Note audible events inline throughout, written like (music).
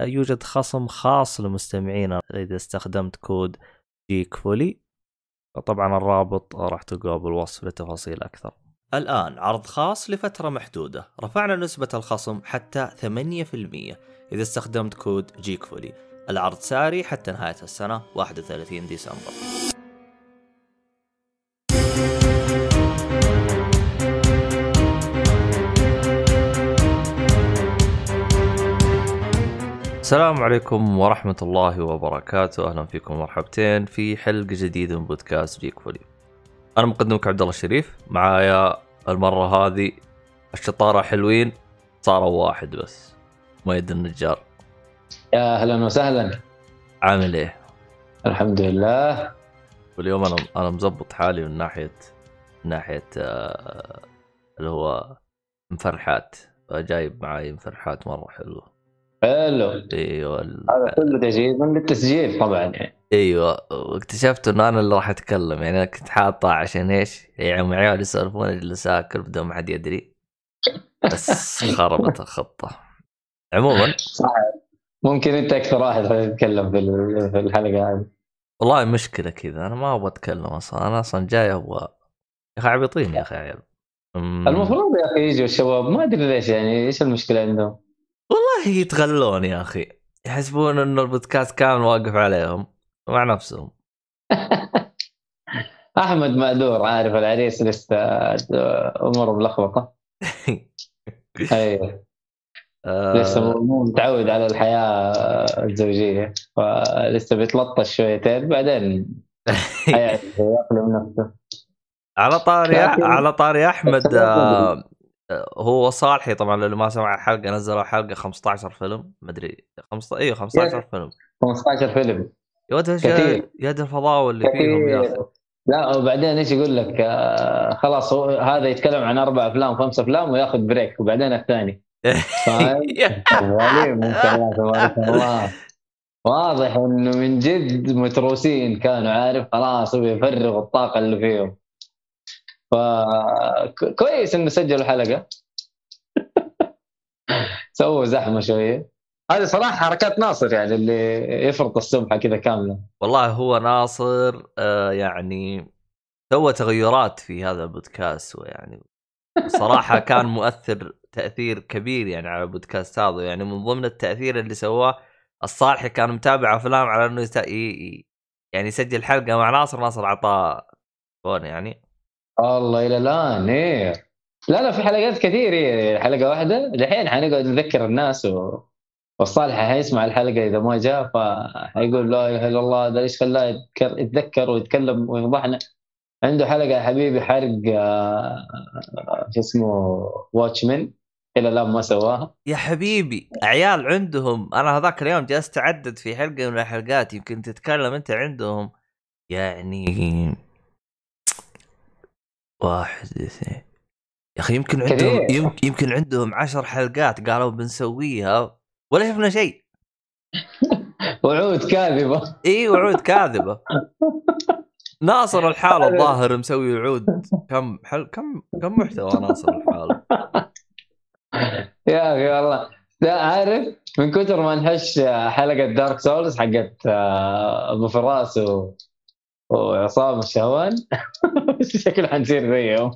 يوجد خصم خاص لمستمعينا إذا استخدمت كود جيك فولي طبعا الرابط راح تلقاه بالوصف لتفاصيل أكثر. الآن عرض خاص لفترة محدودة. رفعنا نسبة الخصم حتى 8% إذا استخدمت كود جيك فولي العرض ساري حتى نهاية السنة 31 ديسمبر. السلام عليكم ورحمة الله وبركاته، أهلا فيكم مرحبتين في حلقة جديدة من بودكاست جيك فولي. أنا مقدمك عبد الله الشريف، معايا المرة هذه الشطارة حلوين صاروا واحد بس مؤيد النجار. يا أهلا وسهلا. عامل إيه؟ الحمد لله. واليوم أنا أنا مزبط حالي من ناحية من ناحية آه اللي هو مفرحات، جايب معاي مفرحات مرة حلوة. حلو. أيوه. هذا كله تجهيز من التسجيل طبعا يعني. أيوه. واكتشفت إنه أنا اللي راح أتكلم يعني أنا كنت حاطه عشان إيش؟ يعني عيال يسولفون اجلس اكل بدون ما حد يدري. بس خربت الخطة. عموما. صح ممكن أنت أكثر واحد تتكلم في الحلقة هذه. والله مشكلة كذا أنا ما أبغى أتكلم أصلا. أنا أصلا جاي أبغى. يا أخي عبيطين يا أخي عيال. المفروض يا أخي يجوا الشباب. ما أدري ليش يعني إيش المشكلة عندهم؟ والله يتغلون يا أخي. يحسبون إنه البودكاست كامل واقف عليهم مع نفسهم. (laughs) أحمد مأدور عارف العريس لسه اموره ملخبطه (laughs) أيوه لسه مو متعود على الحياة الزوجية فلسه بيتلطش شويتين بعدين (laughs) يأقلم نفسه. على طاري على طاري أحمد هو صالحي طبعا اللي ما سمع الحلقة نزلوا حلقة 15 فيلم مدري 15 أيوه 15 فيلم. 15 فيلم. يا ولد يا الفضاوه اللي فيهم يا أخي. لا وبعدين إيش يقول لك؟ آه خلاص هو هذا يتكلم عن أربع أفلام خمس أفلام ويأخذ بريك وبعدين الثاني. (laughs) واضح إنه من جد متروسين كانوا عارف؟ خلاص هو يفرغ الطاقة اللي فيهم. فكويس إنه سجلوا حلقة. (laughs) سووا زحمة شوية. هذه صراحة حركات ناصر يعني اللي يفرط السبحه كذا كاملة. والله هو ناصر آه يعني سوى تغيرات في هذا البودكاست ويعني صراحة (laughs) كان مؤثر تأثير كبير يعني على البودكاست هذا. يعني من ضمن التأثير اللي سواه الصالحي كان متابع أفلام على إنه. يعني يسجل حلقة مع ناصر ناصر اعطاه فون يعني. والله إلى الآن إيه. لا لا في حلقات كثير إيه. حلقة واحدة. الحين حنقعد نذكر الناس و... والصالح حيسمع الحلقة إذا ما جاء فحيقول لا إله إلا الله ده إيش خلاه يتذكر ويتكلم ويفضحنا عنده حلقة يا حبيبي حرق شو اسمه واتشمان إلى الآن ما سواها. يا حبيبي عيال عندهم أنا هذاك اليوم جلست أعدد في حلقة من الحلقات يمكن تتكلم أنت عندهم. يعني واحد اثنين. يا أخي يمكن عندهم يمكن, يمكن عندهم عشر حلقات قالوا بنسويها ولا شفنا شيء. (laughs) وعود كاذبة. إي وعود كاذبة. ناصر الحالة (laughs) الظاهر مسوي وعود كم حل كم كم محتوى ناصر الحالة (laughs) يا أخي والله. لا عارف من كثر ما نحش حلقة دارك سولز حقت أبو فراس و... وعصام الشهوان (laughs) شكله حنصير زيهم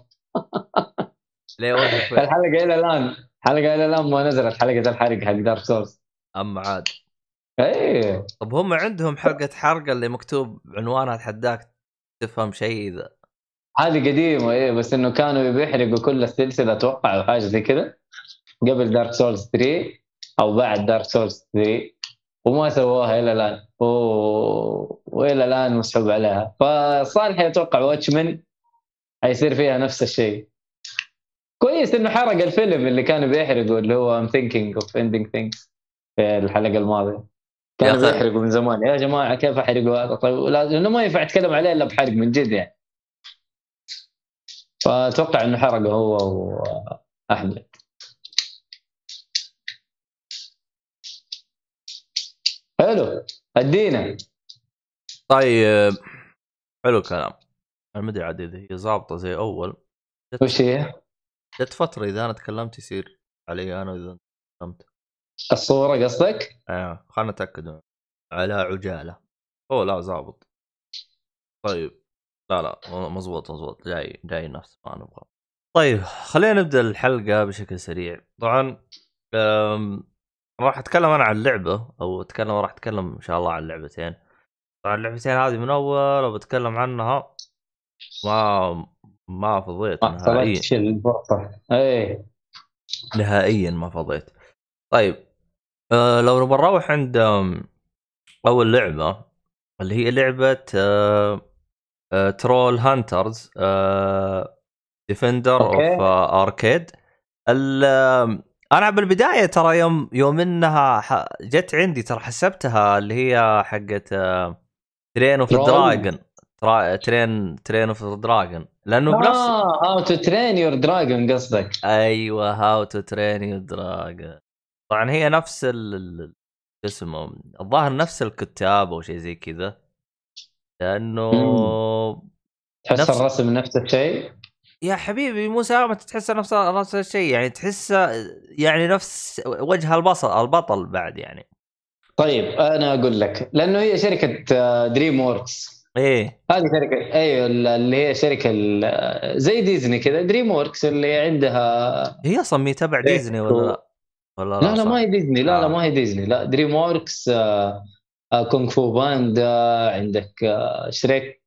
ليه الحلقة إلى الآن حلقه إلى الآن ما نزلت حلقة الحرق حق دارك سورس اما عاد. إيه. طب هم عندهم حلقة حرق اللي مكتوب عنوانها اتحداك تفهم شيء إذا. هذه قديمة إيه بس إنه كانوا بيحرقوا كل السلسلة أتوقع أو حاجة زي كذا قبل Dark Souls 3 أو بعد Dark Souls 3 وما سووها إلى الآن. وإلى الآن مسحوب عليها. فصالح يتوقع Watchmen حيصير فيها نفس الشيء. كويس إنه حرق الفيلم اللي كانوا بيحرقوا اللي هو I'm thinking of ending things في الحلقة الماضية. كانوا أخي. بيحرقوا من زمان. يا جماعة كيف احرقوا هذا طيب لأنه ما ينفع أتكلم عليه إلا بحرق من جد يعني. فأتوقع إنه حرقه هو وأحمد. حلو. ادينا. طيب حلو الكلام. أنا ما ادري عاد اذا هي ظابطة زي أول. وش هي؟ جت فترة إذا أنا تكلمت يصير علي أنا انت تكلمت. الصورة قصدك؟ أيوه خلنا نتأكد. على عجالة. اوه لا ظابط. طيب. لا لا مزبوط مزبوط جاي جاي نفس ما نبغى. طيب خلينا نبدأ الحلقة بشكل سريع. طبعا راح أتكلم أنا عن اللعبة أو أتكلم راح أتكلم إن شاء الله عن اللعبتين. طبعا اللعبتين هذه من أول وبتكلم عنها ما ما فضيت نهائيا. إيه. نهائيا ما فضيت. طيب آه لو نبغى نروح عند أول لعبة اللي هي لعبة آه آه Trollhunters آه Defender. of Arcadia أنا بالبداية ترى يوم يوم إنها ح- جت عندي ترى حسبتها اللي هي حقت Train of. Dragon Train Train of Dragon لأنه بنفس آه How to Train Your Dragon قصدك. أيوه How to Train Your Dragon طبعا هي نفس ال اسمه الظاهر نفس الكتاب أو شيء زي كذا. لأنه تحس نفس- الرسم نفس الشيء. يا حبيبي مو سامة تحس نفس نفس الشيء يعني تحس يعني نفس وجه البصل البطل بعد يعني طيب أنا أقول لك لأنه هي شركة DreamWorks إيه هذه شركة أيوه اللي هي شركة زي ديزني كذا DreamWorks اللي عندها هي أصلا تبع إيه، ديزني ولا لا؟ ولا لا لا صح؟ ما هي ديزني لا لا آه. ما هي ديزني لا DreamWorks آه، آه، Kung Fu Panda عندك آه، شريك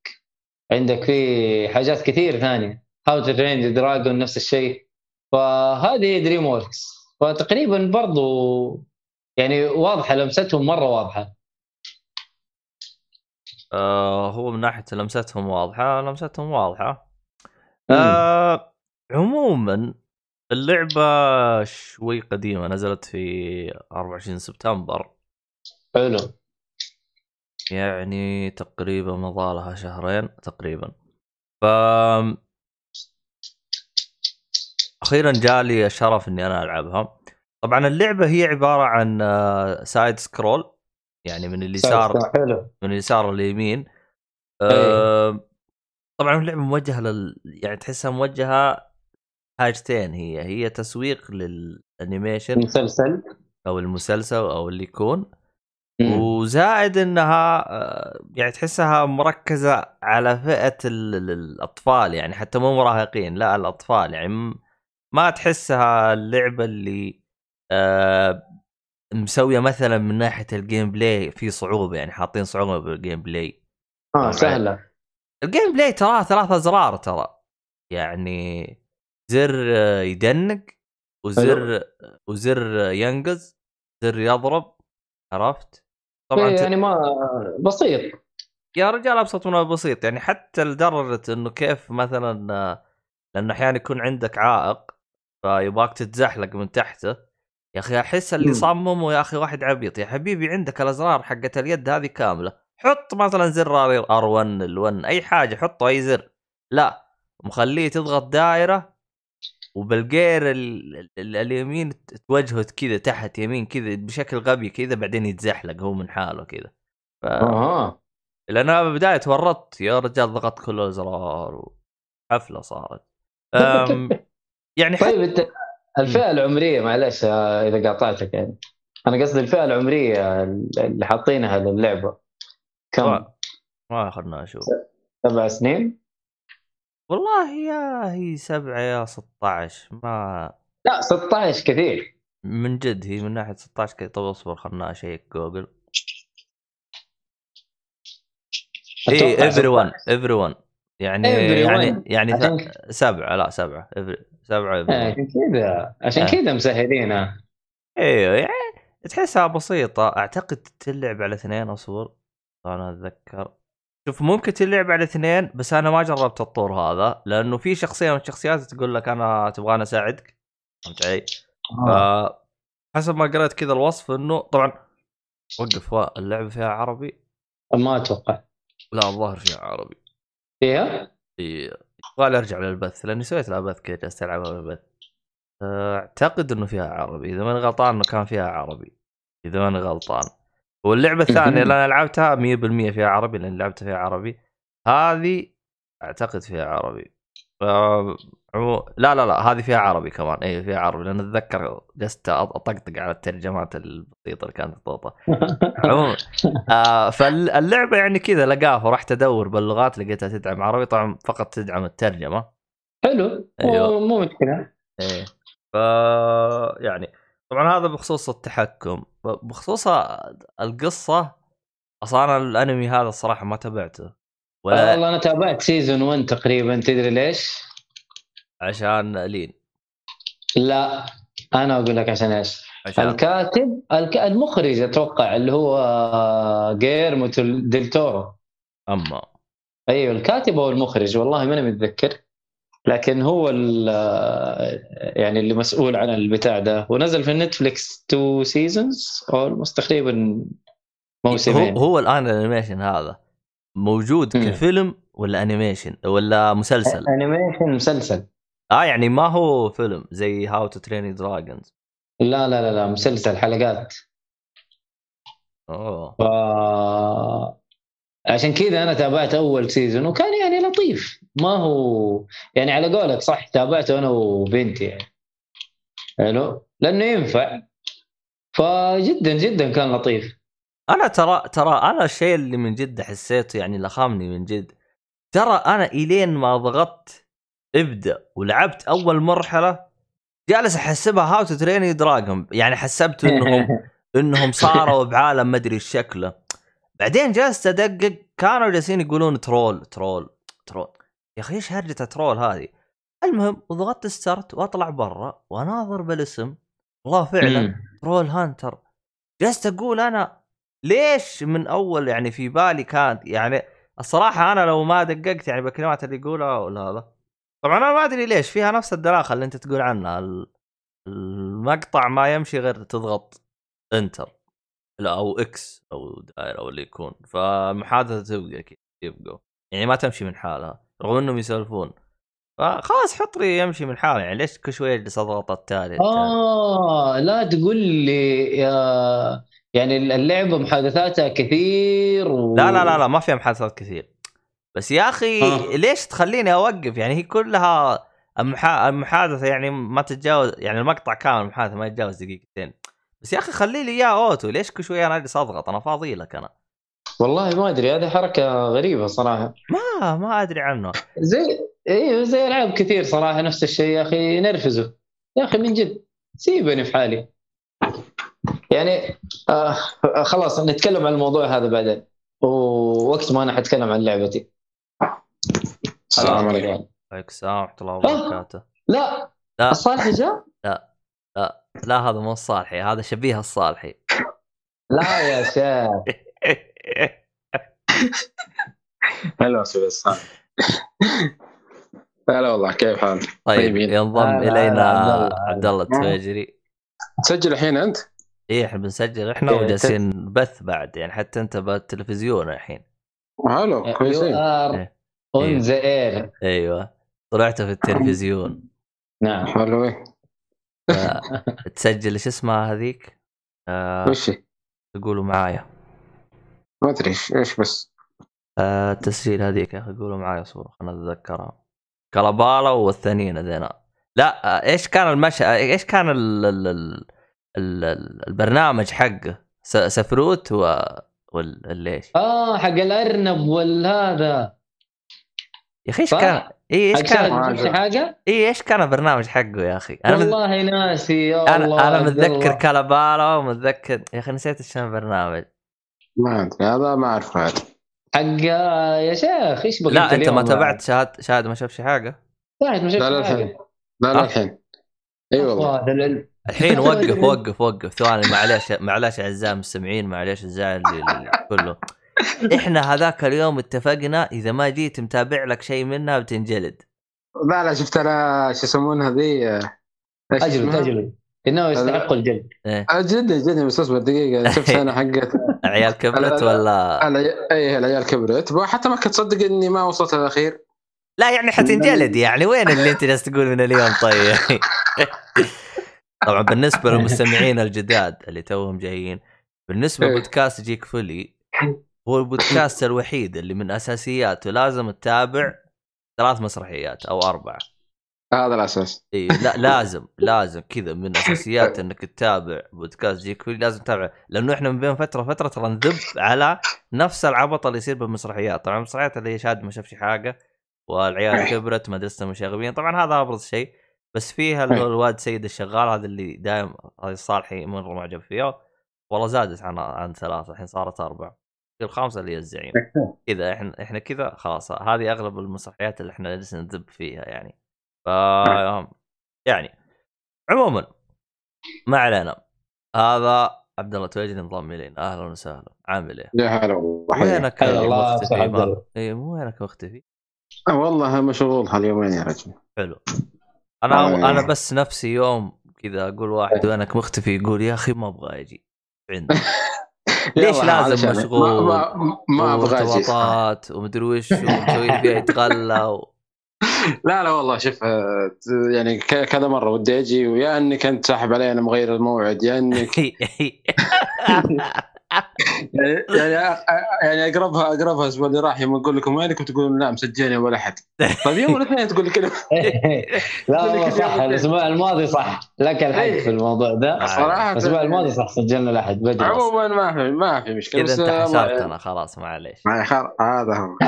عندك في حاجات كثير ثانية How to Train Dragon نفس الشيء. فهذه DreamWorks فتقريبا برضو يعني واضحة لمستهم مرة واضحة. آه هو من ناحية لمستهم واضحة لمستهم واضحة. آه عموما اللعبة شوي قديمة نزلت في 24 سبتمبر. حلو. يعني تقريبا مضى لها شهرين تقريبا. ف أخيرا جالي الشرف إني أنا ألعبها. طبعا اللعبة هي عبارة عن آه، side scroll يعني من اليسار من اليسار لليمين إيه. آه، طبعا اللعبة موجهة لل يعني تحسها موجهة حاجتين هي هي تسويق لل animation مسلسل أو المسلسل أو اللي يكون. مم. وزائد إنها آه، يعني تحسها مركزة على فئة ال- ال- الأطفال يعني حتى مو مراهقين لا الأطفال يعني ما تحسها اللعبة اللي آه، مسوية مثلا من ناحية ال gameplay في صعوبة يعني حاطين صعوبة بال gameplay آه سهلة. ال gameplay ترى ثلاث ازرار ترى. يعني زر آه، يدنق وزر وزر ينقز زر يضرب. عرفت؟ طبعا إيه يعني ما بسيط. يا رجال أبسط من بسيط يعني حتى لدرجة إنه كيف مثلا آه، لأنه أحيانا يكون عندك عائق فيبغاك تتزحلق من تحته. يا أخي أحس اللي مم. صممه يا أخي واحد عبيط. يا حبيبي عندك الأزرار حقت اليد هذه كاملة. حط مثلا زر ار1 ال1 أي حاجة حطه أي زر. لا مخليه تضغط دائرة وبالجير ال- ال- اليمين توجهه كذا تحت يمين كذا بشكل غبي كذا بعدين يتزحلق هو من حاله كذا. ف... أها. لأن أنا بالبداية تورطت يا رجال ضغطت كل الأزرار حفلة صارت. (laughs) أم... يعني طيب انت الفئة العمرية معلش إذا قاطعتك يعني أنا قصدي الفئة العمرية اللي حاطينها للعبة كم؟ ما- ما أخذنا أشوف سبع سنين؟ والله يا هي سبعة يا 16 ما لا 16 كثير من جد هي من ناحية 16 كذا طب اصبر خلنا أشيك جوجل E everyone 16. everyone يعني Everyone. يعني يعني عشان سبعة لا سبعة سبعة آه، everyone. عشان كذا عشان آه. كذا مسهلينها أيوه يعني تحسها بسيطة أعتقد تلعب على اثنين أصبر أنا أتذكر شوف ممكن تلعب على اثنين بس أنا ما جربت الطور هذا لأنه في شخصية من الشخصيات تقول لك أنا تبغاني أساعدك فهمت علي؟ آه. ف حسب ما قرأت كذا الوصف إنه طبعا وقف اللعبة فيها عربي ما أتوقع لا الظاهر فيها عربي فيها؟ يبغالي أرجع للبث لأني سويت لها بث كذا جالس العبها بالبث أعتقد إنه فيها عربي إذا ماني غلطان انه كان فيها عربي إذا ماني غلطان. واللعبة (laughs) الثانية اللي أنا لعبتها 100% فيها عربي لأن لعبتها فيها عربي. هذه أعتقد فيها عربي. ف... عمو... لا لا لا هذه فيها عربي كمان. اي فيها عربي لأن أتذكر جلست أطقطق على الترجمات البسيطة اللي كانت محطوطه عموما آه فاللعبة يعني كذا لقاها ورحت أدور باللغات لقيتها تدعم عربي. طبعا فقط تدعم الترجمة. حلو. أيوه. مو مشكلة. إيه. ف يعني طبعا هذا بخصوص التحكم. بخصوص القصة أصلا أنا الأنمي هذا الصراحة ما تابعته. ولا والله أنا تابعت سيزون 1 تقريبا تدري ليش؟ عشان لين. لا أنا أقول لك عشان إيش؟ عشان؟ الكاتب الك... المخرج أتوقع اللي هو جيرمو ديل تورو. أما. أيوه الكاتب أو المخرج والله ماني متذكر. لكن هو ال- يعني اللي مسؤول عن البتاع ده. ونزل في النتفليكس two seasons أو تقريبا موسمين. هو هو الآن ال animation هذا موجود. كفيلم ولا animation ولا مسلسل؟ animation مسلسل. آه يعني ما هو فيلم زي How to Train Dragons لا لا لا لا مسلسل حلقات. أوه. ف عشان كذا أنا تابعت أول season وكان يعني لطيف. ما هو يعني على قولك صح تابعته أنا وبنتي يعني. حلو؟ لأنه ينفع. فجدا جدا كان لطيف. أنا ترى ترى أنا الشيء اللي من جد حسيته يعني لخامني من جد. ترى أنا إلين ما ضغطت ابدأ ولعبت أول مرحلة جالس أحسبها How to Train Dragon يعني حسبت إنهم (laughs) إنهم صاروا بعالم ما أدري شكله. بعدين جلست أدقق كانوا جالسين يقولون troll troll troll يا أخي إيش هرجة troll هذه؟ المهم وضغطت start وأطلع برا وأناظر بالاسم. والله فعلا. Troll Hunter جلست أقول أنا ليش من أول يعني في بالي كانت يعني الصراحة أنا لو ما دققت يعني بالكلمات اللي يقولها ولا هذا طبعا أنا ما أدري ليش فيها نفس الدلاخه اللي أنت تقول عنها ال- المقطع ما يمشي غير تضغط enter لا أو X أو دائرة أو اللي يكون. فالمحادثه تبقى كذا يبقوا. يعني ما تمشي من حالها رغم إنهم يسولفون. فخلاص حط لي يمشي من حاله يعني ليش كل شوية اجلس أضغط التالي التالي آه لا تقول لي يا يعني اللعبة محادثاتها كثير و... لا لا لا لا ما فيها محادثات كثير. بس يا أخي آه. ليش تخليني أوقف؟ يعني هي كلها المحا... المحادثة يعني ما تتجاوز يعني المقطع كامل المحادثة ما يتجاوز دقيقتين. بس يا أخي خلي لي إياه أوتو ليش كل شوية أنا أجلس أضغط؟ أنا فاضي لك أنا. والله ما أدري هذه حركة غريبة صراحة. ما ما أدري عنه. زي أيوه زي ألعاب كثير صراحة نفس الشيء يا أخي نرفزوا يا أخي من جد سيبني في حالي. يعني آه خلاص نتكلم عن الموضوع هذا بعدين. ووقت ما أنا حتكلم عن لعبتي. السلام عليكم. يعني. عليكم السلام ورحمة الله وبركاته. لا. لا. الصالح جاء؟ لا. هذا مو الصالحي هذا شبيه الصالحي. لا يا شيخ. هلا أستاذ السلام هلا والله كيف حالك؟ طيب طيبين. ينضم إلينا عبد الله. التواجري. تسجل الحين أنت؟ إيه إحنا بنسجل إحنا إيه، وجالسين بث بعد يعني حتى أنت بالتلفزيون الحين. حلو يو كويسين. إيه. اون ذا اير أيوه. طلعت في التلفزيون. (laughs) نعم. حلوين تسجل إيش اسمها هذيك؟ آه وش هي؟ تقولوا معايا. ما أدري إيش إيش بس. آه التسجيل هذيك يا أخي قولوا معايا صورة خلنا نتذكرها. كلابالا والثانيين هذينا لا آه إيش كان المشهد إيش كان ال... ال... ال... ال... ال- البرنامج حقه س... سفروت و وال ليش؟ آه حق الأرنب والهذا. يا أخي إيش؟ كان اي إيش كان حاجة؟ اي إيش كان البرنامج حقه يا أخي؟ أنا مت... والله ناسي يا أنا الله أنا عبد متذكر الله. كلابالا ومتذكر يا أخي نسيت إيش كان البرنامج ما أدري هذا ما أعرف هذا حق يا شيخ إيش بقيت لا أنت ما؟ تابعت شاهد شاهد ما شافش حاجة شاهد ما شفت لا حاجة الحين لا لا آه. الحين أي والله والله ال- الحين (laughs) وقف وقف وقف ثواني معليش معليش أعزائي المستمعين معليش الزعل اللي- كله إحنا هذاك اليوم اتفقنا إذا ما جيت متابع لك شيء منها بتنجلد. لا لا شفت أنا شو يسمونها ذي؟ آه، أجلد؟ أجلد. إنه يستحقوا الجلد. إيه. آه، جدا جدا بس اصبر دقيقة. (laughs) شفت أنا حقت. العيال كبرت لا، لا. ولا اي العيال كبرت. حتى ما كنت تصدق إني ما وصلت الأخير. لا يعني حتنجلد يعني. وين اللي أنت جالس تقول من اليوم طيب؟ (laughs) طبعا بالنسبة للمستمعين الجداد اللي توهم جايين بالنسبة إيه. لبودكاست Geek Fully هو البودكاست الوحيد اللي من أساسياته لازم تتابع ثلاث مسرحيات أو أربعة. هذا الأساس. إي لا لازم لازم كذا من أساسيات إنك تتابع بودكاست Geek Fully لازم تتابع لأنه إحنا من بين فترة فتره ترى نذب على نفس العبط اللي يصير بالمسرحيات. طبعا المسرحيات اللي شاهد ما شافش حاجة والعيال كبرت مدرسه مشاغبين. طبعا هذا أبرز شيء بس فيها هو الواد سيد الشغال هذا اللي دايم هذا الصالحي مره معجب فيه. والله زادت عن عن ثلاثة الحين صارت أربعة. الخامسة اللي هي الزعيم. كذا إحنا إحنا كذا خلاص هذه أغلب المسرحيات اللي إحنا جالسين نذب فيها يعني. ف يعني عموما ما علينا. هذا عبد الله تويجي انضم الينا أهلا وسهلا. عامل إيه؟ يا هلا والله. وينك مختفي؟ اي مو وينك مختفي؟ آه، والله مشغول هاليومين يا رجل. حلو. أنا آه. أنا بس نفسي يوم كذا أقول واحد وينك مختفي يقول يا أخي ما أبغى أجي. عندي (laughs) ليش لازم مشغول؟ ما, ما, ما أبغى أجي. وارتباطات ومدري وش ومسوي لي فيها يتغلى و... (laughs) لا لا والله شوف آه، يعني ك- كذا مرة ودي أجي ويا اني كنت ساحب علي أنا مغير الموعد يا إنك (laughs) يعني يعني يعني اقربها أقربها الأسبوع اللي راح يوم أقول لكم وينكم تقولون لا مسجلين ولا أحد. طيب يوم الاثنين تقول لي كذا (laughs) لا والله صح. الأسبوع الماضي صح. لك الحق إيه. في الموضوع ده. صراحة. الأسبوع الماضي صح سجلنا الاحد بدري. عموما ما في ما في مشكلة كذا بس انت آه، حسبتنا خلاص معليش. هذا هو. (laughs)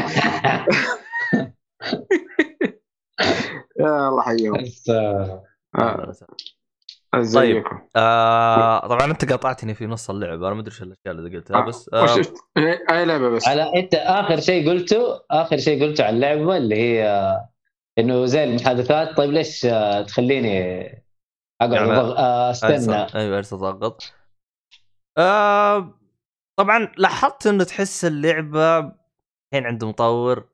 (laughs) يا الله حيهم آه، آه، ازيكم آه طبعا أنت قاطعتني في نص اللعبة. أنا ما أدري إيش الأشياء اللي قلتها بس آه وش أي لعبة بس؟ على أنت آخر شيء قلته آخر شيء قلته على اللعبة اللي هي آه، إنه زي المحادثات. طيب ليش آه، تخليني أقعد يعني أضغ- آه، أستنى. أيوه ارسل ضغط. آه طبعا لاحظت إنه تحس اللعبة الحين عند مطور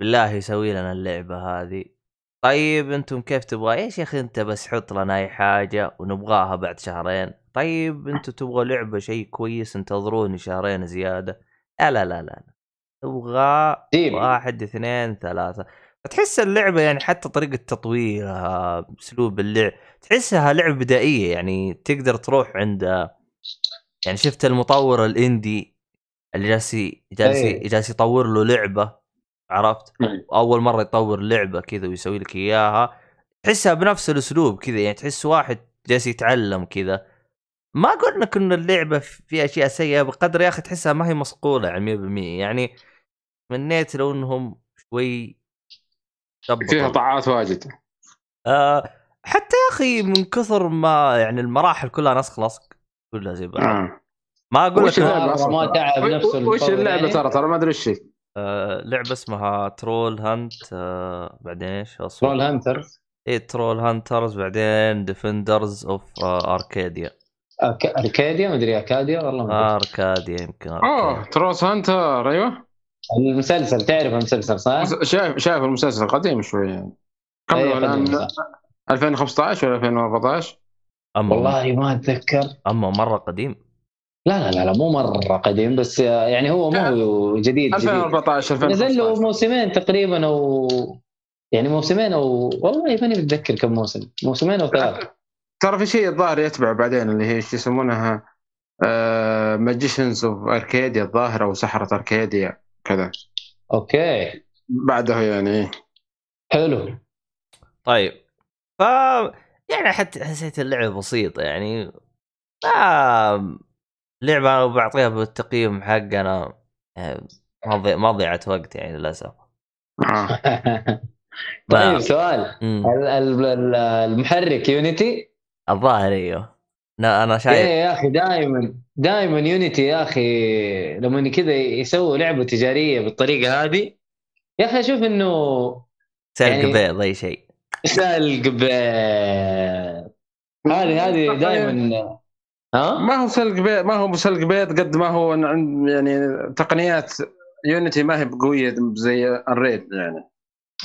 بالله يسوي لنا اللعبة هذه. طيب أنتم كيف تبغى؟ إيش يا أخي أنت بس حط لنا أي حاجة ونبغاها بعد شهرين. طيب أنتم تبغوا لعبة شيء كويس انتظروني شهرين زيادة. لا لا لا لا جيب واحد اثنين ثلاثة. تحس اللعبة يعني حتى طريقة تطويرها أسلوب اللعب تحسها لعبة بدائية يعني تقدر تروح عند يعني شفت المطور الإندي اللي جالس جالس إيه. جالس يطور له لعبة؟ عرفت؟ إيه. اول مرة يطور لعبة كذا ويسوي لك إياها تحسها بنفس الأسلوب كذا يعني تحس واحد جالس يتعلم كذا ما قلنا إن اللعبة في أشياء سيئة بقدر يا أخي تحسها ما هي مصقولة يعني 100% يعني تمنيت لو إنهم شوي. فيها طاعات واجد آه حتى يا أخي من كثر ما يعني المراحل كلها نسخ لصق كلها زي بعض آه. ما أقول لك ما- تعب نفسه وش اللعبة يعني. ترى ترى ما أدري وش هي آه لعبة اسمها ترول هانت آه بعدين إيش؟ ترول هانتر اي ترول هانترز بعدين ديفندرز اوف اركاديا أركاديا؟ مدري أركاديا؟ والله ما أدري. أركاديا يمكن اوه أركاديا. تروس هانتر أيوه. المسلسل تعرف المسلسل صح؟ شايف شايف المسلسل قديم شوي. يعني كم له الآن؟ قديم، صح. 2015 ولا 2014 أما والله ما أتذكر. أما مرة قديم. لا لا لا, لا مو مرة قديم بس يعني هو مو هو جديد جديد. 2014 نزل له 2015 موسمين تقريبا أو يعني موسمين أو والله ماني متذكر كم موسم موسمين أو ثلاث ترى في شيء الظاهر يتبع بعدين اللي هي إيش يسمونها Magicians of Arcadia الظاهر أو سحرة Arcadia كذا. أوكي. بعده يعني. حلو. طيب. ف يعني حتى حسيت اللعبه بسيطه يعني. ما لعبة بعطيها بالتقييم حقنا يعني ما. ما ضيعت وقت يعني للأسف آه. (laughs) طيب سؤال مم. ال- ال- ال- المحرك Unity الظاهر أيوه لا أنا إيه شايف يا أخي دائما دائما يونيتي يا أخي لما كذا يسووا لعبة تجارية بالطريقة هذه يا أخي أشوف إنه سلق يعني- بيض أي شيء سلق بيض هذه هذه دائما ها؟ ما هو سلق بيض ما هو سلق بيض قد ما هو عند يعني تقنيات يونيتي ما هي قويه زي الريد يعني.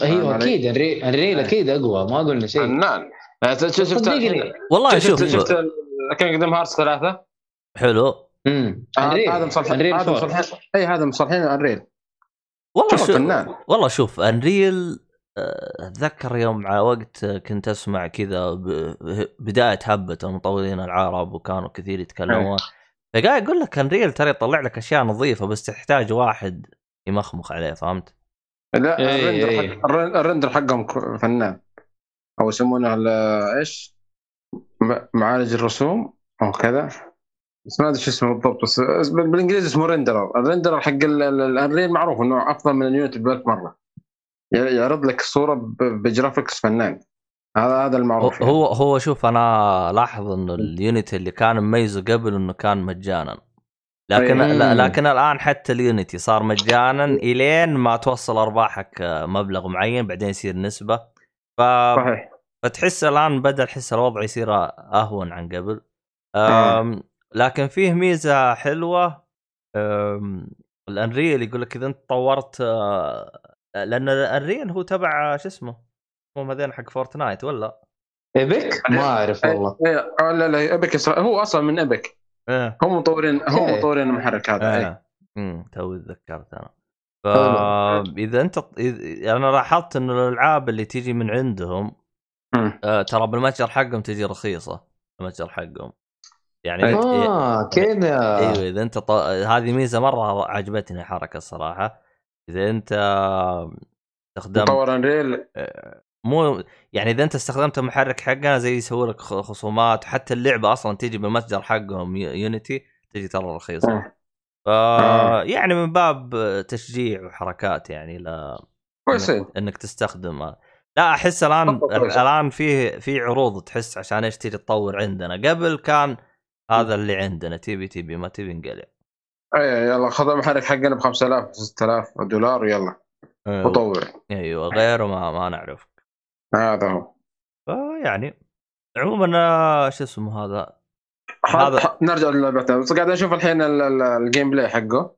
أيوه؟ أكيد الأنري- ال Unreal أكيد أقوى ما قلنا شيء. فنان. آه، شفت؟ شفت صدقني والله شفت شوف شفت Kingdom Hearts ثلاثة؟ حلو. امم آه،. هذا مصلحين هذا 4. مصلحين. اي هذا مصلحين انريل والله شوف فنان. والله شوف Unreal آه، أتذكر يوم على وقت كنت أسمع كذا ب- بداية هبة المطورين العرب وكانوا كثير يتكلمون فقاعد يقول لك Unreal ترى يطلع لك أشياء نظيفة بس تحتاج واحد يمخمخ عليه فهمت؟ لا إيه، ال render إيه. حق الرن- ال render حقهم فنان أو يسمونه إيش؟ معالج الرسوم أو كذا بس ما أدري شو اسمه بالضبط بس بس بال- بالإنجليزي اسمه renderer ال renderer حق ال- ال- ال Unreal معروف إنه أفضل من ال Unity بمرة ي- يعرض لك الصورة ب graphics فنان. هذا هذا هو المعروف يعني. هو هو شوف أنا لاحظ انه ال Unity اللي كان مميزه قبل إنه كان مجانا. لكن أي. لا- لكن الآن حتى ال Unity صار مجانا إلين ما توصل أرباحك آه، مبلغ معين بعدين يصير نسبة. ف... صحيح. فتحس الآن بدأ احس الوضع يصير أهون عن قبل. أم... لكن فيه ميزة حلوة. أم... ال Unreal يقول لك إذا أنت طورت آه، لأن ال Unreal هو تبع شو اسمه هم هذين حق Fortnite ولا؟ Epic ما أعرف والله إيه، آه، لا لا Epic هو أصلا من Epic هم مطورين هم إيه. مطورين المحرك هذا إيه. امم توي تذكرت أنا حلو. فاذا أنت إذا- أنا لاحظت انه الألعاب اللي تيجي من عندهم. آه ترى بالمتجر حقهم تجي رخيصة المتجر حقهم يعني آه كذا أيوه إذا أنت ط... هذه ميزة مرة عجبتني الحركه الصراحة إذا أنت استخدمت مطور Unreal مو يعني إذا أنت استخدمت المحرك حقنا زي يسوي لك خصومات حتى اللعبة أصلا تيجي بالمتجر حقهم يو- Unity تجي ترى رخيصة. آه. ف آه. يعني من باب تشجيع وحركات يعني لا كويس إنك, إنك تستخدم لا أحس الآن. الآن في في عروض تحس عشان إيش تيجي تطور عندنا. قبل كان هذا اللي عندنا تبي تبي ما تبي انقلع اي يلا خذ المحرك حقنا ب 5000 6000 دولار ويلا وطور. أيوه غيره ما ما نعرف هذا هو. فيعني عموما آه، شو اسمه هذا؟ هذا- نرجع للعبتنا بس قاعد أشوف الحين ال- ال- ال gameplay حقه.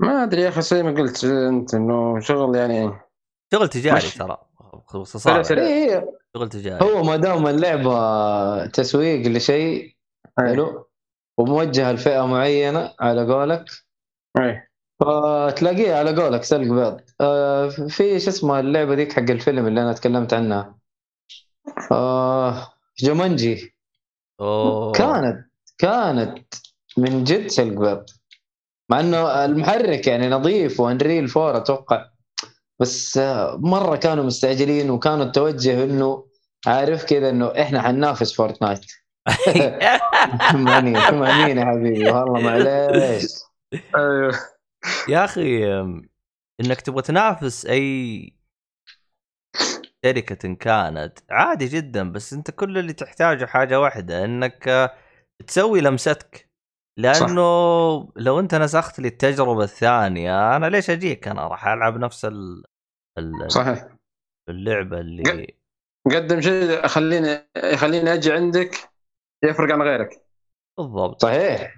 ما أدري يا أخي زي ما قلت أنت إنه شغل يعني شغل تجاري. ترى. باختصار يعني. إيه شغل تجاري. هو ما دام اللعبة تسويق لشيء حلو. وموجهه لفئه معينة على قولك. أي. فتلاقيه على قولك سلق بيض. آه في شو اسمه اللعبة ذيك حق الفيلم اللي أنا تكلمت عنها؟ آه جومانجي. أوه. كانت كانت من جد سلق بيض. مع إنه المحرك يعني نظيف و Unreal Four أتوقع. بس آه، مرة كانوا مستعجلين وكانوا التوجه إنه عارف كذا إنه إحنا حننافس فورتنايت. money money يا حبيبي والله معليش أيوه. يا أخي إنك تبغى تنافس أي شركة كانت عادي جدا بس أنت كل اللي تحتاجه حاجة واحدة إنك تسوي لمستك. لأنه لو أنت نسخت لي التجربة الثانية أنا ليش أجيك؟ أنا راح ألعب نفس ال... ال- صحيح. اللعبة اللي قدم شيء خليني يخليني أجي عندك. يفرق عن غيرك. بالضبط. صحيح.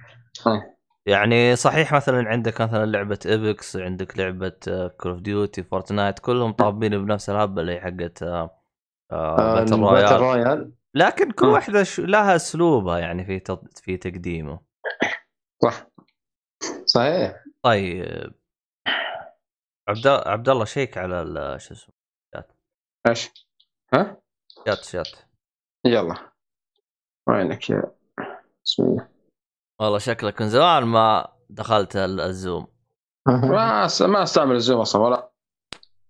يعني صحيح مثلا عندك مثلا لعبة ايبكس عندك لعبة Call of Duty Fortnite كلهم طابين بنفس الهبه اللي هي حقت آه، آه، battle ال battle royale royale لكن كل م. واحدة ش- لها أسلوبها يعني في تط- في تقديمه. صح. صحيح. طيب. عبد عبد الله شيك على ال- شو اسمه؟ إيش؟ ها؟ chat chat. يلا. وينك يا بسم الله والله شكلك من زمان ما دخلت ال- ال Zoom. (laughs) ما ما أستعمل الزوم أصلا ولا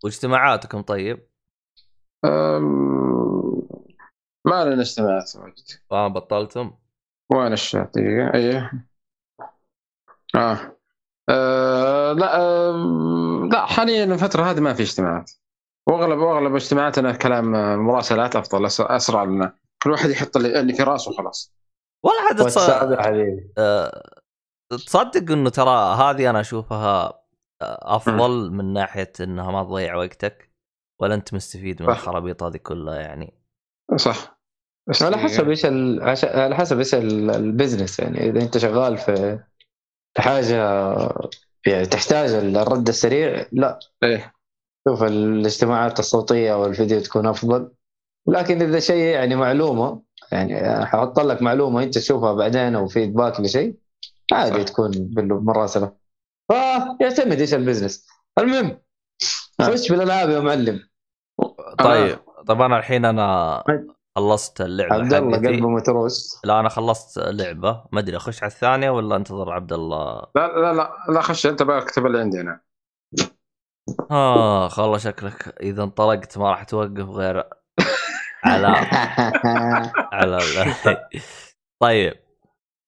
واجتماعاتكم طيب؟ أم... ما لنا اجتماعات واجد. ما بطلتم؟ وين الشات دقيقة إيه. آه. آه لا آه لا حاليا الفترة هذه ما في اجتماعات. واغلب وأغلب اجتماعاتنا كلام مراسلات أفضل أسرع لنا. كل واحد يحط اللي في راسه خلاص عاد تص... حبيبي آه، تصدق إنه ترى هذه أنا أشوفها آه، أفضل من ناحية إنها ما تضيع وقتك ولا أنت مستفيد من. الخرابيط هذه كلها يعني؟ صح. بس على. حسب إيش على حسب إيش ال- البزنس يعني. إذا أنت شغال في في حاجة يعني تحتاج الرد السريع لا. إيه. شوف الاجتماعات الصوتية والفيديو تكون أفضل. لكن إذا شيء يعني معلومة يعني ححط لك معلومة أنت تشوفها بعدين أو فيدباك لشيء عادي صح. تكون بالمراسلة. فيعتمد إيش البزنس. المهم آه. خش بالألعاب يا معلم. طيب طب أنا الحين أنا خلصت اللعبة عبد الله قلبه متروس. لا أنا خلصت لعبة. ما أدري اخش على الثانية ولا انتظر عبد الله؟ لا لا لا لا خش أنت بقى اكتب اللي عندي أنا. آه والله شكلك إذا انطلقت ما راح توقف غير على (laughs) على (laughs) طيب.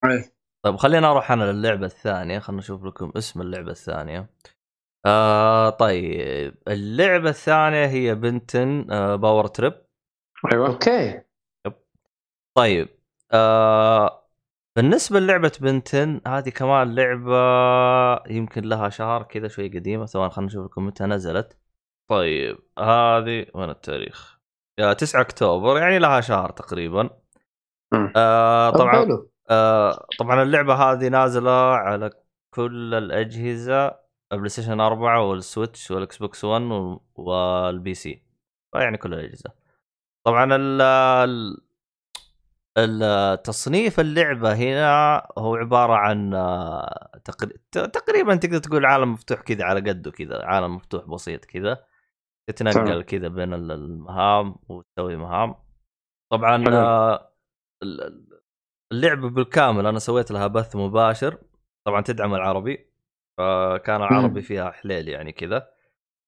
إيه. طيب خلينا أروح أنا للعبة الثانية. خلينا نشوف لكم اسم اللعبة الثانية. آه طيب. اللعبة الثانية هي Ben 10 آه Power Trip. أيوه. أوكي. طيب. آه بالنسبة للعبة Ben 10 هذه كمان لعبة يمكن لها شهر كذا شوي قديمة ثواني خلينا نشوف لكم متى نزلت. طيب هذه وين التاريخ؟ يا 9 أكتوبر يعني لها شهر تقريبا. آه طب طبعا آه طبعا اللعبة هذه نازلة على كل الأجهزة ال PlayStation 4 وال Switch وال Xbox One وال- وال PC. يعني كل الأجهزة. طبعا ال ال- ال- تصنيف اللعبة هنا هو عبارة عن آه، تقريبا تقدر تقول عالم مفتوح كذا على قده كذا عالم مفتوح بسيط كذا. تتنقل. كذا بين ال- المهام وتسوي مهام. طبعا. آه، ال- ال- اللعبه بالكامل أنا سويت لها بث مباشر. طبعا تدعم العربي فكان العربي فيها حليل يعني كذا.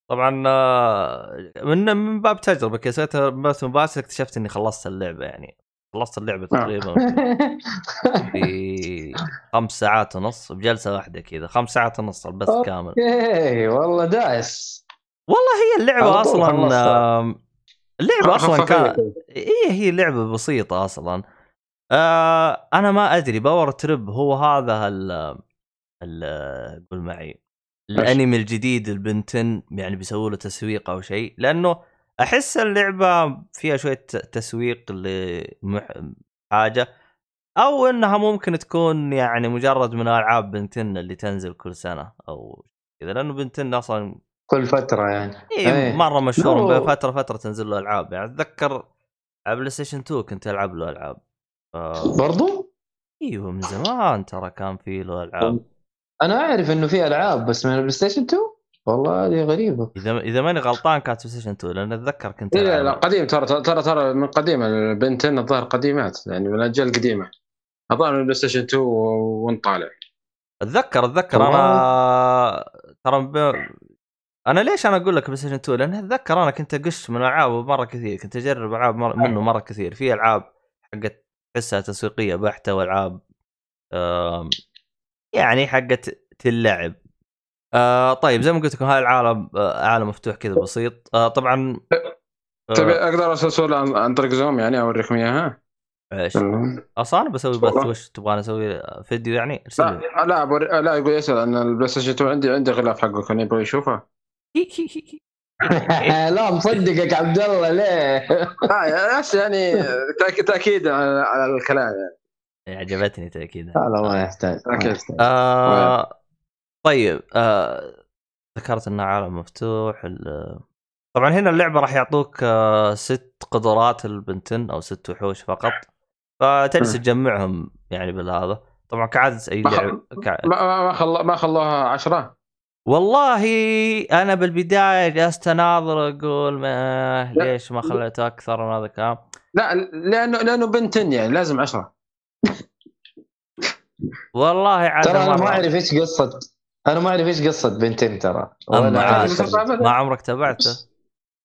طبعا آه، من من باب تجربة كذا سويت بث مباشر اكتشفت إني خلصت اللعبة يعني. خلصت اللعبة تقريبا (laughs) في خمس ساعات ونص بجلسة واحدة كذا خمس ساعات ونص البث. كامل. إيه والله دايس. والله هي اللعبة أصلا اللعبة أصلا خفيفة كان. هي. هي لعبة بسيطة أصلا. آه أنا ما أدري Power Trip هو هذا ال ال قول معي الأنمي الجديد ال Ben 10 يعني بيسووا له تسويق أو شيء لأنه أحس اللعبة فيها شوية تسويق لحاجه أو إنها ممكن تكون يعني مجرد من ألعاب Ben 10 اللي تنزل كل سنة أو كذا لأنه Ben 10 أصلا كل فترة يعني. إيه إيه. مرة مشهور فترة فترة تنزل له ألعاب. يعني أتذكر على PlayStation 2 كنت ألعب له ألعاب. آه برضو؟ إيوه من زمان ترى كان في له ألعاب. أنا أعرف إنه في ألعاب بس من ال PlayStation 2 والله هذه غريبة. إذا إذا ماني غلطان كانت PlayStation 2 لأن أتذكر كنت إيه لا. قديم. ترى ترى ترى من قديم ال Ben 10 الظاهر قديمات يعني من الاجيال القديمه الظاهر من ال PlayStation 2 وانت طالع أتذكر أتذكر. أنا ترى. أنا ليش أنا أقول لك PlayStation 2 لأن أتذكر أنا كنت اقش من ألعاب مرة كثير كنت أجرب ألعاب مر... منه مرة كثير. في ألعاب حقت تحسها تسويقية بحتة وألعاب يعني حقت تلعب آه طيب زي ما قلت لكم هذا العالم آه عالم مفتوح كذا بسيط. آه طبعا تبي آه أقدر أسوي عن عن طريق Zoom يعني اوريكم اياها إيش؟ أصلا بسوي بث. وش تبغاني أسوي؟ فيديو يعني. لا لا. لا يقول يسأل أن ال PlayStation 2 عندي عندي غلاف حقه كان يبغى يشوفه. (laughs) لا مصدقك عبد الله ليه؟ (laughs) بس يعني تأك- تأكيد على على الكلام يعني عجبتني تاكيد لا ما يحتاج ما أكيد. يحتاج. آه طيب آه ذكرت انه عالم مفتوح ال- طبعا هنا اللعبة راح يعطوك آه ست قدرات البنتن أو ست وحوش فقط فتجلس. تجمعهم يعني بالهذا طبعا كعادة أي ما خ- لعب كع... ما خل... ما خلوها 10 والله أنا بالبداية جلست أناظر أقول ما. ليش ما خليته أكثر من هذا الكلام. لا لأنه لأنه بنتن يعني لازم 10 والله عاد ترى أنا ما أعرف إيش قصه أنا ما أعرف إيش قصة بنتين ترى. أعرف. ما عمرك تابعته؟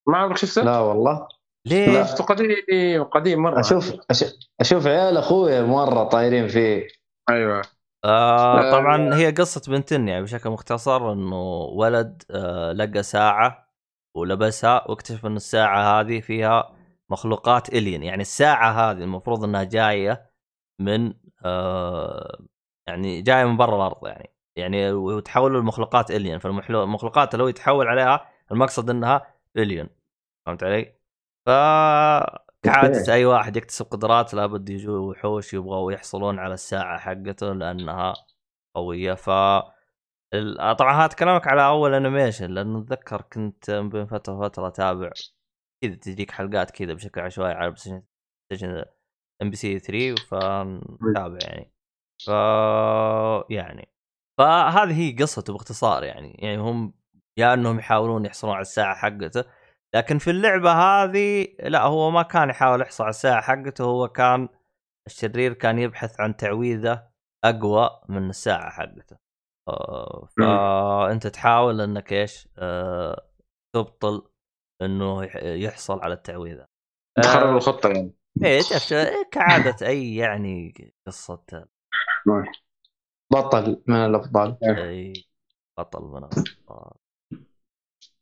ما عمرك شفته؟ لا والله. ليه؟ شفته قديم قديم مرة. أشوف أش- أشوف عيال اخويا مرة طايرين فيه. أيوه. آه آه. طبعا هي قصة بنتن يعني بشكل مختصر إنه ولد آه لقى ساعة ولبسها واكتشف إن الساعة هذه فيها مخلوقات الين يعني الساعة هذه المفروض إنها جاية من آه يعني جاية من برا الأرض يعني يعني وتحولوا لمخلوقات الين فالمخلوقات لو يتحول عليها المقصد إنها الين فهمت علي؟ ف كعادة. أي واحد يكتسب قدرات لابد يجوا وحوش يبغوا يحصلون على الساعة حقته لأنها قوية. ف طبعا هذا كلامك على أول animation لأنه أتذكر كنت بين فترة وفترة أتابع كذا تجيك حلقات كذا بشكل عشوائي على station MBC 3 فنتابع يعني. ف يعني. فهذه هي قصته باختصار يعني. يعني هم يا إنهم يحاولون يحصلون على الساعة حقته لكن في اللعبة هذه لا هو ما كان يحاول يحصل على الساعة حقته هو كان الشرير كان يبحث عن تعويذة أقوى من الساعة حقته. آه، فانت تحاول إنك إيش آه، تبطل إنه يح- يحصل على التعويذة. تخرب آه، الخطة يعني. إيه كعادة أي يعني قصة. بطل من الابطال أي بطل من الأبطال.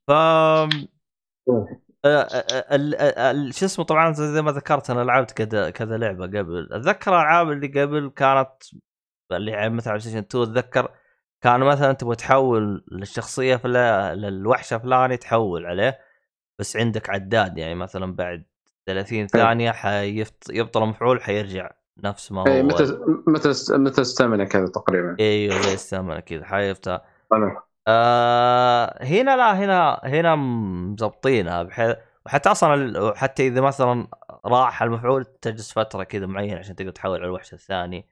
ف شو اسمه طبعا زي ما ذكرت أنا لعبت كذا كذا لعبة قبل. أتذكر الالعاب اللي قبل كانت اللي يعني مثلا على ستيشن 2 أتذكر كان مثلا تبغى تحول للشخصيه فلا للوحشه فلاني تحول عليه. بس عندك عداد يعني مثلا بعد 30 ثانية حيفت... يبطل مفعول حيرجع نفس ما هو. اي متى متى متى كذا تقريبا. أيوه زي السمنه كذا حيفتح. آه هنا لا هنا هنا مزبطينها بحيث وحتى أصلا حتى إذا مثلا راح المفعول تجلس فترة كذا معينة عشان تقدر تحول على الوحش الثاني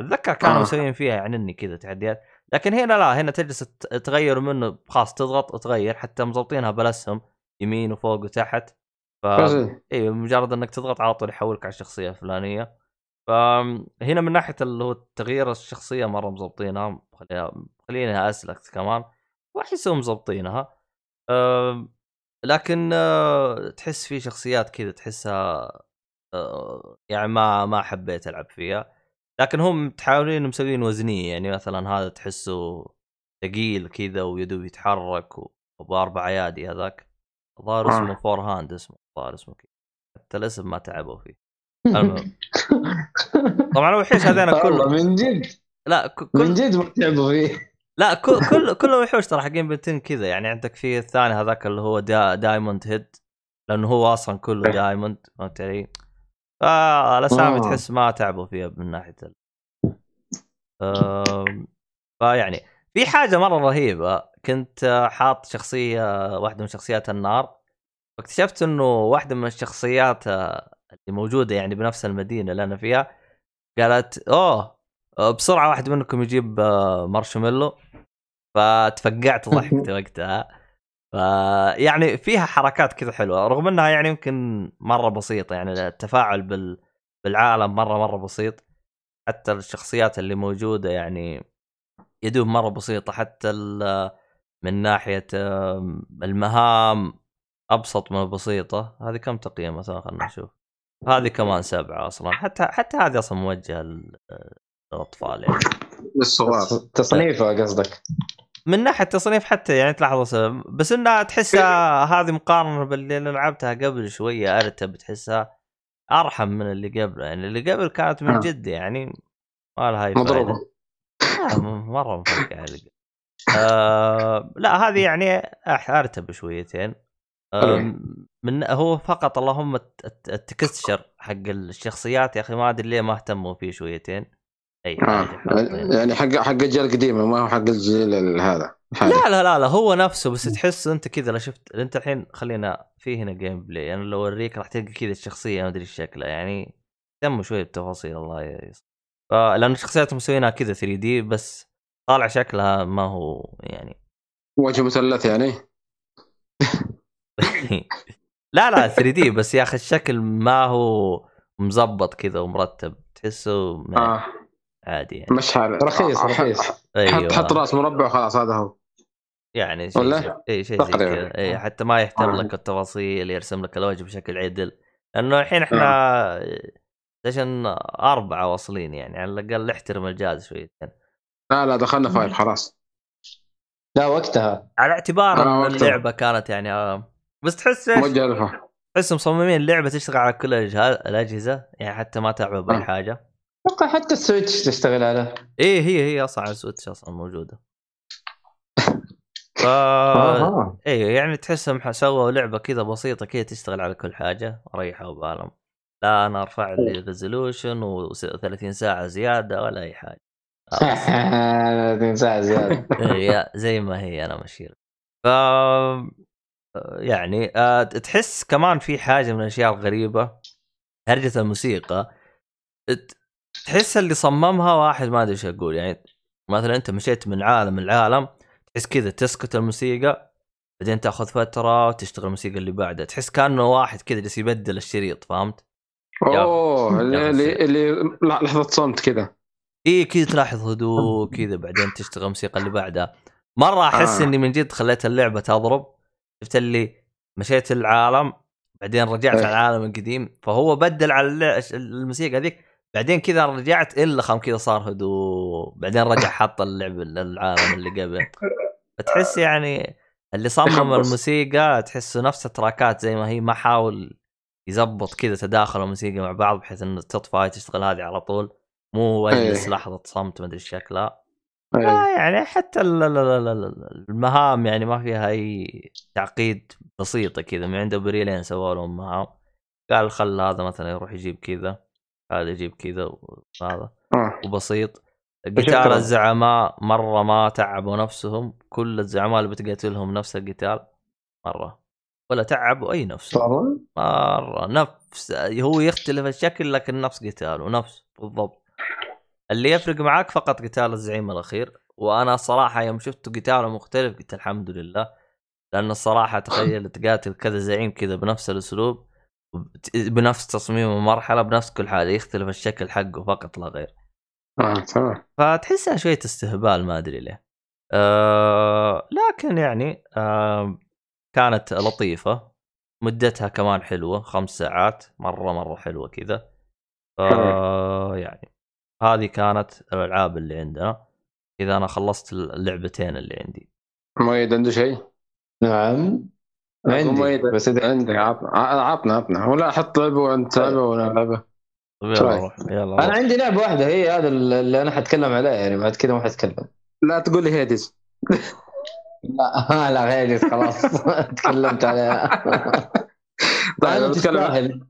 أتذكر كانوا آه. مسويين فيها يعني اني كذا تحديات لكن هنا لا هنا تجلس تغير منه خلاص تضغط تغير حتى مزبطينها بالاسهم يمين وفوق وتحت ف. اي مجرد إنك تضغط على طول يحولك على الشخصية الفلانية فهنا من ناحية اللي هو تغيير الشخصية مرة مزبطينها خليها خلينها أسلك كمان وأحسهم مزبطينها أم، لكن أه، تحس في شخصيات كذا تحسها أه، يعني ما ما حبيت ألعب فيها. لكن هم يحاولون مسوين وزنية يعني مثلا هذا تحسه ثقيل كذا ويدوب يتحرك وبأربع أيادي هذاك. الظاهر آه. اسمه Four Hand اسمه الظاهر اسمه كذا. حتى الاسم ما تعبوا فيه. المهم. (laughs) طبعا الوحوش هذين والله كل من جد. لا ك- من كل جد ما تعبوا فيه. لا كل كل كل الوحوش ترى حقين بنتين كذا يعني عندك في الثاني هذاك اللي هو دا Diamond Head لأنه هو أصلا كله إيه. Diamond فهمت علي؟ فالأسامي آه. تحس ما تعبوا فيها من ناحية ال... فيعني في حاجة مرة رهيبة كنت حاط شخصية واحدة من شخصيات النار واكتشفت إنه واحدة من الشخصيات اللي موجودة يعني بنفس المدينة اللي أنا فيها قالت أوه بسرعة واحد منكم يجيب آه، مارشميلو فتفقعت (laughs) ضحكت وقتها. ف يعني فيها حركات كذا حلوة رغم إنها يعني يمكن مرة بسيطة يعني التفاعل بال... بالعالم مرة مرة بسيط. حتى الشخصيات اللي موجودة يعني يدوب مرة بسيطة حتى ال... من ناحية المهام أبسط من البسيطة. هذه كم تقييم؟ مثلا خلينا نشوف. هذه كمان سبعة أصلا. حتى حتى هذه أصلا موجهة للاطفال يعني للصغار تصنيفه قصدك. من ناحية تصنيف حتى يعني تلاحظ. بس إنها تحسها هذه مقارنة باللي لعبتها قبل شوية ارتب تحسها أرحم من اللي قبل يعني اللي قبل كانت من آه. جد يعني ما لها مضروبة. مرة قبل. آه لا هذه يعني ارتب شويتين آه من هو فقط اللهم الت- الت- ال texture حق الشخصيات. يا أخي ما أدري ليه ما اهتموا فيه شويتين. اي آه. حاجة حاطين. يعني حق حق الجيل القديم ما هو حق الجيل ال- هذا. لا لا لا لا هو نفسه بس تحس أنت كذا لو شفت أنت الحين خلينا في هنا gameplay يعني لو أوريك راح تلقى كذا الشخصية ما أدري شكلها يعني اهتموا شوي بالتفاصيل الله يس لأن الشخصيات مسوينها كذا 3D بس طالع شكلها ما هو يعني وجه مثلث يعني (laughs) لا لا 3D بس يا أخي الشكل ما هو مزبط كذا ومرتب تحسه آه عادي يعني. مش حال رخيص آه، رخيص. حط أيوه. حط رأس مربع وخلاص هذا هو. يعني شيء ولا؟ شيء إي شيء زي. كذا. إي حتى ما يهتم آه. لك التفاصيل يرسم لك الوجه بشكل عدل. لأنه الحين إحنا Station أربعة واصلين يعني على الأقل احترم الجهاز شويتين لا لا دخلنا five خلاص. لا وقتها. على اعتبار آه، إن وقتها. اللعبة كانت يعني آه، بس تحس تحس مصممين اللعبة تشتغل على كل الأجهزة يعني حتى ما تعبوا بأي آه. حاجة. أتوقع حتى السويتش تشتغل عليه. إيه هي هي أصلا على ال Switch أصلا موجودة. ف آه. أيوه يعني تحسهم سووا لعبة كذا بسيطة كذا تشتغل على كل حاجة. ريحوا بالهم لا أنا أرفع لي resolution و30 ساعة زيادة ولا أي حاجة. خلاص. (laughs) 30 ساعة زيادة. (laughs) هي زي ما هي أنا ماشي ف يعني آه تحس كمان في حاجة من الأشياء الغريبة. هرجة الموسيقى. تحس اللي صممها واحد ما أدري إيش أقول يعني مثلا أنت مشيت من عالم لعالم تحس كذا تسكت الموسيقى بعدين تأخذ فترة وتشتغل الموسيقى اللي بعدها تحس كأنه واحد كذا جالس يبدل الشريط فهمت؟ أوه اللي. اللي اللي لحظة صمت كذا إيه كذا تلاحظ هدوء كذا بعدين تشتغل الموسيقى اللي بعدها مرة أحس آه. إني من جد خليت اللعبة تضرب شفت اللي مشيت العالم بعدين رجعت إيه. على العالم القديم فهو بدل على الموسيقى هذيك بعدين كذا رجعت إلا خم كذا صار هدوء. بعدين رجع (laughs) حط اللعب العالم اللي قبل. فتحس يعني اللي صمم. الموسيقى تحسه نفس التراكات زي ما هي ما حاول يزبط كذا تداخل الموسيقى مع بعض بحيث انه تطفى تشتغل هذه على طول. مو أجلس إيه. لحظة صمت ما أدري شكلها. أي. آه يعني حتى ال- ال- ال- ال- المهام يعني ما فيها أي تعقيد بسيطة كذا. من عنده بريلين سووا لهم مهام. قال خل هذا مثلا يروح يجيب كذا. هذا يجيب كذا وهذا آه. وبسيط. قتال الزعماء مرة ما تعبوا نفسهم. كل الزعماء اللي بتقاتلهم نفس القتال مرة. ولا تعبوا أي نفس. مرة. نفس. هو يختلف الشكل لكن نفس قتاله. نفس. بالضبط. اللي يفرق معاك فقط قتال الزعيم الأخير. وأنا الصراحه يوم شفت قتاله مختلف قلت الحمد لله. لأن الصراحة تخيل تقاتل كذا زعيم كذا بنفس الأسلوب. بنفس تصميم المرحلة بنفس كل حاجة يختلف الشكل حقه فقط لا غير. آه تمام فتحسها شوية استهبال ما أدري ليه. أه لكن يعني أه كانت لطيفة. مدتها كمان حلوة خمس ساعات مرة مرة حلوة كذا. ف يعني هذه كانت الألعاب اللي عندنا. إذا أنا خلصت اللعبتين اللي عندي. مؤيد عنده شيء؟ نعم. عندي بس إذا- عندك عطنا عطنا عطنا ولا حط لعبة وأنت لعبة وأنا لعبة. طيب يلا يلا أنا. عندي لعبة واحدة هي هذا اللي أنا حتكلم عليها يعني بعد كذا ما حتكلم. لا تقول لي هيدز (laughs) لا (laughs) لا غيري خلاص. (laughs) تكلمت عليها. طيب تستاهل.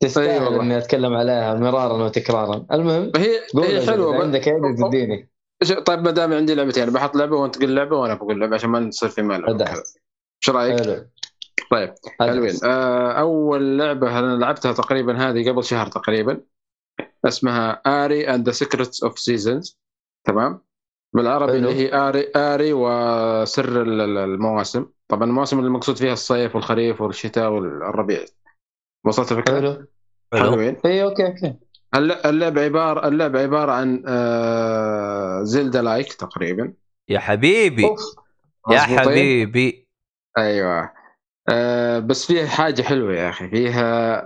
تستاهل والله. إني أتكلم عليها مرارا وتكرارا. المهم هي هي حلوة ب- عندك ايدي تديني. إيش- طيب ما دام عندي لعبتين بحط لعبة وأنت تقول لعبة وأنا بقول لعبة عشان ما نصير في. وكذا. إيش رأيك؟ حلو. طيب حلوين. آه، أول لعبة أنا لعبتها تقريبا هذه قبل شهر تقريبا؟ اسمها Ary and the Secrets of Seasons تمام؟ بالعربي. اللي هي اري اري وسر ال- ال- المواسم. طبعا المواسم اللي المقصود فيها الصيف والخريف والشتاء والربيع. وصلت الفكرة؟ حلو. حلو. حلوين. اي okay okay. الل- اللعبة عباره اللعبة عبارة عن آه، Zelda like تقريبا. يا حبيبي. يا؟ حبيبي. أيوه. آه بس فيها حاجة حلوة يا أخي. فيها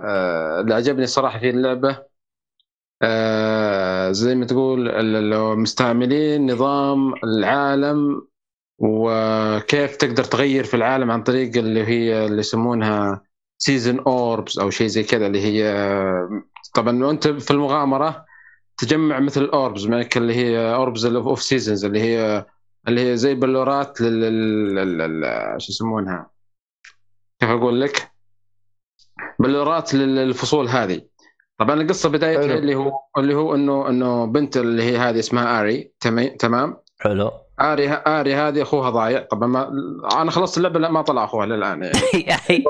آه اللي عجبني صراحة في اللعبة آه زي ما تقول ال- مستعملين نظام العالم وكيف تقدر تغير في العالم عن طريق اللي هي اللي يسمونها season orbs أو شيء زي كذا اللي هي طبعا وأنت في المغامرة تجمع مثل ال orbs معك اللي هي orbs of seasons اللي هي اللي هي زي بلورات لل- شو يسمونها؟ كيف أقول لك؟ بلورات لل- للفصول هذه. طبعا القصة بدايتها حلو. اللي هو اللي هو إنه إنه بنت اللي هي هذه اسمها آري. تمام؟ حلو. آري آري هذه أخوها ضايع. طبعا ما أنا خلصت اللعبة لا ما طلع أخوها للآن. يعني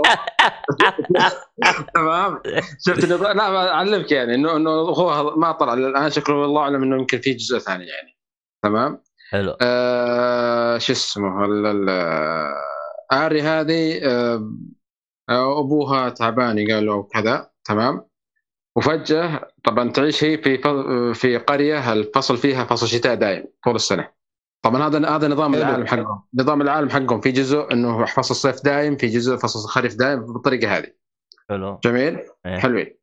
(laughs) تمام؟ شفت لا أعلمك يعني إنه إنه أخوها ما طلع للآن. شكله والله أعلم إنه يمكن في جزء ثاني يعني. تمام؟ حلو. آه شو اسمه؟ ال- ال- آري هذه أبوها تعبان قالوا كذا تمام. وفجاه طبعا تعيش هي في في قرية الفصل فيها فصل شتاء دائم طول السنة. طبعا هذا هذا نظام. العالم حقهم. نظام العالم حقهم. في جزء إنه فصل الصيف دائم في جزء فصل الخريف دائم بالطريقة هذه. حلو. جميل؟ إيه. حلوين.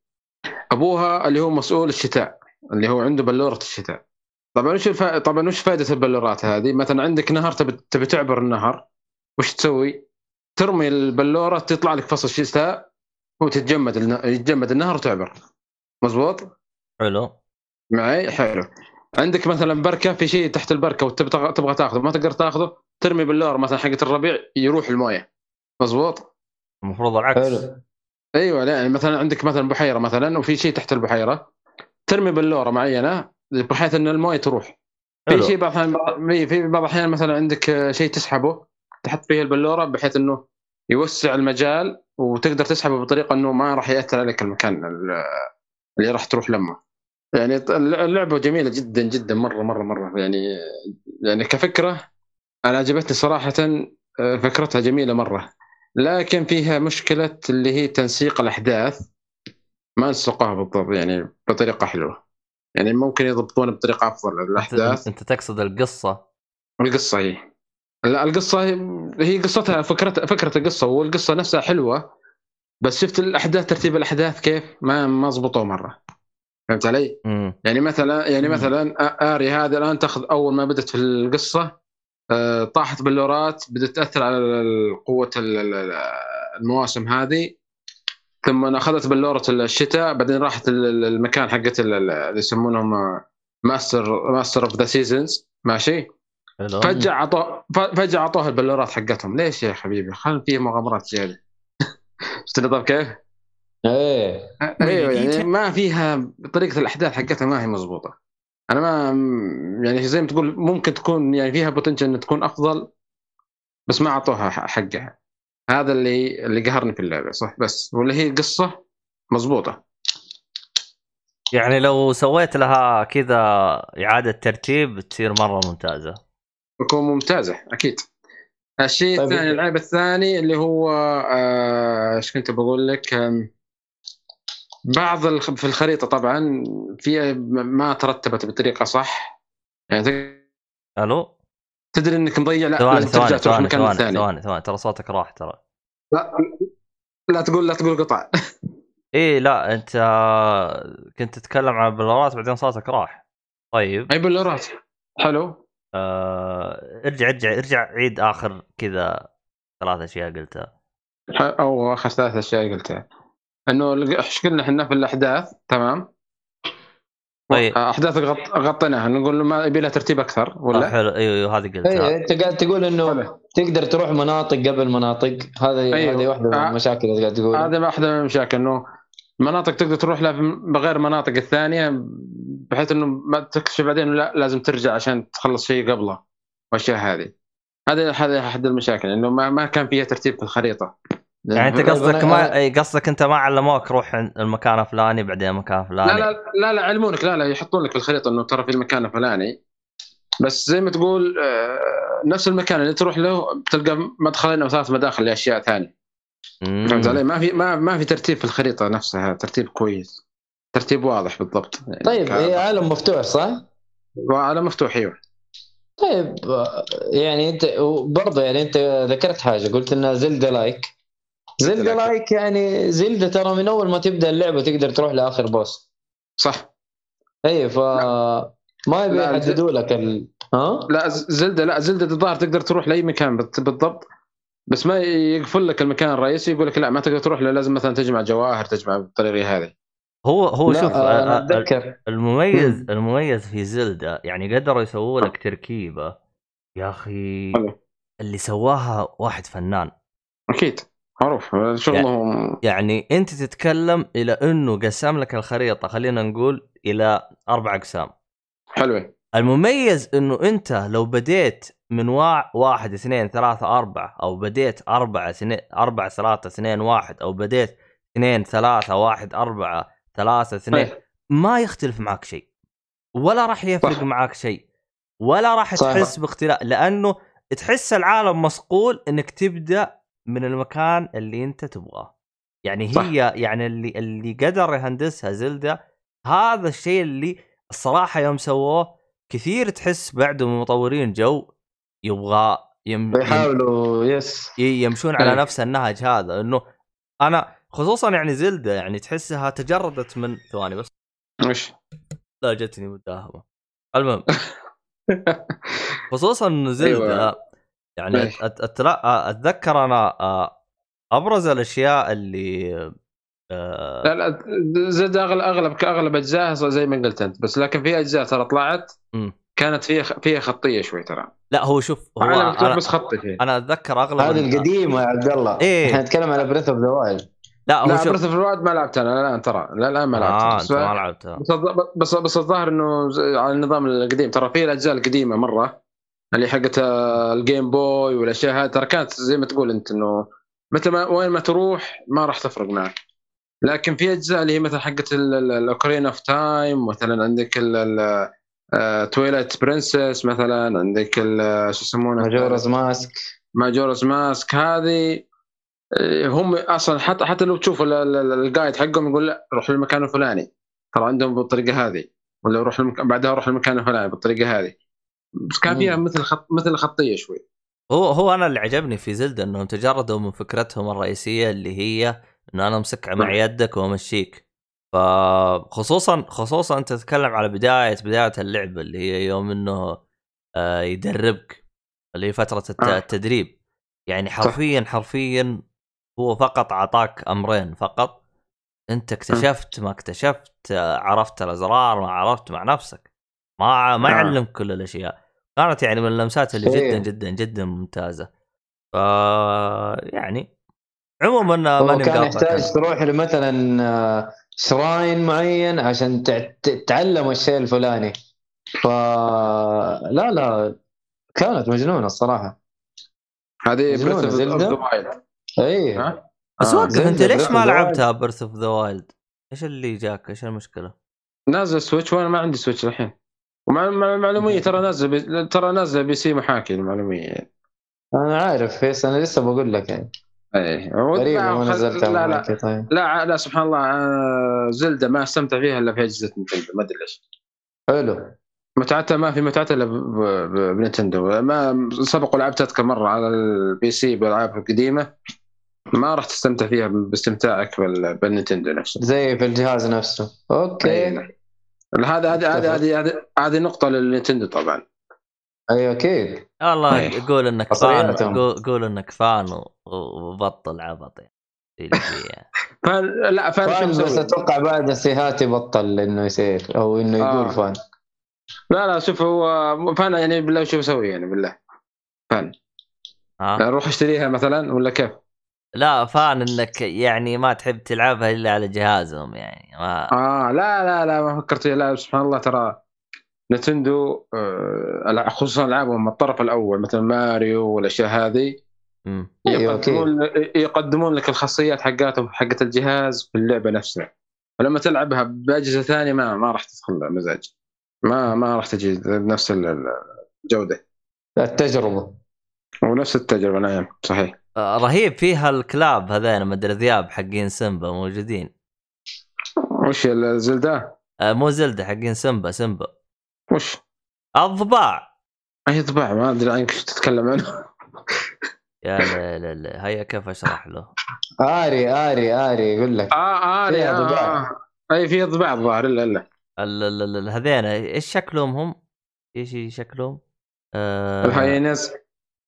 أبوها اللي هو مسؤول الشتاء اللي هو عنده بلورة الشتاء. طبعا وش الف... طبعا وش فائده البلورات هذه؟ مثلا عندك نهر تبي تبي تعبر النهر؟ وش تسوي؟ ترمي البلورة تطلع لك فصل الشتاء وتتجمد الن... يتجمد النهر وتعبر. مزبوط حلو. معي؟ حلو. عندك مثلا بركة في شيء تحت البركة وتبغى تبغى تاخذه ما تقدر تاخذه ترمي بلورة مثلا حقت الربيع يروح الموية. مزبوط المفروض العكس. حلو. أيوه لا يعني مثلا عندك مثلا بحيرة مثلا وفي شيء تحت البحيرة ترمي بلورة معينة بحيث إن الموية تروح. في. شيء بعض في بعض الأحيان مثلا عندك شيء تسحبه تحط فيه البلورة بحيث إنه يوسع المجال وتقدر تسحبه بطريقة إنه ما راح يأثر عليك المكان ال- اللي راح تروح لمه يعني اللعبة جميلة جدا جدا مرة مرة مرة. يعني يعني كفكرة أنا عجبتني صراحة آه، فكرتها جميلة مرة. لكن فيها مشكلة اللي هي تنسيق الأحداث. ما نسقوها بالضبط يعني بطريقة حلوة. يعني ممكن يضبطونها بطريقة أفضل الأحداث. أنت تقصد القصة؟ القصة هي لا القصة هي- قصتها فكره فكرة القصة والقصة نفسها حلوة بس شفت الأحداث ترتيب الأحداث كيف؟ ما ما زبطوا مرة. فهمت علي؟ امم يعني مثلا يعني مم. مثلا آري هذا الآن تأخذ أول ما بدت في القصة آه، طاحت بلورات بدأت تأثر على قوة ال- ال- المواسم هذه. ثم أخذت بلوره الشتاء بعدين راحت ال- ال- المكان حقت ال- ال- اللي يسمونهم master master of the seasons ماشي؟ فجأة عطوه ف- فجأة عطوها البلورات حقتهم. ليش يا حبيبي؟ خل فيه مغامرات زيادة. (laughs) شفت النظام كيف؟ إيه. أيوه يعني ما فيها طريقة الأحداث حقتها ما هي مضبوطة. أنا ما يعني زي ما تقول ممكن تكون يعني فيها potential إنها تكون أفضل بس ما اعطوها ح- حقها. هذا اللي اللي قهرني في اللعبة صح؟ بس. واللي هي قصة مضبوطة. يعني لو سويت لها كذا إعادة ترتيب تصير مرة ممتازة. تكون ممتازة أكيد. الشيء طيب. الثاني اللعب الثاني اللي هو آه، إيش كنت بقول لك؟ بعض الخ- في الخريطة طبعا في ما ترتبت بطريقة صح. يعني ألو؟ تدري إنك مضيع؟ لا ثواني ترجع ثواني ثواني ثواني الثاني ثواني ثواني. ترى صوتك راح ترى. لا لا تقول لا تقول قطع. إيه لا أنت كنت تتكلم عن البلورات بعدين صوتك راح. طيب. اي بلورات حلو. آه ارجع ارجع ارجع عيد آخر كذا ثلاث أشياء قلتها. أو آخر ثلاث أشياء قلتها. إنه إيش قلنا إحنا في الأحداث؟ تمام؟ طيب. أحداث غط... غطيناها. نقول ما يبي لها ترتيب أكثر آه ولا؟ حلو. أيوه أيوه هذه قلتها. انت قاعد تقول إنه حلو. تقدر تروح مناطق قبل مناطق. هذه أيوه. هذه واحدة من آه. المشاكل اللي قاعد تقول هذا واحدة من المشاكل إنه مناطق تقدر تروح لها بغير المناطق الثانية بحيث إنه ما تكتشف بعدين لا لازم ترجع عشان تخلص شيء قبله والأشياء هذه. هذا هذا أحد المشاكل إنه ما, ما كان فيها ترتيب في الخريطة. يعني أنت قصدك ما أي قصدك أنت ما علموك روح المكان الفلاني بعدين المكان الفلاني لا لا لا لا علمونك لا لا يحطون لك في الخريطة إنه ترى في المكان الفلاني. بس زي ما تقول آه، نفس المكان اللي تروح له بتلقى مدخلين أو ثلاث مداخل لأشياء ثانية. فهمت علي؟ ما في ما ما في ترتيب في الخريطة نفسها ترتيب كويس. ترتيب واضح بالضبط. يعني طيب هي عالم مفتوح صح؟ وعالم مفتوح إيوه. طيب يعني انت برضه يعني أنت ذكرت حاجة قلت انها Zelda like. Zelda Zelda like. يعني Zelda ترى من أول ما تبدأ اللعبة تقدر تروح لآخر boss. صح. اي ف ما يبي يحددوا لك ال... ها؟ لا ز- زلده لا زلدة الظاهر تقدر تروح لأي مكان بالضبط. بس ما يقفل لك المكان الرئيسي يقول لك لا ما تقدر تروح له لازم مثلا تجمع جواهر تجمع بالطريقة هذه. هو هو لا شوف آه، آه، آه، أتذكر. المميز مم. المميز في زلدة يعني قدروا يسووا لك تركيبة. يا أخي حلو. اللي سواها واحد فنان. أكيد. معروف. شغلهم يعني أنت تتكلم إلى إنه قسم لك الخريطة خلينا نقول إلى أربع أقسام. حلوة. المميز إنه أنت لو بديت من وا... واحد اثنين ثلاثة أربعة أو بديت أربعة اثنين أربعة ثلاثة اثنين واحد أو بديت اثنين ثلاثة واحد أربعة ثلاثة اثنين. ما يختلف معك شيء ولا راح يفرق صح. معك شيء ولا راح. تحس باختلاف لأنه تحس العالم مصقول إنك تبدأ من المكان اللي أنت تبغاه يعني صح. هي يعني اللي اللي قدر يهندسها زلدة هذا الشيء اللي الصراحه يوم سووه كثير تحس بعده من مطورين جو يبغى يم بيحاولوا يس يمشون على أي. نفس النهج هذا إنه أنا خصوصا يعني زلدة يعني تحسها تجردت من ثواني بس وش لا جتني مداهمة المهم (laughs) خصوصا زلدة أيوة. يعني إيه. أت- أت- أتلا- أتذكر أنا آه، أبرز الأشياء اللي آه، لا لا Zelda أغلب اغلب اغلب اجزاء زي ما قلت أنت بس لكن في أجزاء ترى طلعت. كانت فيها فيها خطية شوي ترى. لا هو شوف هو أنا, بس خطي فيه أنا أتذكر أغلب هذه ال- القديمة يا عبد الله. إيه. إحنا نتكلم على Breath of the Wild لا هو لا شوف. Breath of the Wild ما لعبت أنا لا ترى لا لا ما لعبت. آه بس, انت ما لعبتها بس, بس بس الظاهر إنه على النظام القديم ترى في الأجزاء القديمة مرة اللي حقت آه، ال Game Boy والأشياء هذه ترى كانت زي ما تقول أنت إنه مثل ما وين ما تروح ما راح تفرق معك. لكن في أجزاء اللي هي مثلا حقت ال Ocarina of Time مثلا عندك Twilight Princess مثلا عندك ال- شو يسمونه؟ Majora's Mask Majora's Mask هذه آه، هم أصلا حتى حتى لو تشوف ال- ال- ال- ال guide حقهم يقول لا روح للمكان الفلاني. ترى عندهم بالطريقة هذه. ولا روح المك... بعدها روح للمكان الفلاني بالطريقة هذه. بس كان فيها. مثل خط مثل خطية شوي. هو هو أنا اللي عجبني في زلدة إنهم تجردوا من فكرتهم الرئيسية اللي هي إنه أنا أمسك مع نعم. يدك وأمشيك فخصوصا خصوصا أنت تتكلم على بداية بداية اللعبه اللي هي يوم إنه آه، يدربك اللي هي فترة آه. التدريب يعني حرفيا حرفيا هو فقط أعطاك أمرين فقط أنت اكتشفت ما اكتشفت آه، عرفت الأزرار ما عرفت مع نفسك ما ما. يعلمك كل الأشياء كانت يعني من اللمسات اللي. جدا جدا جدا ممتازة ف يعني عموما ماني كان يحتاج. تروح لمثلا آه، shrine معين عشان تع- تتعلم الشيء الفلاني ف لا لا كانت مجنونة الصراحة هذه مجنونة Breath of. the Wild اي؟ بس آه. وقف أنت ليش ما لعبتها Breath of the Wild؟ إيش اللي جاك؟ إيش المشكلة؟ نازل Switch وأنا ما عندي Switch الحين ومع مع- معلومية ترى نازله P... ترى نازله PC محاكي المعلومية أنا عارف بس أنا لسه بقول لك يعني اي غريبه ما نزلتها لا لا. طيب. لا لا سبحان الله آه، Zelda ما أستمتع فيها إلا في أجهزة Nintendo ما أدري ليش. حلو. متعتها ما في متعتها إلا ب Nintendo ما سبق ولعبت أذكر مرة على ال PC بالالعاب القديمه ما راح تستمتع فيها باستمتاعك بال- بال Nintendo نفسه. زي في الجهاز نفسه. أوكي. أي. هذا هذه هذه هذه هذه هذه نقطة لل Nintendo طبعا. أيوه أكيد والله إيه. قول إنك fan. قول, إنك fan وبطل عبط يعني يعني. (laughs) fan لا fan بس؟ أتوقع بعد السيهات يبطل إنه يصير أو إنه يقول آه. fan لا لا شوف هو fan يعني بالله شو بسوي يعني بالله فان ها؟ أروح اشتريها مثلا ولا كيف؟ لا فان إنك يعني ما تحب تلعبها إلا على جهازهم يعني ما آه لا لا لا ما فكرت فيها. لا سبحان الله ترى نتندو آه خصوصا العابهم الطرف الأول مثل ماريو والأشياء هذه. أيوة، يقدمون يقدمون لك الخاصيات حقاتهم حقت الجهاز في اللعبة نفسها. ولما تلعبها بأجهزة ثانية ما ما راح تدخل مزاج ما ما راح تجي ال- الجودة. التجربة. ونفس التجربة نعم صحيح. آه، رهيب فيها الكلاب هذين مدري ذياب حقين Simba موجودين. وش ال Zelda آه، مو زلدة حقين Simba Simba. وش؟ الضباع. أي ضباع ما أدري عنك إيش تتكلم عنه. يا لا لا لا هيا كيف أشرح له؟ آري آري آري يقول لك. آه فيها آه، ضباع. آه. أي في ضباع الظاهر الا الا ال- ال- ال- ال- هذين إيش شكلهم هم؟ إيش شكلهم؟ آه ال hyenas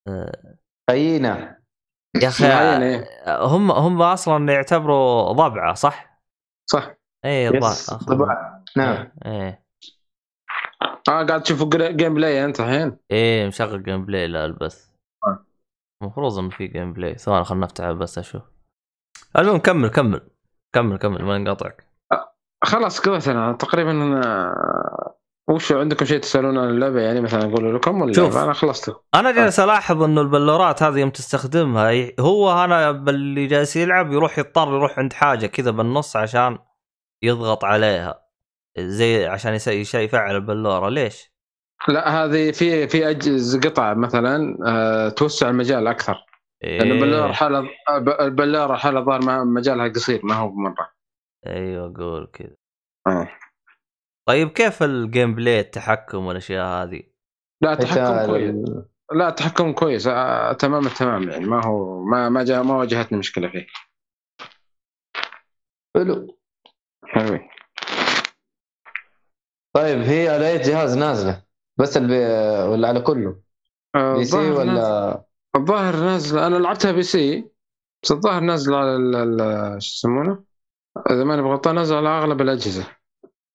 آه. hyena يا أخي إيه. هم هم أصلا يعتبروا ضبعة صح؟ صح. اي ضباع نعم. إيه. آه قاعد تشوف gameplay أنت الحين. إيه مشغل gameplay لا البث آه. المفروض انه في gameplay ثواني خلنا نفتح بس أشوف. المهم كمل كمل. كمل كمل. ما نقاطعك خلاص قضيت أنا تقريبا أنا... وش عندكم شيء تسألون عن اللعبة؟ يعني مثلا أقول لكم ولا شوف. أنا خلصت. أنا جالس ألاحظ إنه البلورات هذه يوم تستخدمها هو أنا باللي جالس يلعب يروح يضطر يروح عند حاجة كذا بالنص عشان يضغط عليها. زي عشان يفعل البلوره ليش؟ لا هذه في في أجز قطع مثلا آه توسع المجال أكثر لأن إيه. البلاره حالة البلاره حالة ظهر ما- مجالها قصير ما هو مره أيوه قول كذا آه. طيب كيف ال gameplay التحكم والأشياء هذه؟ لا تحكم كويس لا تحكم كويس آه تمام التمام يعني ما هو ما ما جاء ما واجهتني مشكلة فيه حلو حلوين طيب هي على اي جهاز نازلة؟ بس ال P... ولا على كله؟ آه، PC الظاهر نازل- ولا الظاهر نازل أنا لعبتها PC بس الظاهر نازل على ال- ال- شو يسمونه؟ إذا ماني بغلطان نازل على أغلب الأجهزة.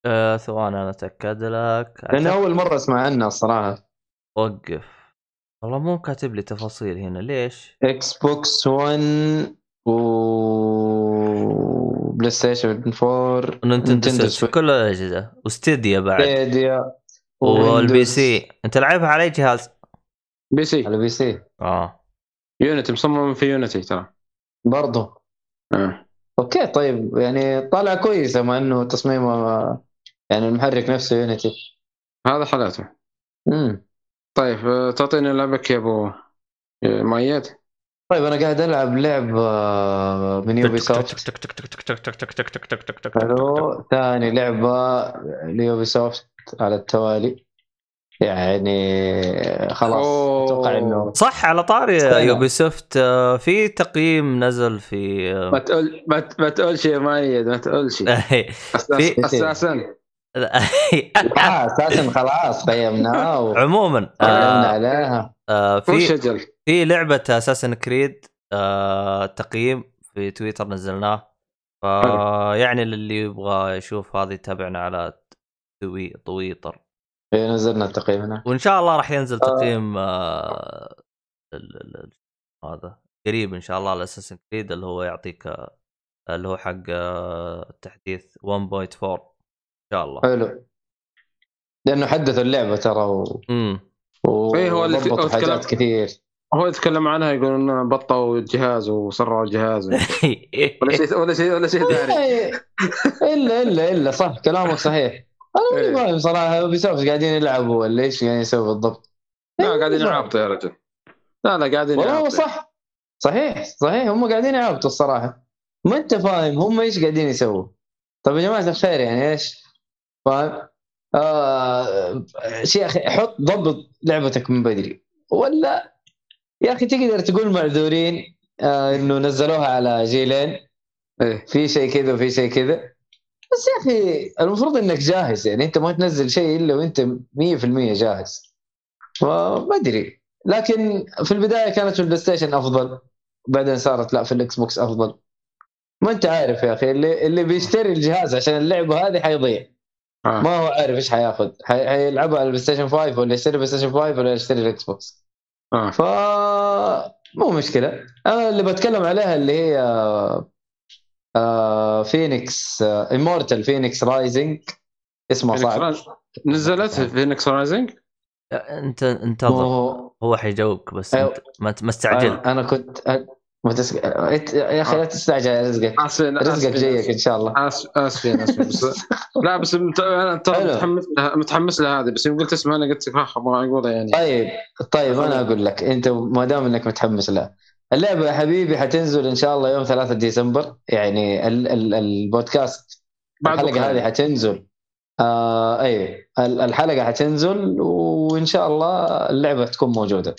آه ثواني أنا أتأكد لك. لأن أول مرة أسمع عنها الصراحة. وقف. والله مو كاتب لي تفاصيل هنا. ليش؟ Xbox 1 و PlayStation 4 Nintendo Switch. كل الاجهزه و Stadia بعد. Stadia وال P C. أنت لعبها على أي جهاز؟ PC. على PC. آه. Unity مصمم في Unity ترى. برضه آه. أوكي طيب. يعني طالعه كويسه مع إنه تصميمه يعني المحرك نفسه Unity هذا حالاته امم طيب آه، تعطيني لعبك يا أبو مؤيد. طيب أنا قاعد العب لعب آه، من Ubisoft حلو ثاني لعبه ل Ubisoft على التوالي يعني خلاص. أتوقع انه صح على طاري. Ubi soft آه، في تقييم نزل في ما تقول ما, ت- ما تقول شيء يا مؤيد ما تقول شيء أساس في- أساسا آه أساسا (laughs) خلاص قيمناه (laughs) عموما آه، عليها. آه، في في لعبة Assassin's Creed آه تقييم في تويتر نزلناه. فيعني للي يبغى يشوف هذه يتابعنا على توي تويتر. إيه، نزلنا التقييم هنا وإن شاء الله راح ينزل تقييم آه هذا قريب إن شاء الله الاساسن كريد اللي هو يعطيك اللي هو حق التحديث 1.4 ان شاء الله. حلو. لأنه حدثوا اللعبة ترى و... امم و... هو اللي- هو حاجات تكلم- كثير. هو يتكلم عنها يقول إنه بطوا الجهاز وسرعوا الجهاز. (laughs) ولا شيء ولا شيء ولا شيء ثاني. إيه، الا الا إلا صح كلامك صحيح. أنا. ماني فاهم صراحة بيسوف قاعدين يلعبوا ولا إيش يعني يسوي بالضبط. لا قاعدين إيه، يعابطوا يا رجل. لا لا قاعدين والله هو صح. صحيح صحيح هم قاعدين يعبطوا الصراحة. ما أنت فاهم هم إيش قاعدين يسووا. طيب يا جماعة الخير يعني إيش؟ فاهم آه شيء يا أخي حط ضبط لعبتك من بدري. ولا يا أخي تقدر تقول معذورين آه إنه نزلوها على جيلين. إيه في شيء كذا وفي شيء كذا. بس يا أخي المفروض إنك جاهز يعني أنت ما تنزل شيء إلا وأنت 100% جاهز. فما أدري. لكن في البداية كانت في ال PlayStation أفضل. بعدين صارت لا في ال Xbox أفضل. ما أنت عارف يا أخي اللي اللي بيشتري الجهاز عشان اللعبة هذه حيضيع. آه. ما هو عارف إيش حياخذ حي- حيلعبها على ال PlayStation 5 ولا يشتري PlayStation 5 ولا يشتري ال Xbox. آه. ف مو مشكلة. أنا اللي بتكلم عليها اللي هي آه Fenyx Immortal Fenyx Rising اسمه صعب. نزلت Fenyx Rising انت انتظر. هو. حيجاوبك بس أيوه. أنت ما ت- ما استعجل. أنا أنا كنت يا أخي لا تستعجل رزقك. آسفين رزقك جايك إن شاء الله. آسفين آسفين بس (laughs) لا بس مت... أنا ترى. متحمس لها متحمس لها هذه بس يوم قلت اسمها أنا قلت ها أبغى أقولها يعني. طيب طيب أنا أقول لك أنت ما دام إنك متحمس لها. اللعبة يا حبيبي حتنزل إن شاء الله يوم 3 ديسمبر. يعني ال... ال... البودكاست بعد الحلقة. هذه حتنزل. آه أي ال- الحلقة حتنزل وإن شاء الله اللعبة تكون موجودة.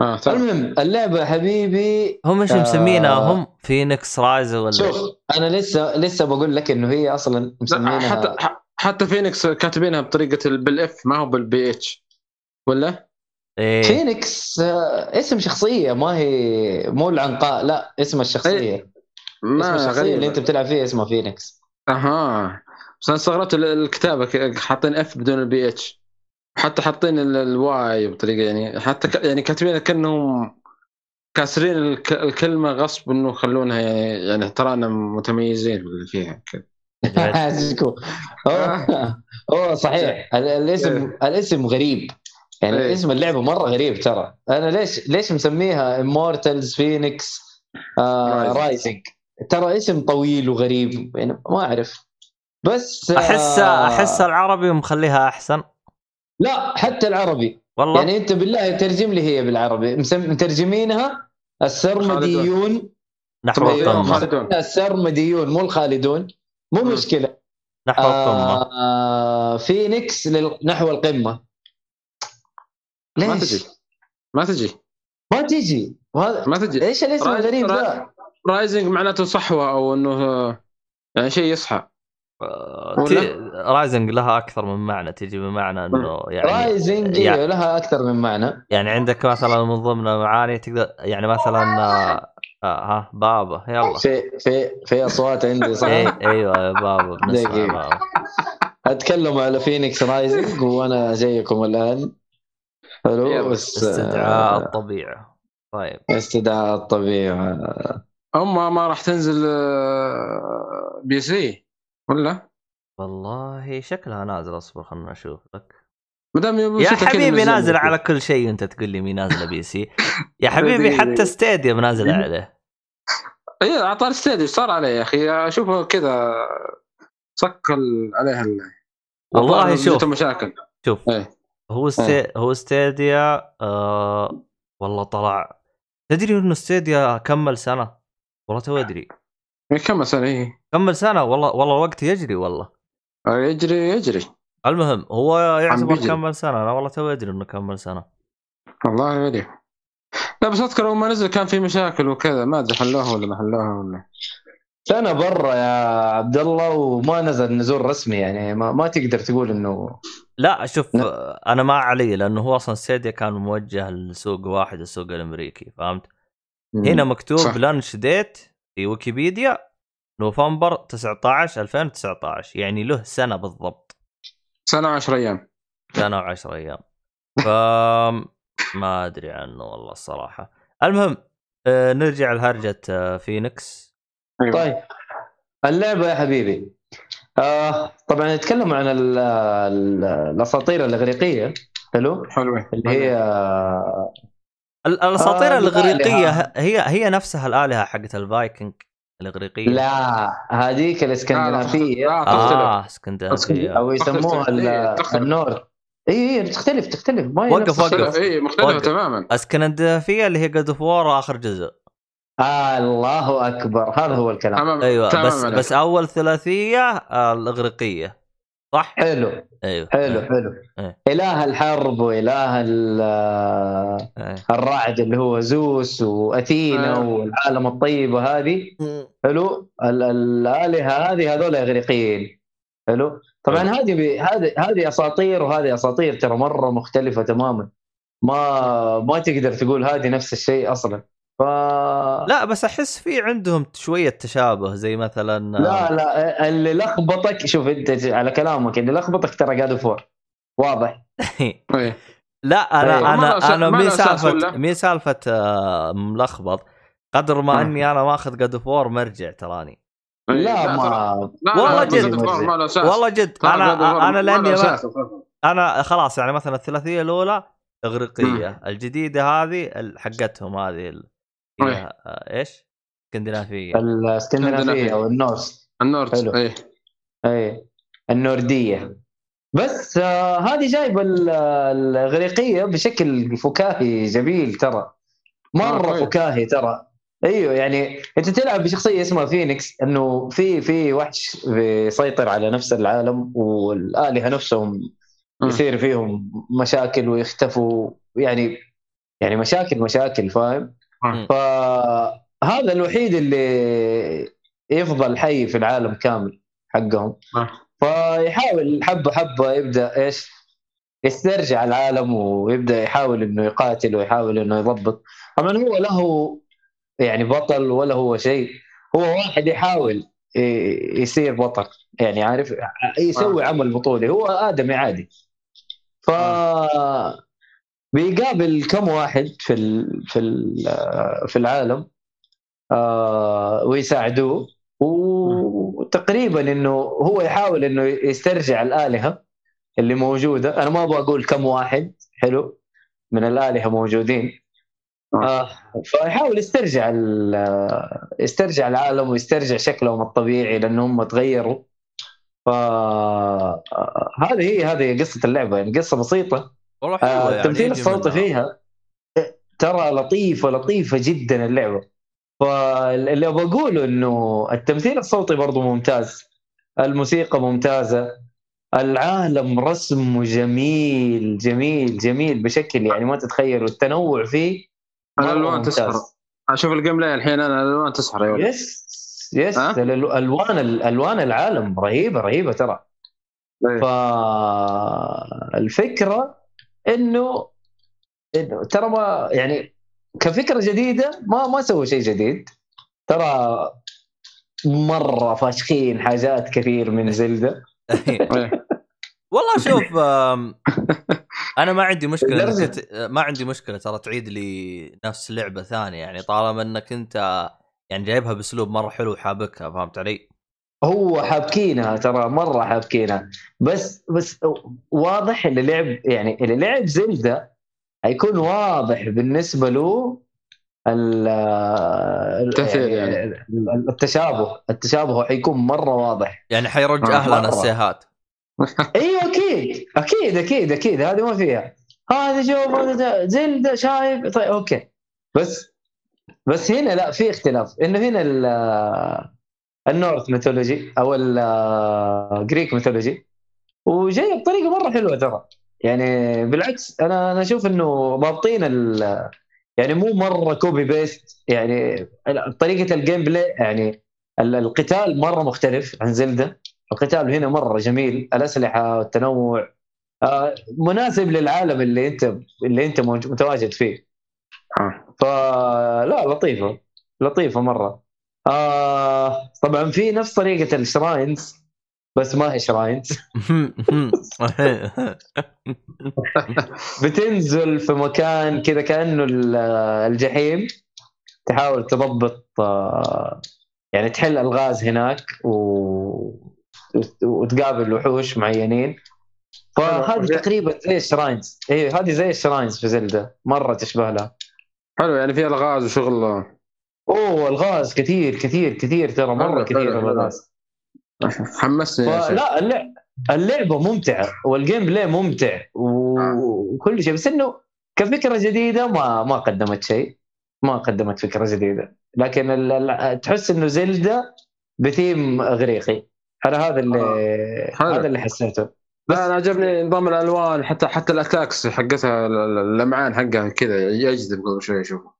آه المهم اللعبة حبيبي هم إيش آه. مسمينها؟ هم فينيكس Rise ولا شوف أنا لسه لسه بقول لك إنه هي أصلا لا، مسمينها حتى حتى فينيكس كاتبينها بطريقة ال- بال F ما هو بال PH ولا؟ إيه. فينيكس آه، اسم شخصية ما هي مو العنقاء لا اسم الشخصية. اسم ما الشخصية غريب اللي أنت بتلعب فيها اسمها Fenyx أها. بس أنا استغربت ال- الكتابة حاطين F بدون ال PH حتى حاطين ال- ال Y بطريقة يعني حتى ك- يعني كاتبين كأنهم كاسرين الك- الكلمة غصب إنه يخلونها يعني يعني ترانا متميزين فيها كذا. (laughs) (laughs) هو (laughs) صحيح. ال- الاسم الاسم غريب. يعني إيه. اسم اللعبة مرة غريب ترى. أنا ليش ليش مسميها Immortals Fenyx. Rising ترى اسم طويل وغريب يعني ما أعرف. بس آه، احس احس العربي مخليها أحسن. لا حتى العربي. والله؟ يعني أنت بالله ترجم لي هي بالعربي. مترجمينها السرمديون. نحو خالدون. السرمديون مو الخالدون. مو. مشكلة. نحو القمه آه فينيكس لل- نحو القمة. ليش؟ ما تجي. ما تجي. ما تجي. وهذا ما تجي. إيش الاسم الغريب ذا؟ رايزنج معناته صحوة أو إنه يعني شيء يصحى. آه، رايزنج لها أكثر من معنى تجي بمعنى إنه يعني rising يعني- إيه، لها أكثر من معنى يعني عندك مثلا من ضمن المعاني تقدر يعني مثلا آه، آه، ها بابا يلا في في في أصوات عندي صح؟ إيه أيوه يا بابا بنسمع. بابا أتكلم على Phoenix Rising وأنا جايكم الآن حلو. بس استدعاء آه، الطبيعة طيب استدعاء الطبيعة أما ما راح تنزل آه، PC ولا؟ والله شكلها نازل أصبر خلنا نشوف لك. ما دام يبي يا حبيبي نازل. على كل شيء وأنت تقول لي مي نازله PC. يا (laughs) حبيبي. حتى Stadia نازل عليه. اي اعطى Stadia صار عليه يا أخي؟ أشوفه كذا صكل عليها ال- والله شوف. مشاكل شوف. إيه. هو ستي... هو Stadia آه... والله طلع. تدري إنه Stadia كمل سنة؟ والله تو أدري. إيه، كم سنة اي كمل سنة والله والله الوقت يجري والله. يجري يجري. المهم هو يعتبر. كمل سنة. أنا والله تو ادري إنه كمل سنة. والله يدري لا بس أذكر أول ما نزل كان في مشاكل وكذا. ما أدري حلوها ولا ما حلوها ولا. سنة برا يا عبد الله وما نزل نزول رسمي يعني. ما, ما تقدر تقول إنه لا شوف لا. آه، أنا ما علي لأنه هو أصلا ستيديا كان موجه لسوق واحد السوق الأمريكي فهمت؟ هنا مكتوب صح. لانش ديت في ويكيبيديا. نوفمبر 19 2019 يعني له سنة بالضبط. سنة 10 أيام. سنة و10 أيام. (laughs) ف ما أدري عنه والله الصراحة. المهم آه، نرجع لهرجة آه، فينيكس. أيوة. طيب. اللعبة يا حبيبي. آه طبعا نتكلم عن ال ال الأساطير الإغريقية. حلو؟ حلوة اللي هي ال- الأساطير آه، الإغريقية. هي هي نفسها الآلهة حقت الفايكنج. الإغريقية. لا هذيك الإسكندنافية. لا، تختلف. آه إسكندنافية. أو يسموها تختلف. ال- تختلف. ال Nord اي اي تختلف تختلف. ما هي وقف، وقف. اي مختلفة وقف. تماما. إسكندنافية اللي هي God of War آخر جزء. آه الله أكبر. هذا هو الكلام. أيوه بس بس أول ثلاثية آه، الإغريقية. صح؟ حلو. أيوه. حلو حلو. إيه. إله الحرب وإله ال- إيه. الرعد اللي هو زوس وأثينا آه. والعالم الطيبه هذه حلو. ال- الآلهة هذه هذول إغريقيين. حلو. طبعا هذه بي- هذه هذه أساطير وهذه أساطير ترى مرة مختلفة تماما. ما ما تقدر تقول هذه نفس الشيء أصلا. ف لا بس أحس في عندهم شوية تشابه زي مثلا لا لا اللي لخبطك شوف أنت على كلامك اللي لخبطك ترى God of War واضح (laughs) إيه. لا أنا له أنا أنا ما مي له أساس سالفة ولا؟ مي سالفة آه، ملخبط قدر ما آه. أني أنا ماخذ God of War مرجع تراني إيه. لا ما والله جد. والله جد أنا أنا لأني. أنا خلاص يعني مثلا الثلاثية الأولى إغريقية الجديدة هذه حقتهم هذه إيه. آه، إيش؟ اسكندنافية الاسكندنافية. أو النورس النورد حلو. إيه اي النوردية بس آه هذه جايبة ال- الاغريقيه بشكل فكاهي جميل ترى آه، مره كويس. فكاهي ترى أيوه يعني أنت تلعب بشخصية اسمها فينيكس إنه في في وحش بيسيطر على نفس العالم والآلهة نفسهم مم. يصير فيهم مشاكل ويختفوا يعني يعني مشاكل مشاكل فاهم؟ فهذا الوحيد اللي يفضل حي في العالم كامل حقهم. فيحاول حبة حبة يبدأ إيش؟ يسترجع العالم ويبدأ يحاول إنه يقاتل ويحاول إنه يضبط. طبعا هو له يعني بطل ولا هو شيء. هو واحد يحاول يصير بطل. يعني عارف؟ يسوي عمل بطولي. هو آدمي عادي. ف بيقابل كم واحد في ال... في ال... في العالم آه ويساعدوه. وتقريبا إنه هو يحاول إنه يسترجع الآلهة اللي موجودة. أنا ما أبغى أقول كم واحد حلو من الآلهة موجودين. آه. فيحاول يسترجع ال- يسترجع العالم ويسترجع شكلهم الطبيعي لأن هم تغيروا. ف آه، هذه هي هذه قصة اللعبة. يعني قصة بسيطة. والله حلوة آه يعني التمثيل الصوتي. فيها ترى لطيفه لطيفه جدا اللعبة فاللي أبغى أقوله إنه التمثيل الصوتي برضو ممتاز الموسيقى ممتازة العالم رسمه جميل جميل جميل بشكل يعني ما تتخيل والتنوع فيه الالوان. تسحر أشوف ال gameplay الحين أنا الالوان تسحر يا ولد yes يس ها؟ الألو- ألوان الالوان العالم رهيبة رهيبة ترى إيه. فالفكرة إنه إنه ترى ما يعني كفكرة جديدة ما ما سووا شيء جديد ترى مرة فاشخين حاجات كثير من زلدة. (laughs) والله شوف أنا ما عندي مشكلة ما عندي مشكلة ترى تعيد لي نفس لعبة ثانية يعني طالما إنك أنت يعني جايبها بأسلوب مرة حلو وحابكها فهمت علي؟ هو حابكينها ترى مرة حابكينها بس بس واضح اللي لعب يعني اللي لعب زلدة هيكون واضح بالنسبة له ال- ال- تمثيل يعني. التشابه التشابه حيكون مرة واضح. يعني حيرجع آه، لنا مرة. السيهات. (laughs) أيوه أكيد أكيد أكيد أكيد. هذه ما فيها. هذا شوف زلدة شايف. طيب أوكي. بس بس هنا لا في اختلاف. إنه هنا ال- Norse mythology أو ال Greek mythology وجاية بطريقة مرة حلوة ترى. يعني بالعكس أنا أنا أشوف إنه ضابطين يعني مو مرة copy paste يعني طريقة ال gameplay يعني ال- القتال مرة مختلف عن زلدة. القتال هنا مرة جميل الأسلحة والتنوع آه، مناسب للعالم اللي أنت اللي أنت متواجد فيه. آه. فلا لطيفة لطيفة مرة. آه طبعا في نفس طريقة الشراينز بس ما هي شراينز (laughs) (laughs) بتنزل في مكان كذا كأنه ال- الجحيم. تحاول تضبط آه، يعني تحل ألغاز هناك و... وتقابل وحوش معينين. فهذه حلو. تقريبا زي ال shrines إيه هذه زي ال shrines في زلدة. مرة تشبه لها. حلو يعني في ألغاز وشغل أوه الغاز كثير كثير كثير ترى مرة كثير. الغاز. حمسني يا شيخ. فلا اللعب اللعبة ممتعة وال gameplay ممتع آه. وكل شيء. بس إنه كفكرة جديدة ما ما قدمت شيء. ما قدمت فكرة جديدة. لكن ال- تحس إنه زلدة بثيم إغريقي. أنا هذا اللي حلو. هذا. اللي حسيته. لا أنا عجبني نظام الألوان حتى حتى ال attacks حقتها ال- ال- اللمعان حقها كذا يجذب قبل شوي اشوفه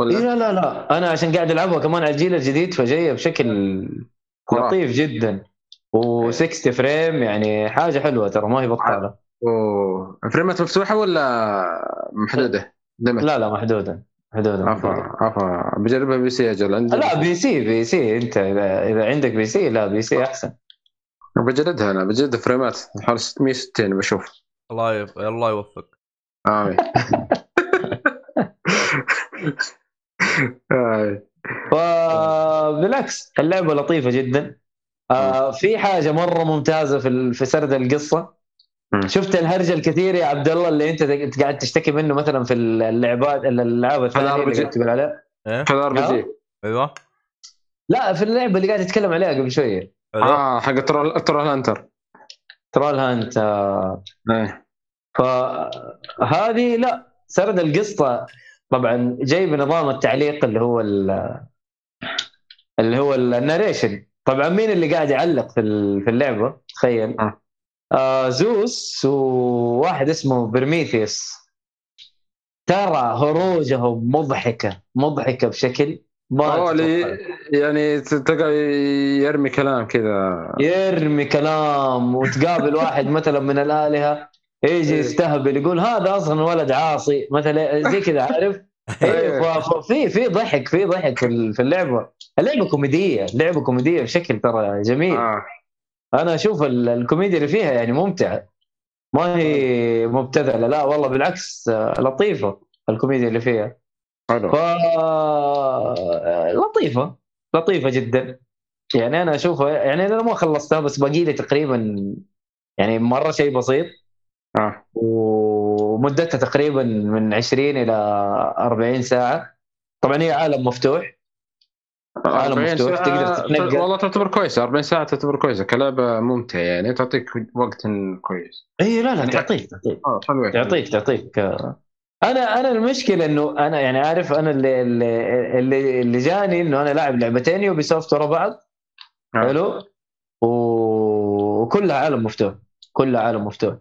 إيه ولا؟ لا لا لا. أنا عشان قاعد ألعبها كمان على الجيل الجديد فجاية بشكل خرافي. لطيف جدا. و60 frame يعني حاجة حلوة ترى ما هي بطالة. أوه. فريمات مفتوحة ولا محدودة؟ limit لا لا محدودة. محدودة عفا. عفا. بجربها PC أجل عندي. لا PC PC. أنت إذا إذا عندك PC لا PC أحسن. بجلدها أنا بجلد فريمات حوالي 660 بشوف. الله يف... الله يوفق آمين. (laughs) (laughs) فبالعكس اللعبة لطيفة جدا. آه في حاجة مرة ممتازة في ال- في سرد القصة. شفت الهرجه الكثير يا عبد الله اللي أنت قاعد تشتكي منه مثلا في اللعبات الالعاب الثانية اللي. قاعد تقول عليها؟ إيه؟ هذا RPG أيوه. لا في اللعبة اللي قاعد تتكلم عليها قبل شوية. آه حق Troll Troll Hunter. Troll Hunt آه إيه فهذه لا سرد القصة طبعا جاي بنظام التعليق اللي هو ال- اللي هو ال narration طبعا مين اللي قاعد يعلق في في اللعبة؟ تخيل. آه. آه زوس وواحد اسمه برميثيوس. ترى هروجهم مضحكة مضحكة بشكل ما. يعني تلقى يرمي كلام كذا. يرمي كلام وتقابل واحد (laughs) مثلا من الآلهة. يجي إيه. يستهبل يقول هذا أصلا ولد عاصي مثلا زي كذا عارف؟ (laughs) ف- في في ضحك في ضحك في ال- في اللعبة. اللعبة كوميدية اللعبة كوميدية بشكل ترى جميل. آه. أنا أشوف ال- الكوميديا اللي فيها يعني ممتعة. ما هي مبتذلة لا والله بالعكس آه، لطيفة الكوميديا اللي فيها. حلو. ف لطيفة لطيفة جدا. يعني أنا أشوفها يعني أنا ما خلصتها بس باقي لي تقريبا يعني مرة شيء بسيط. ومدتها تقريبا من 20 إلى 40 ساعة. طبعا هي عالم مفتوح. عالم 40 مفتوح، تقدر تتنقل. والله تعتبر كويسة. 40 ساعة تعتبر كويسة. كلعبة ممتعة يعني تعطيك وقت كويس. إي لا لا يعني تعطيك تعطيك. آه حلوة. تعطيك تعطيك. أنا أنا المشكلة إنه أنا يعني عارف أنا اللي اللي اللي, اللي جاني إنه أنا لاعب لعبتين Ubisoft ورا بعض. آه. حلو. وكلها عالم مفتوح. كلها عالم مفتوح.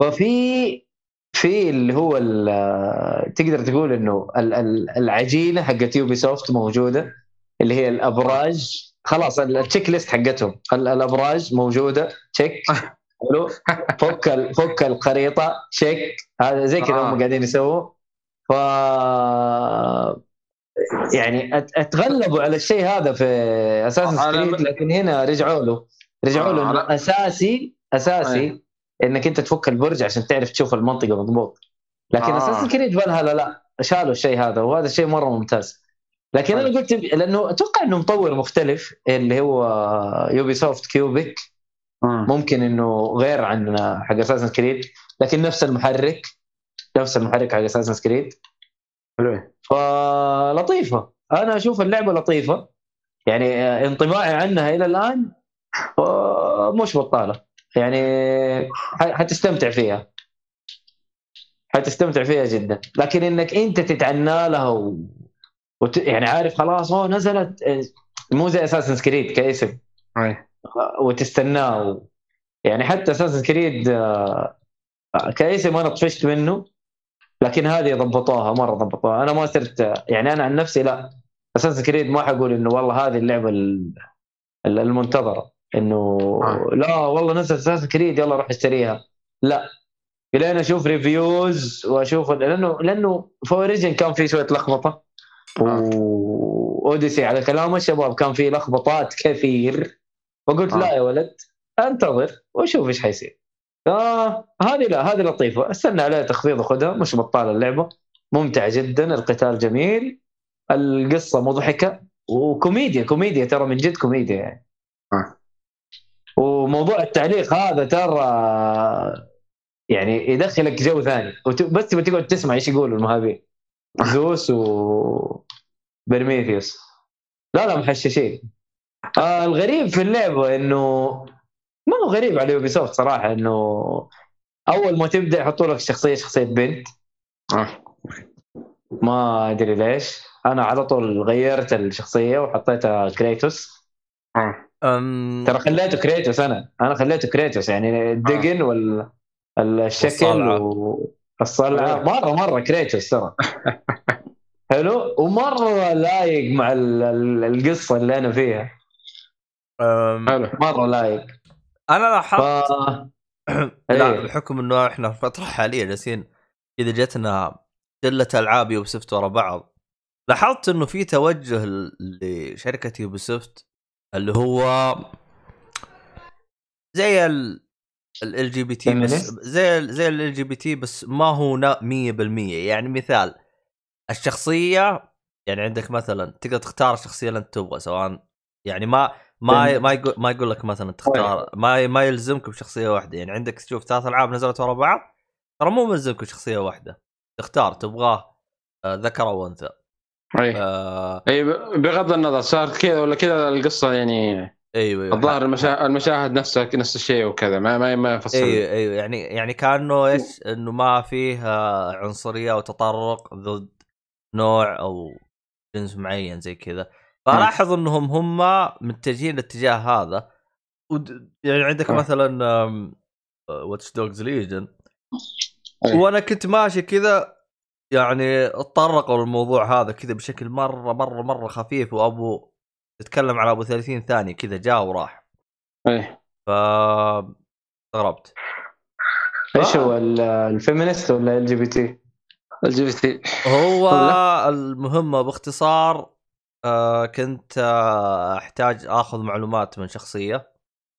ففي في اللي هو تقدر تقول إنه ال- ال- العجينة حقت Ubisoft موجودة اللي هي الأبراج. خلاص ال- ال checklist حقتهم. ال- الأبراج موجودة check (laughs) حلو. فك فك الخريطة تشيك هذا زي كذا آه. هم قاعدين يسووا. ف يعني أتغلبوا على الشيء هذا في أساس كريد لكن هنا رجعوا له. رجعوا له آه، إنه أساسي أساسي. إنك أنت تفك البرج عشان تعرف تشوف المنطقة مضبوط. لكن آه. أساس كريد فالهالا لا شالوا الشيء هذا وهذا الشيء مرة ممتاز. لكن أنا أي. قلت لأنه أتوقع إنه مطور مختلف اللي هو Ubisoft Quebec مم. ممكن إنه غير عن حق Assassin's Creed لكن نفس المحرك نفس المحرك حق Assassin's Creed حلو. فلطيفة. أنا أشوف اللعبة لطيفة. يعني آه، انطباعي عنها إلى الآن آه، مش بطالة. يعني حتستمتع فيها. حتستمتع فيها جدا. لكن إنك أنت تتعنى لها و... وت... يعني عارف خلاص اوه نزلت آه، مو زي Assassin's Creed كاسم. وتستناه. و... يعني حتى Assassin's Creed كاسم أنا طفشت منه لكن هذه ضبطوها مرة ضبطوها. أنا ما صرت يعني أنا عن نفسي لا. Assassin's Creed ما حقول إنه والله هذه اللعبة ال- ال- المنتظرة. إنه آه. لا والله نزل Assassin's Creed يلا روح اشتريها لا لين أشوف reviews وأشوف لأنه لأنه Origin كان في شوية لخبطة آه. و Odyssey على كلام الشباب كان في لخبطات كثير فقلت آه. لا يا ولد انتظر وشوف إيش حيصير آه هذه لا هذه لطيفة استنى عليها تخفيض وخذها مش بطاله اللعبة ممتعه جدا القتال جميل القصة مضحكة وكوميديا كوميديا ترى من جد كوميديا يعني. وموضوع التعليق هذا ترى يعني يدخلك جو ثاني. بس تبغى تقعد تسمع إيش يقولوا المهابين. زوس و برميثيوس. لا لا محششين. آه الغريب في اللعبه إنه ما هو غريب على Ubisoft صراحة إنه أول ما تبدأ يحطوا لك شخصية شخصية بنت. آه. ما أدري ليش. أنا على طول غيرت الشخصية وحطيتها كريتوس. آه. أم... ترى خليته كريتوس أنا. أنا خليته كريتوس. يعني الدقن وال الشكل والصلعة. والصلعه مرة مرة كريتوس ترى. (laughs) حلو؟ ومرة لايق مع ال- ال- القصة اللي أنا فيها. أم... حلو. مرة لايق. أنا ف... لاحظت (clears throat) لا إيه. بحكم إنه إحنا في فترة حالية جالسين إذا جتنا قلة ألعاب يوبسفت ورا بعض لاحظت إنه في توجه لشركة يوبسفت اللي هو زي ال ال جي بي تي بس؟ زي ال زي ال جي بي تي بس ما هو نا- 100% يعني مثال الشخصية يعني عندك مثلا تقدر تختار الشخصية اللي أنت تبغى سواء يعني ما ما. ما يقول ما يقول لك مثلا تختار ما ما يلزمك بشخصية واحدة. يعني عندك تشوف ثلاث ألعاب نزلت ورا بعض ترى مو ملزمك بشخصية واحدة. تختار تبغاه آه، ذكر أو أنثى. إي آه بغض النظر صار كذا ولا كذا القصة يعني أيوه أيوه. الظاهر المشا... المشاهد نفسها نفس الشيء وكذا ما ما ما يفصل أيوه أيوه. يعني يعني كأنه إيش؟ إنه ما فيه آه، عنصرية أو تطرق ضد نوع أو جنس معين زي كذا. فلاحظ إنهم هم متجهين الاتجاه هذا. ود... يعني عندك آه. مثلا Watch Dogs Legion. وأنا كنت ماشي كذا يعني اتطرقوا للموضوع هذا كذا بشكل مرة مرة مرة خفيف وأبو تتكلم على أبو 30 ثانية كذا جاء وراح اي ف استغربت إيش هو ال- ال feminist ولا LGBT؟ ال LGBT هو؟ المهمه باختصار آه كنت آه أحتاج آخذ معلومات من شخصية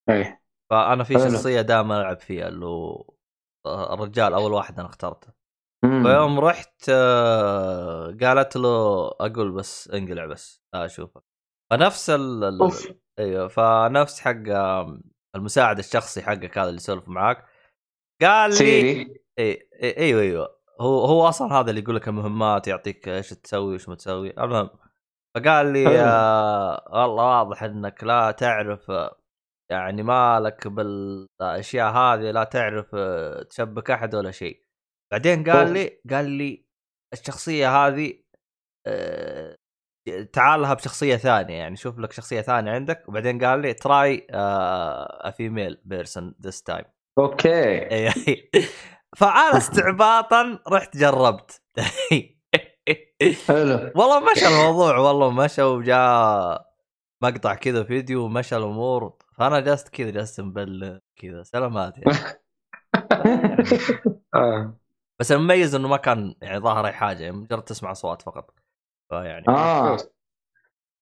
اي فأنا في. شخصية دائما ألعب فيها اللي هو آه، الرجال أول واحد أنا اخترته. فيوم رحت آه، قالت له أقول بس انقلع بس اشوفك فنفس ال أيوه فنفس حق المساعد الشخصي حقك هذا اللي يسولف معاك. قال لي سيري؟ أيوه أيوه. هو هو أصلا هذا اللي يقول لك المهمات يعطيك إيش تسوي وايش ما تسوي. المهم فقال لي. آه والله واضح إنك لا تعرف آه، يعني مالك بالأشياء هذه لا تعرف آه، تشبك أحد ولا شيء. بعدين قال. لي قال لي الشخصية هذه آه، تعال لها بشخصية ثانية يعني شوف لك شخصية ثانية عندك. وبعدين قال لي try female person this time okay. (laughs) أيوه فانا (laughs) استعباطا رحت جربت. (laughs) حلو. والله مشى الموضوع والله مشى وجاء مقطع كذا فيديو ومشى الأمور. فأنا جلست كذا جلست مبلم كذا سلامات يعني. آه. بس المميز إنه ما كان يعني ظاهر أي حاجة يعني مجرد تسمع أصوات فقط. فيعني آه.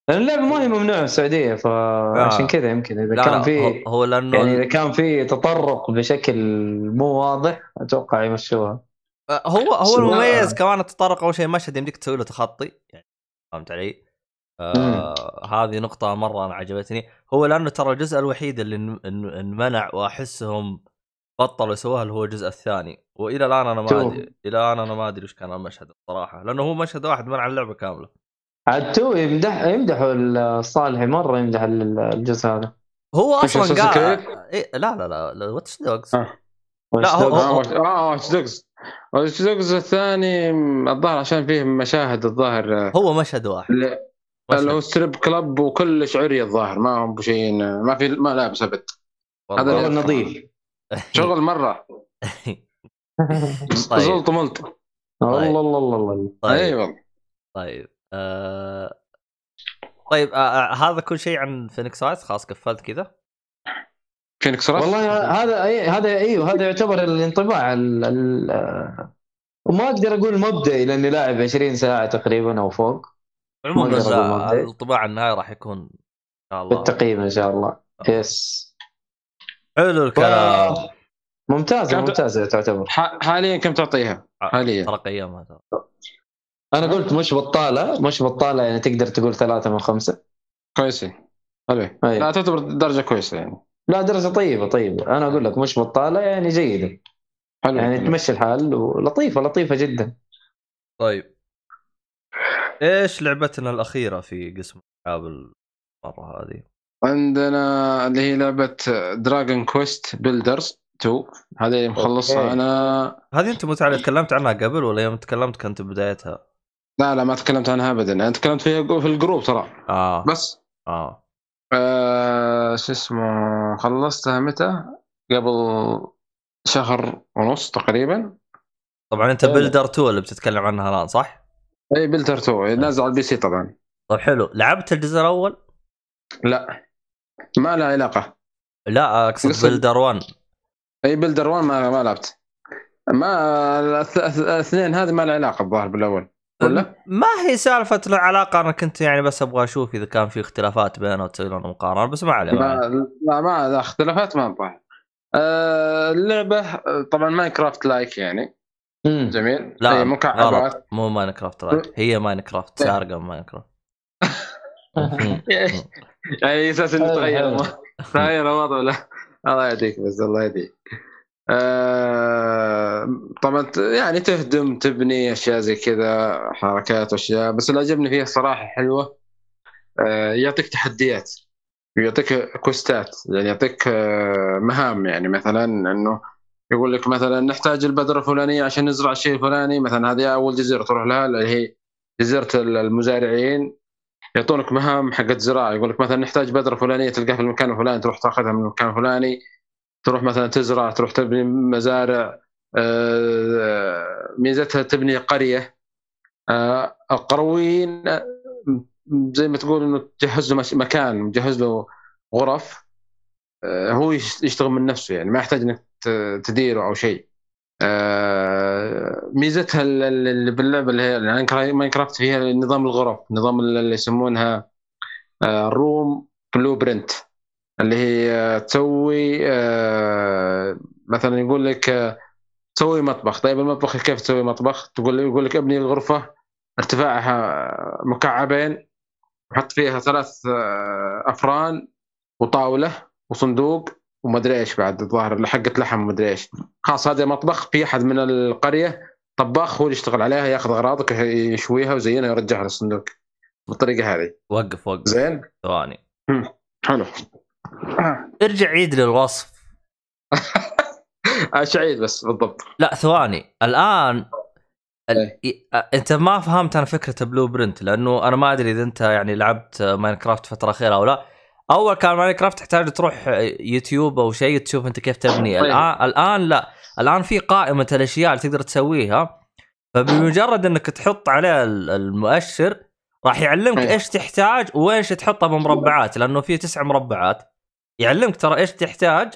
لأن اللعبة ما هي ممنوعة في السعودية فعشان كذا يمكن إذا لا كان في هو- هو لأنه يعني إذا كان في تطرق بشكل مو واضح أتوقع يمشوها. هو هو سواء- المميز كمان التطرق أول شيء مشهد يمديك تسوي له تخطي يعني فهمت علي؟ آه هذه نقطة مرة أنا عجبتني. هو لأنه ترى الجزء الوحيد اللي إن- إن- إنمنع وأحسهم بطلوا يسووها اللي هو الجزء الثاني. وإلى الآن أنا ما. أدري إلى الآن أنا ما أدري إيش كان المشهد الصراحة. لأنه هو مشهد واحد منع اللعبه كاملة. عاد تو يمدح يمدحوا الصالحي مرة يمدح الجزء هذا. هو أصلا Creed؟ إيه لا لا لا, لا واتش دوجز آه. لا، هو- آه واتش- دوجز واتش دوجز الثاني الظاهر عشان فيه مشاهد الظاهر. آه، هو مشهد واحد. اللي اللي هو. ستريب كلب وكل شعوري الظاهر ما هم بشيء ما في ما لابس أبد. هذا نظيف. شغل مرة. (laughs) طيب. زلط ملط. الله الله الله الله. طيب. اي والله طيب. آه... طيب آه آه هذا كل شيء عن فينيكس رايت خلاص قفلت كذا. فينيكس راس والله هذا أي- هذا أيوه هذا يعتبر الانطباع. ال ال آه، وما أقدر أقول مبدئي لاني لاعب 20 ساعة تقريبا أو فوق. عموما. الطباع النهائي راح يكون إن شاء الله. بالتقييم إن شاء الله. يس حلو الكلام. ممتازة ممتازة تعتبر. ح- حاليا كم تعطيها؟ حاليا. ترى قيمها ترى. أنا قلت مش بطالة مش بطالة يعني تقدر تقول ثلاثة من خمسة. كويسة. حلو. لا تعتبر درجة كويسة يعني. لا درجة طيبة طيبة. أنا أقول لك مش بطالة يعني جيدة. حلو. يعني تمشي الحال ولطيفة لطيفة جدا. طيب. إيش لعبتنا الأخيرة في قسم ألعاب المرة هذه؟ عندنا اللي هي لعبة Dragon Quest Builders 2 هذه مخلصها أوكي. أنا هذه أنت متعلق تكلمت عنها قبل ولا يوم تكلمت كنت بدايتها؟ لا لا ما تكلمت عنها ابدا أنا تكلمت فيها في ال group ترى آه بس آه آه شو اسمه خلصتها متى؟ قبل شهر ونص تقريبا طبعا أنت. بلدر 2 اللي بتتكلم عنها الآن صح؟ اي Builders 2 نازل على ال PC طبعا طيب حلو لعبت الجزء الأول؟ لا ما له علاقة. لا أقصد قصد- Builders 1 أي Builders 1 ما ما لعبت. ما الاثنين هذه ما له علاقة الظاهر بالأول. ولا؟ ما هي سالفة له علاقه أنا كنت يعني بس أبغى أشوف إذا كان في اختلافات بينه وتسوي لنا مقارنه بس ما عليه. ما. لا ما لا اختلافات ما الظاهر اللعبة آه، طبعا Minecraft like يعني. مم. جميل. لا مكعبات غلط مو Minecraft like هي Minecraft سارقة من (laughs) Minecraft (laughs) يعني أساس إنه تغير. تغير الوضع ولا الله يهديك بس الله يهديك. آه طبعا يعني تهدم تبني أشياء زي كذا حركات وأشياء بس اللي عجبني فيها الصراحه حلوة آه يعطيك تحديات يعطيك كوستات يعني يعطيك آه مهام. يعني مثلا إنه يقول لك مثلا نحتاج البذره الفلانيه عشان نزرع الشيء الفلاني مثلا هذه أول جزيرة تروح لها اللي هي جزيرة المزارعين. يعطونك مهام حقت زراعة. يقول لك مثلا نحتاج بذرة فلانية تلقاها في المكان الفلاني تروح تأخذها من المكان الفلاني. تروح مثلا تزرع تروح تبني مزارع آه، ميزتها تبني قرية. آه، القرويين زي ما تقول إنه تجهز له مكان مجهز له غرف آه، هو يش- يشتغل من نفسه يعني ما يحتاج إنك تديره أو شيء. آه، ميزتها ال- ال- اللي باللعبة اللي هي Minecraft فيها نظام الغرف نظام اللي يسمونها room blueprint اللي هي تسوي آه، مثلا يقول لك آه، تسوي مطبخ. طيب المطبخ كيف تسوي مطبخ؟ تقول يقول لك ابني الغرفة ارتفاعها مكعبين وحط فيها ثلاث أفران وطاولة وصندوق ومدري إيش بعد الظاهر حقة لحم ومدري إيش. خلاص هذا مطبخ في أحد من القرية طباخ هو اللي يشتغل عليها ياخذ أغراضك يشويها ويزينها ويرجعها للصندوق بالطريقة هذه. وقف وقف. زين؟ ثواني. حلو. ارجع عيد للوصف. (laughs) شعيد بس بالضبط. لا ثواني. الآن ال... إيه. أنت ما فهمت أنا فكرة blueprint لأنه أنا ما أدري إذا أنت يعني لعبت Minecraft فترة أخيرة أو لا. أول كان Minecraft تحتاج تروح يوتيوب أو شيء تشوف أنت كيف تبني. طيب. الان الآن لا. الآن في قائمة الأشياء اللي تقدر تسويها. فبمجرد إنك تحط عليه ال- المؤشر راح يعلمك أي. إيش تحتاج وايش تحطها بمربعات لأنه في تسع مربعات. يعلمك ترى إيش تحتاج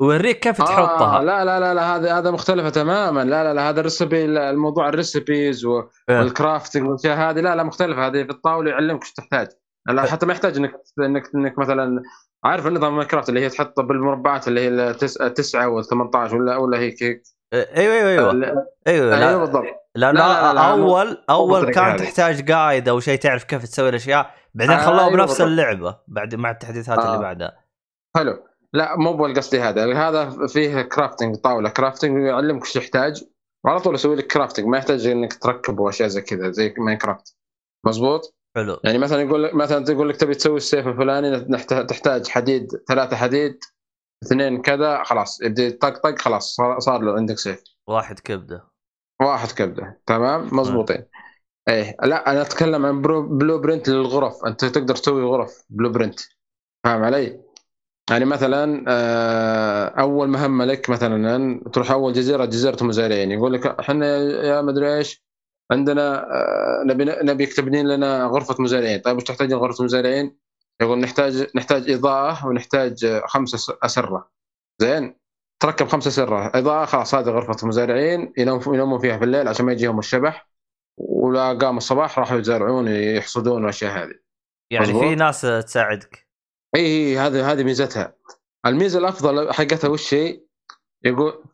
ويوريك كيف تحطها. آه لا لا لا لا هذا هذا مختلفة تماما. لا لا لا هذا ال recipe الموضوع ال recipes إيه. وال crafting والأشياء هذه لا لا مختلفة. هذه في الطاولة يعلمك إيش تحتاج. لا حتى ما يحتاج إنك إنك إنك مثلا عارف النظام Minecraft اللي هي تحط بالمربعات اللي هي التس- التسعه وال 18 ولا ولا هيك هيك. أيوه أيوه أيوه. أيوه أيوه لا. بالضبط. لأنه لا، لا، لا، أول أول كان. تحتاج guide أو شيء تعرف كيف تسوي الأشياء بعدين آه، خلوها أيوة بنفس بالضبط. اللعبة بعد مع التحديثات آه. اللي بعدها. حلو. لا مو بالقصدي هذا. هذا فيه crafting طاولة. crafting يعلمك إيش تحتاج وعلى طول يسوي لك crafting ما يحتاج إنك تركب واشياء زي كذا زي Minecraft مزبوط؟ حلو. يعني مثلا يقول لك مثلا تقول لك تبي تسوي السيف الفلاني تحتاج حديد ثلاثة حديد اثنين كذا خلاص يبدأ طق طق خلاص صار, له عندك سيف. واحد كبدة. واحد كبدة تمام؟ مزبوطين إيه لا أنا أتكلم عن blueprint للغرف. أنت تقدر تسوي غرف blueprint فاهم علي؟ يعني مثلا آه، أول مهمة لك مثلا تروح أول جزيرة جزيرة المزارعين يقول لك إحنا يا مدري إيش عندنا آه، نبي نبي تبنين لنا غرفة مزارعين. طيب وش تحتاجين غرفه مزارعين؟ يقول نحتاج نحتاج إضاءة ونحتاج آه، خمسة أسرة. زين؟ تركب خمسة أسرة. إضاءة خلاص هذه غرفة مزارعين. ينوم- ينومون فيها في الليل عشان ما يجيهم الشبح. ولا قام الصباح راحوا يزرعون يحصدون والاشياء هذه. يعني مظبوط. في ناس تساعدك. إي هذه هذه ميزتها. الميزة الأفضل حقتها وش هي؟ يقول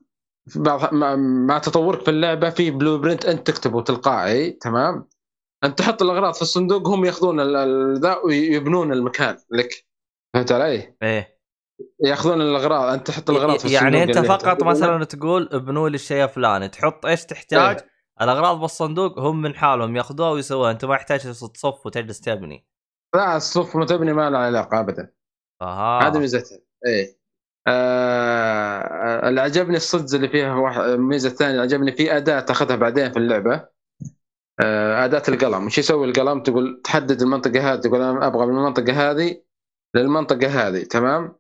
مع, تطورك في اللعبة في blueprint أنت تكتبه تلقائي تمام؟ أنت تحط الأغراض في الصندوق هم يأخذون ذا ويبنون المكان لك فهمت علي؟ إيه يأخذون الأغراض أنت تحط الأغراض في الصندوق يعني أنت فقط. مثلا تقول ابنوا لي الشيء الفلاني تحط إيش تحتاج إيه. الأغراض بالصندوق هم من حالهم يأخذوها ويسووها أنت ما يحتاج تصف وتجلس تبني لا الصف ما تبني ما له علاقة ابدا أها هذه ميزتها إيه آه اللي عجبني الصدز اللي فيها واحد الميزه الثانية اللي عجبني في أداة تاخذها بعدين في اللعبة. آه أداة القلم. وش يسوي القلم؟ تقول تحدد المنطقة هذه تقول أنا أبغى من المنطقة هذه للمنطقة هذه تمام؟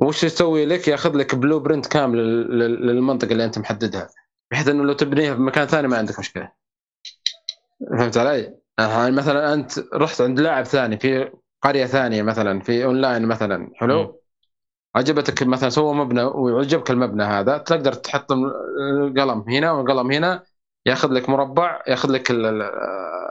وش يسوي لك؟ ياخذ لك بلو برنت كامل لل- لل- للمنطقة اللي أنت محددها. بحيث إنه لو تبنيها في مكان ثاني ما عندك مشكلة. فهمت علي؟ يعني مثلا أنت رحت عند لاعب ثاني في قرية ثانية مثلا في اونلاين مثلا حلو؟ مم. عجبتك مثلا سوى مبنى وعجبك المبنى هذا تقدر تحط القلم هنا والقلم هنا ياخذ لك مربع ياخذ لك ال-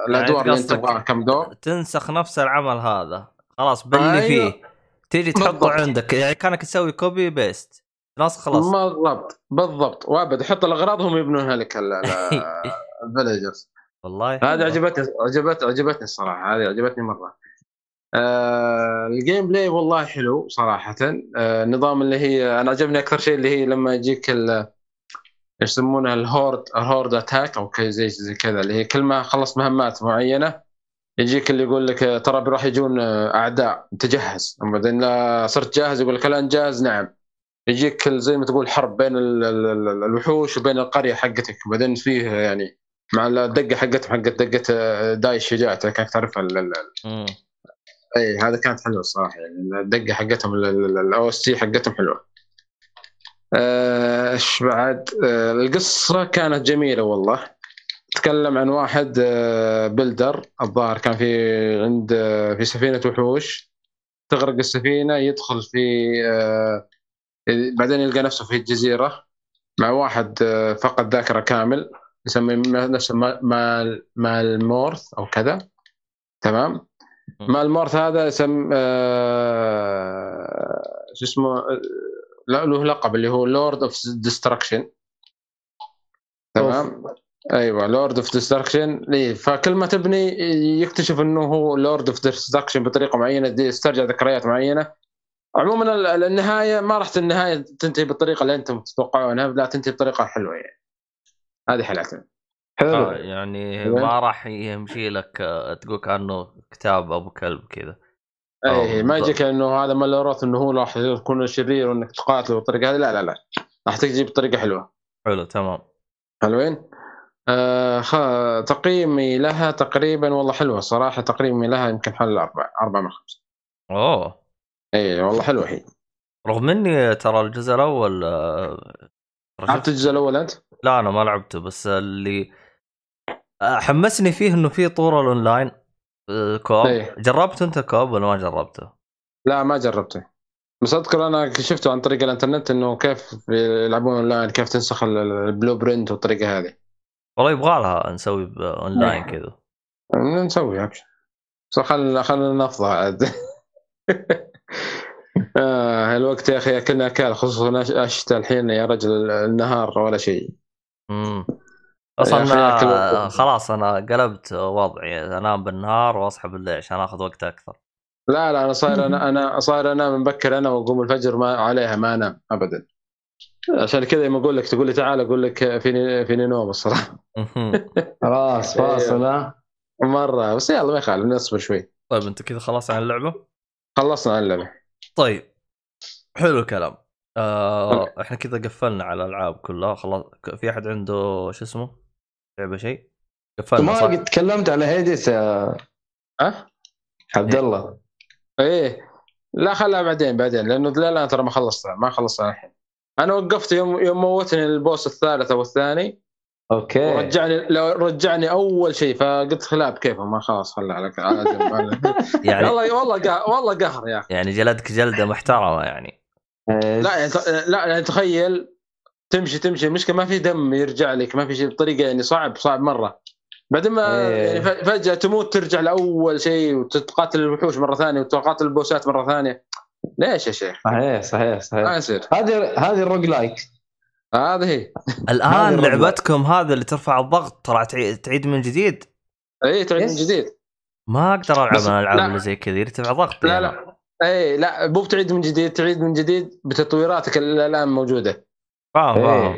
الأدوار اللي أنت تبغاها كم دور؟ تنسخ نفس العمل هذا. خلاص باللي أيوة. فيه. تيجي تحطه بالضبط. عندك. يعني كانك تسوي copy paste نسخ خلاص. بالضبط. بالضبط. وأبد حط الأغراض هم يبنونها لك ال- ال- (laughs) ال villagers والله. هذه عجبتني عجبت عجبتني الصراحة هذه عجبتني مرة. آه ال gameplay والله حلو صراحة. آه النظام اللي هي أنا عجبني أكثر شيء اللي هي لما يجيك يسمونها ال horde ال horde attack أو زي زي كذا اللي هي كل ما خلص مهمات معينة يجيك اللي يقول لك آه، ترى بيروح يجون آه، أعداء تجهز بعدين لا صرت جاهز يقول لك الان جاهز نعم. يجيك زي ما تقول حرب بين ال- ال- ال- الوحوش وبين القرية حقتك. بعدين فيه يعني مع الدقة حقتهم حقت دقة آه، داي الشجاع كانك تعرفها. اي هذا كانت حلوة الصراحه يعني الدقة حقتهم الاو اس تي حقتهم حلوة. آه، إيش بعد؟ آه، القصة كانت جميلة والله. تكلم عن واحد آه، بلدر الظاهر كان في عند في سفينة وحوش. تغرق السفينة يدخل في بعدين يلقى نفسه في جزيره مع واحد فقد ذاكرة كامل يسمي نفسه ما- Mal Malroth أو كذا. تمام؟ م. Malroth هذا اسم آه، شو اسمه آه، لا له لقب اللي هو Lord of Destruction تمام؟ أيوه Lord of Destruction فكل ما تبني يكتشف إنه هو Lord of Destruction بطريقة معينة يسترجع ذكريات معينة. عموما ال- النهاية ما راح النهاية تنتهي بالطريقة اللي أنتم تتوقعونها لا تنتهي بطريقة حلوة يعني. هذه آه حلو. يعني. ما راح يمشي لك آه، تقول كأنه كتاب أبو كلب كذا. اي إيه، ما. يجيك إنه هذا مالوروث إنه هو راح يكون شرير وإنك تقاتله بالطريقة هذه. لا لا لا. راح تجي بطريقه حلوة. حلو تمام. حلوين؟ آه خ... تقييمي لها تقريبا والله حلوة صراحة. تقييمي لها يمكن حل أربعة أربعة من خمسة. أوه. اي والله حلوة هي. رغم إني ترى الجزء الأول آه، لعبت الجزء الأول أنت؟ لا أنا ما لعبته بس اللي حمسني فيه إنه في طور الأونلاين آه، co-op. إيه. جربت أنت co-op ولا ما جربته؟ لا ما جربته. بس أذكر أنا شفته عن طريق الإنترنت إنه كيف يلعبون أونلاين كيف تنسخ ال- ال- ال blueprint والطريقة هذه. والله يبغى لها نسوي أونلاين إيه. كذا. نسوي ابشر بس خلينا خلينا نفضى عاد. (laughs) آه الوقت يا أخي كنا أكل خصوصا الشتاء الحين يا رجل النهار ولا شيء. امم أصلا أكل آه،. خلاص أنا قلبت وضعي. أنام بالنهار وأصحى بالليل عشان آخذ وقت أكثر. لا لا أنا صاير أنا أنا صاير أنام مبكر أنا وأقوم الفجر ما عليها ما أنام ابدا. عشان كذا لما أقول لك تقول لي تعال أقول لك فيني فيني نوم الصراحة. (laughs) خلاص فاصل ها مرة بس يلا ما يخالف نصبر شوي. طيب أنت كذا خلاص عن اللعبة؟ خلصنا عن اللعبة. طيب حلو الكلام. آه إحنا كذا قفلنا على الألعاب كلها خلاص في أحد عنده شو اسمه؟ لعبه شيء؟ قفلنا ما؟ قد تكلمت على هيدس يا ها؟ عبد الله إيه. لا خلها بعدين بعدين لأنه لا لا ترى ما خلصتها ما خلصتها الحين. أنا وقفت يوم يوم موتني البوس الثالث أو الثاني. أوكي. ورجعني لو رجعني أول شيء فقلت خلاه بكيفه ما خلاص خلى جنب. (laughs) يعني والله والله قهر والله قهر يا أخي. يعني جلدك جلدة محترمة يعني. إيه، لا يعني لا يعني تخيل تمشي تمشي المشكلة ما في دم يرجع لك ما في شيء بطريقة يعني صعب صعب مرة بعدين ما إيه. يعني ف- فجأة تموت ترجع لأول شيء وتقاتل الوحوش مرة ثانية وتقاتل البوسات مرة ثانية ليش يا شيخ؟ صحيح صحيح صحيح ما يصير هذه هذه الروج لايك هذه هي الآن. لعبتكم هذا اللي ترفع الضغط ترى تعيد, تعيد من جديد اي تعيد من. جديد ما أقدر ألعب أنا. اللي زي كذا يرتفع ضغطي لا أنا. لا اي لا مو بتعيد من جديد تعيد من جديد بتطويراتك اللي الآن موجودة فاهم فاهم.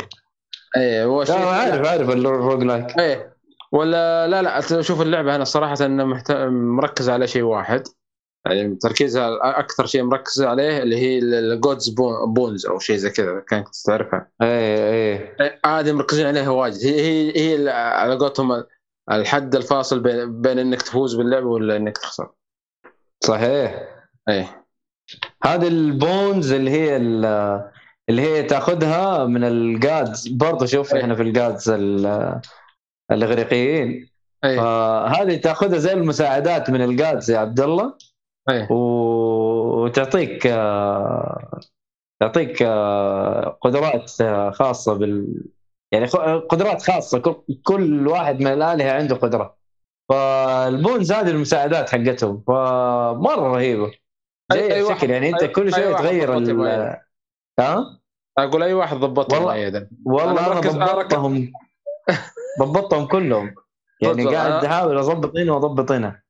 إيه. اي هو شيء عارف عارف ال roguelike إيه. ولا لا لا شوف اللعبة أنا صراحة إنه محت... مركز على شيء واحد. يعني تركيزها أكثر شيء مركز عليه اللي هي ال gods boons أو شيء زي كذا كانت تعرفها. إيه إيه. إيه، هذه مركزين عليها واجد. هي هي هي ال- على قولتهم الحد الفاصل بين بين إنك تفوز باللعبة ولا إنك تخسر. صحيح. إيه. هذه ال boons اللي هي ال- اللي هي تاخذها من ال gods برضه شوف إيه. إحنا في ال gods ال- الإغريقيين. إيه. فهذه تاخذها زي المساعدات من ال gods يا عبد الله. إيه. و- وتعطيك تعطيك قدرات خاصة بال يعني قدرات خاصة. كل- واحد من الآلهة عنده قدرة. فال boons هذه المساعدات حقتهم. فمرة رهيبة. زي أي- أي الشكل واحد- يعني أنت أي- كل شوية واحد تغير ال يبغى ها؟ أقول أي واحد ضبطه والله- مؤيدا والله أنا أنا ضبطتهم ضبطتهم كلهم. يعني. قاعد أحاول أضبط هنا وأضبط هنا.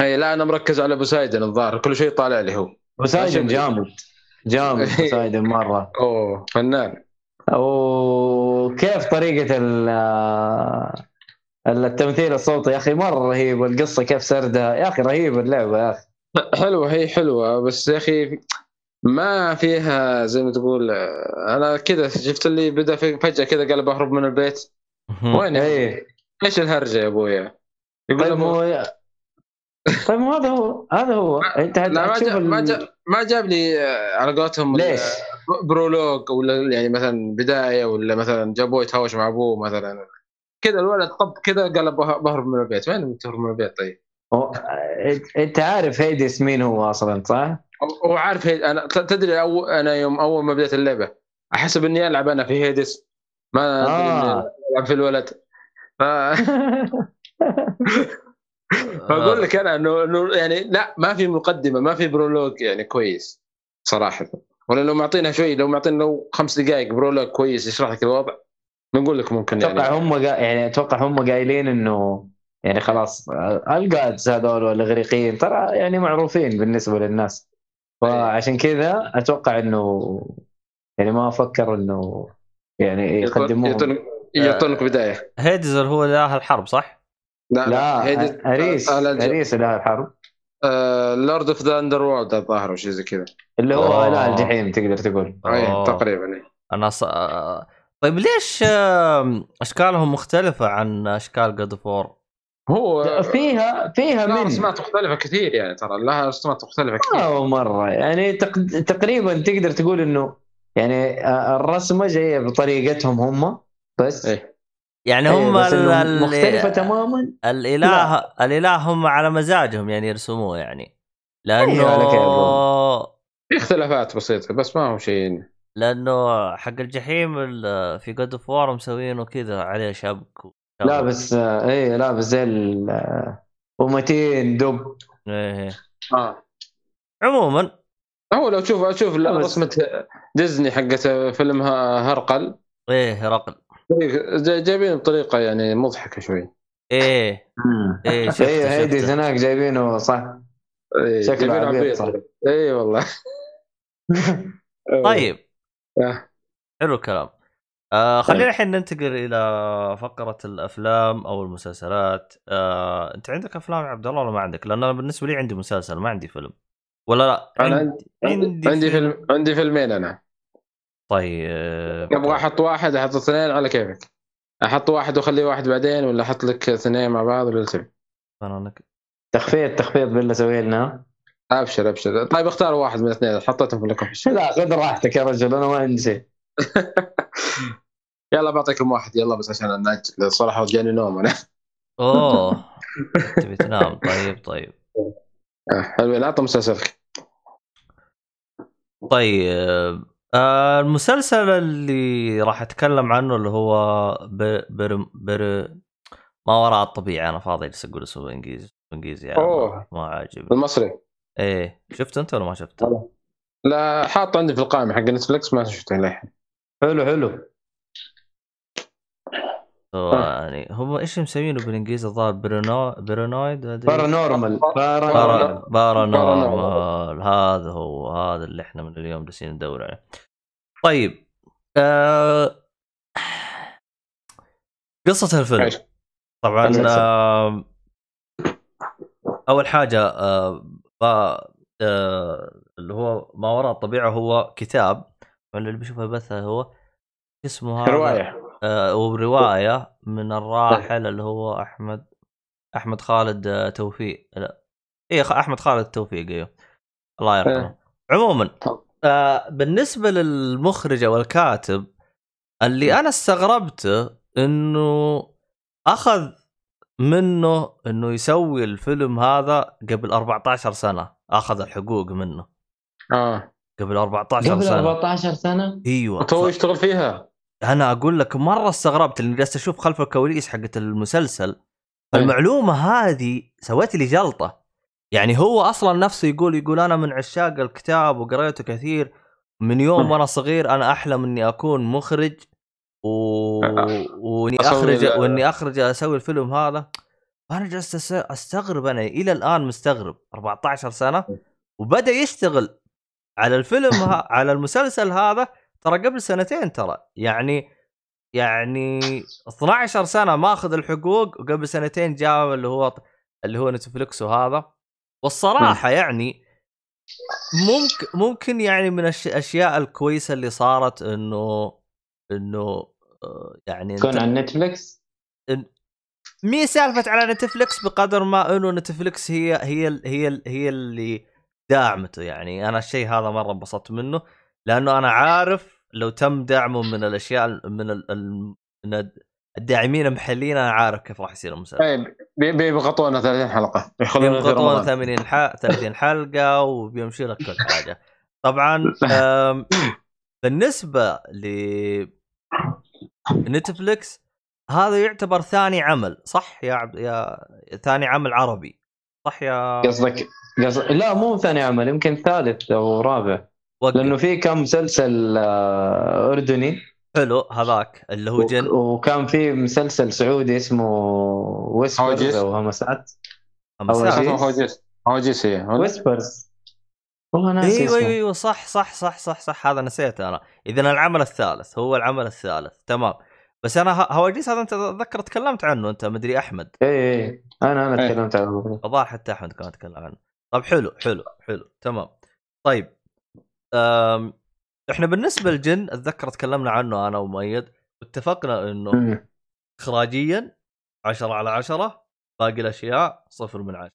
أي لا أنا مركز على بوسايدن الظاهر. كل شيء طالع لي هو. بوسايدن جامد. جامد بوسايدن مرة. أوه فنان. وكيف طريقة ال- التمثيل الصوتي؟ يا أخي مرة رهيب القصة كيف سردها. يا أخي رهيب اللعبة يا أخي. حلوة هي حلوة بس يا أخي ما فيها زي ما تقول آه، أنا كذا شفت اللي بدأ في- فجأة كذا قال بهرب من البيت وين إيه إيش الهرجة يا أبويا؟ يقول طيب له مو طيب مو هذا هو هذا هو أنت لا ما جاب ما جاب ما جاب لي آه، على قولتهم ليش؟ برولوج ولا يعني مثلا بداية ولا مثلا جابوه يتهاوش مع أبوه مثلا كذا الولد طب كذا قال به- بهرب من البيت وين بتهرب من البيت طيب؟ هو- أنت عارف هيديس مين هو أصلا صح؟ هو- هو عارف هي... أنا تدري أو... أنا يوم أول ما بديت اللعبة احسب إني ألعب أنا في هيدس. ما آه. ألعب في الولد. ف... (laughs) فأقول لك أنا انه إنه يعني لا ما في مقدمة ما في prologue يعني كويس صراحة. ولا لو معطينا شوي لو معطينا لو خمس دقائق prologue كويس يشرح لك الوضع بنقول لك ممكن أتوقع يعني هم قا... يعني أتوقع هم قايلين إنه يعني خلاص ال gods هذول والاغريقيين ترى يعني معروفين بالنسبة للناس. فعشان كذا أتوقع إنه يعني ما أفكر إنه يعني يقدموهم يعطونك يعطونك بداية هيدز اللي هو اله الحرب صح؟ لا لا هيدس- أريس آه، لا، أريس اله الحرب Lord of the Underworld الظاهر أو شيء زي كذا اللي هو أوه. اله الجحيم تقدر تقول أوه. تقريبا إيه. أنا ص... آه، طيب ليش آه، أشكالهم مختلفة عن أشكال جود فور؟ هو فيها فيها لها من. رسمات مختلفة كثير يعني ترى لها رسمات مختلفة كثير. أو مرة. يعني تق... تقريبا تقدر تقول إنه يعني آه، الرسمة جاية بطريقتهم هم بس إيه. يعني إيه، هم بس ال... مختلفة تماما. الاله الإله هم على مزاجهم يعني يرسموه يعني. لأنه كيفهم. في اختلافات بسيطة بس ما هو شيء لأنه حق الجحيم ال- في God of War مسوينه كذا عليه شبك. و- لابس إيه لابس زي ال- ومتين دب. إيه. آه. عموما. هو لو تشوف أشوف رسمة ديزني حقت فيلم هرقل. إيه هرقل. جا- جايبين بطريقة يعني مضحكة شوي. إيه. إيه شفته إيه هيدي شفته. هناك جايبينه صح؟ إيه، شكله عبيط. اي (laughs) والله. طيب. آه. حلو الكلام. آه خلينا الحين ننتقل إلى فقرة الأفلام أو المسلسلات. آه أنت عندك أفلام يا عبد الله ولا ما عندك؟ لأن أنا بالنسبة لي عندي مسلسل ما عندي فيلم. ولا لا؟ أنا عندي, عندي عندي فيلم. عندي فيلمين أنا. طيب أبغى أحط واحد أحط اثنين على كيفك. أحط واحد وأخليه واحد بعدين ولا أحط لك اثنين مع بعض ولا نك... تخفيض تخفيض بالله سوي لنا أبشر أبشر. طيب اختاروا واحد من الاثنين حطيتهم لكم لا خذ راحتك يا رجل أنا ما عندي شيء. (laughs) يلا بعطيكم واحد يلا بس عشان ناجل الصراحه جاني نوم أنا. أوه. (laughs) تبي تنام؟ طيب طيب. آه، حلو أعطى مسلسلك طيب. آه المسلسل اللي راح أتكلم عنه اللي هو par par, par ما وراء الطبيعة. أنا فاضي اجلس أقول اسمه بالانجليزي بالانجليزي يعني أوه. ما عاجبني. المصري؟ إيه. شفته أنت ولا ما شفته؟ لا حاطه عندي في القائمة حق نتفلكس ما شفته للحين حلو حلو. يعني هم إيش مسمينه بالإنجليزي الظاهر؟ ما أدري. Paranormal para Paranormal Paranormal هذا هو هذا اللي إحنا من اليوم جالسين ندور عليه. طيب آه... قصة الفيلم؟ طبعا. آه... أول حاجة آه... آه... اللي هو ما وراء الطبيعة هو كتاب. اللي بيشوفه بث هو اسمه هذا؟ رواية. آه، وروايه من الراحل اللي هو أحمد أحمد خالد آه، توفيق. لا اي خ- أحمد خالد توفيق أيوه. الله يرحمه. إيه. عموما آه بالنسبة للمخرج أو الكاتب اللي أنا استغربته إنه أخذ منه إنه يسوي الفيلم هذا قبل 14 سنة. أخذ الحقوق منه. آه. قبل 14 قبل سنة. 14 سنة؟ أيوه تو ف- يشتغل فيها؟ أنا أقول لك مرة استغربت لأني جالس أشوف خلف الكواليس حقت المسلسل. المعلومه هذه سوت لي جلطة. يعني هو أصلا نفسه يقول يقول أنا من عشاق الكتاب وقريته كثير. من يوم وأنا صغير أنا أحلم إني أكون مخرج و... (laughs) وإني أخرج وإني أخرج أسوي الفيلم هذا. أنا جالس أستغرب أنا إلى الآن مستغرب. 14 سنة وبدأ يشتغل على الفيلم ها... على المسلسل هذا. ترى قبل سنتين ترى يعني يعني 12 سنة ماخذ الحقوق وقبل سنتين جاء اللي هو اللي هو نتفلكس وهذا. والصراحة يعني ممكن ممكن يعني من الاشياء الكويسة اللي صارت إنه إنه آه، يعني انت- على نتفلكس مي سالفة على نتفلكس بقدر ما إنه نتفلكس هي هي هي هي اللي داعمته يعني. أنا الشيء هذا مرة انبسطت منه. لأنه أنا عارف لو تم دعمه من الأشياء ال- من ال من الد- الداعمين المحليين أنا عارف كيف راح يصير المسلسل. اي بي- بيبغطونا 30 حلقة. رمضان. 80 ح... 30 حلقة وبيمشي لك كل حاجة. طبعا (laughs) بالنسبة ل نتفليكس هذا يعتبر ثاني عمل صح يا عبد يا ثاني عمل عربي؟ صح يا قصدك قصد... لا مو ثاني عمل يمكن ثالث أو رابع. وقف. لأنه في كم مسلسل آه، أردني. حلو هذاك اللي هو جن وك- وكان في مسلسل سعودي اسمه ويسبرز. أو همسات. همسات. هي ولا؟ ويسبرز والله ناسي أيوه اسمه. أيوه صح صح صح صح صح. هذا نسيته أنا. اذا العمل الثالث هو العمل الثالث. تمام. بس أنا ه- هواجيس هذا أنت اتذكر تكلمت عنه أنت مدري أحمد. اي اي إيه، أنا أنا إيه. تكلمت عنه. الظاهر حتى أحمد كان يتكلم عنه. طيب حلو حلو حلو. تمام. طيب. إحنا بالنسبة للجن أتذكر تكلمنا عنه أنا ومؤيد واتفقنا إنه. اخراجيا 10 على 10 باقي الأشياء صفر من عشرة.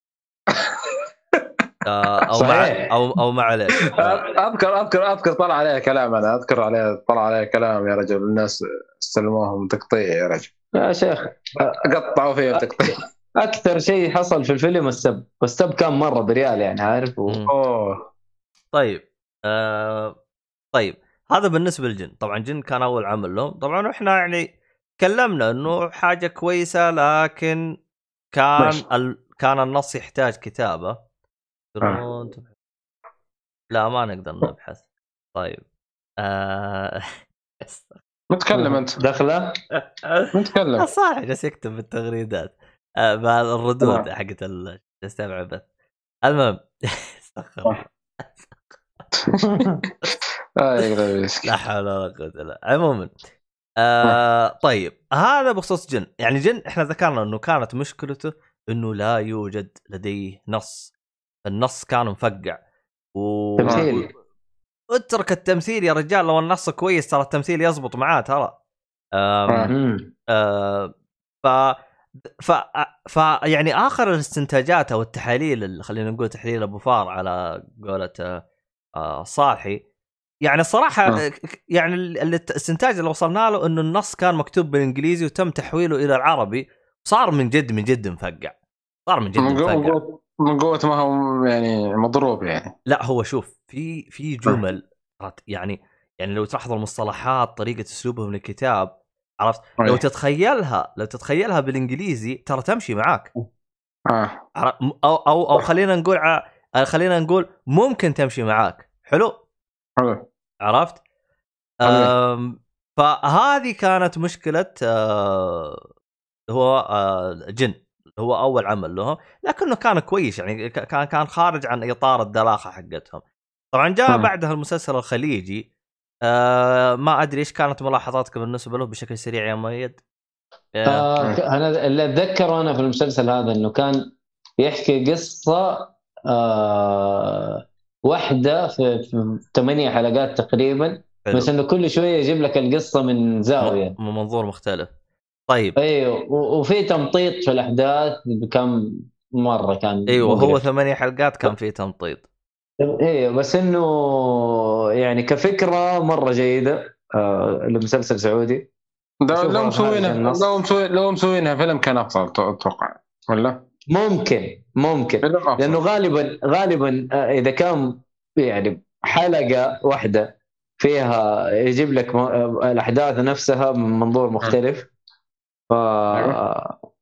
آه، أو مع. أو أو معليش اذكر اذكر أذكر طلع عليه كلام أنا أذكر عليه طلع عليه كلام يا رجل. الناس استلموهم تقطيع يا رجل. يا شيخ. قطعوا فيه تقطيع. أكثر شيء حصل في الفيلم السب. والسب كان مرة بريال يعني عارف؟ و... أوه. طيب. آه طيب هذا بالنسبة للجن. طبعا جن كان أول عمل لهم. طبعا إحنا يعني تكلمنا إنه حاجة كويسة لكن كان ماشي. ال... كان النص يحتاج كتابة. تبحث. لا ما نقدر نبحث. طيب. آه... (laughs) متكلم أنت. دخلة؟ متكلم صح جالس يكتب بالتغريدات آه بعد الردود آه. حقت ال- استبعد بث المهم (laughs) استغفر الله. آه، يقدر يسكت. لا حول ولا قوة إلا بالله. عموما آه طيب هذا بخصوص جن يعني جن إحنا ذكرنا إنه كانت مشكلته إنه لا يوجد لديه نص النص كان مفقع و... تمثيل. اترك التمثيل يا رجال لو النص كويس ترى التمثيل يزبط معاه ترى آه. مم. آه ف ف ف يعني آخر الاستنتاجات أو التحاليل اللي خلينا نقول تحليل أبو فار على قولة آه، آه، صالحي. يعني الصراحه آه. يعني ال- ال- الاستنتاج اللي وصلنا له إنه النص كان مكتوب بالإنجليزي وتم تحويله إلى العربي صار من جد من جد مفقع. صار من جد مفقع. قوة من قوة ما هو يعني مضروب يعني. لا هو شوف في في جمل يعني يعني لو تلاحظ المصطلحات طريقة أسلوبهم للكتاب عرفت؟ لو أي. تتخيلها لو تتخيلها بالإنجليزي ترى تمشي معاك. آه. م- أو أو أو خلينا نقول خلينا نقول ممكن تمشي معاك. حلو؟ حلو. عرفت؟ فهذه كانت مشكلة آه، هو آه، جن. هو أول عمل له لكنه كان كويس يعني كان كان خارج عن إطار الدلاخه حقتهم. طبعا جاء. بعدها المسلسل الخليجي آه ما أدري إيش كانت ملاحظاتك بالنسبة له بشكل سريع يا مؤيد؟ آه آه أنا اللي أتذكره أنا في المسلسل هذا إنه كان يحكي قصة آه واحدة في, في ثمانية حلقات تقريبا حلو. بس إنه كل شوية يجيب لك القصة من زاوية من منظور مختلف طيب أيوه وفي تمطيط في الأحداث بكم مرة كان أيوه هو مقرف. ثمانية حلقات كان فيه تمطيط أيوه بس إنه يعني كفكرة مرة جيدة آه المسلسل سعودي لو مسوينها. لو مسوي لو مسوينها فيلم كان أفضل أتوقع ولا؟ ممكن ممكن. لأنه غالبا غالبا آه، إذا كان يعني حلقة واحدة فيها يجيب لك آه، الأحداث نفسها من منظور مختلف. ف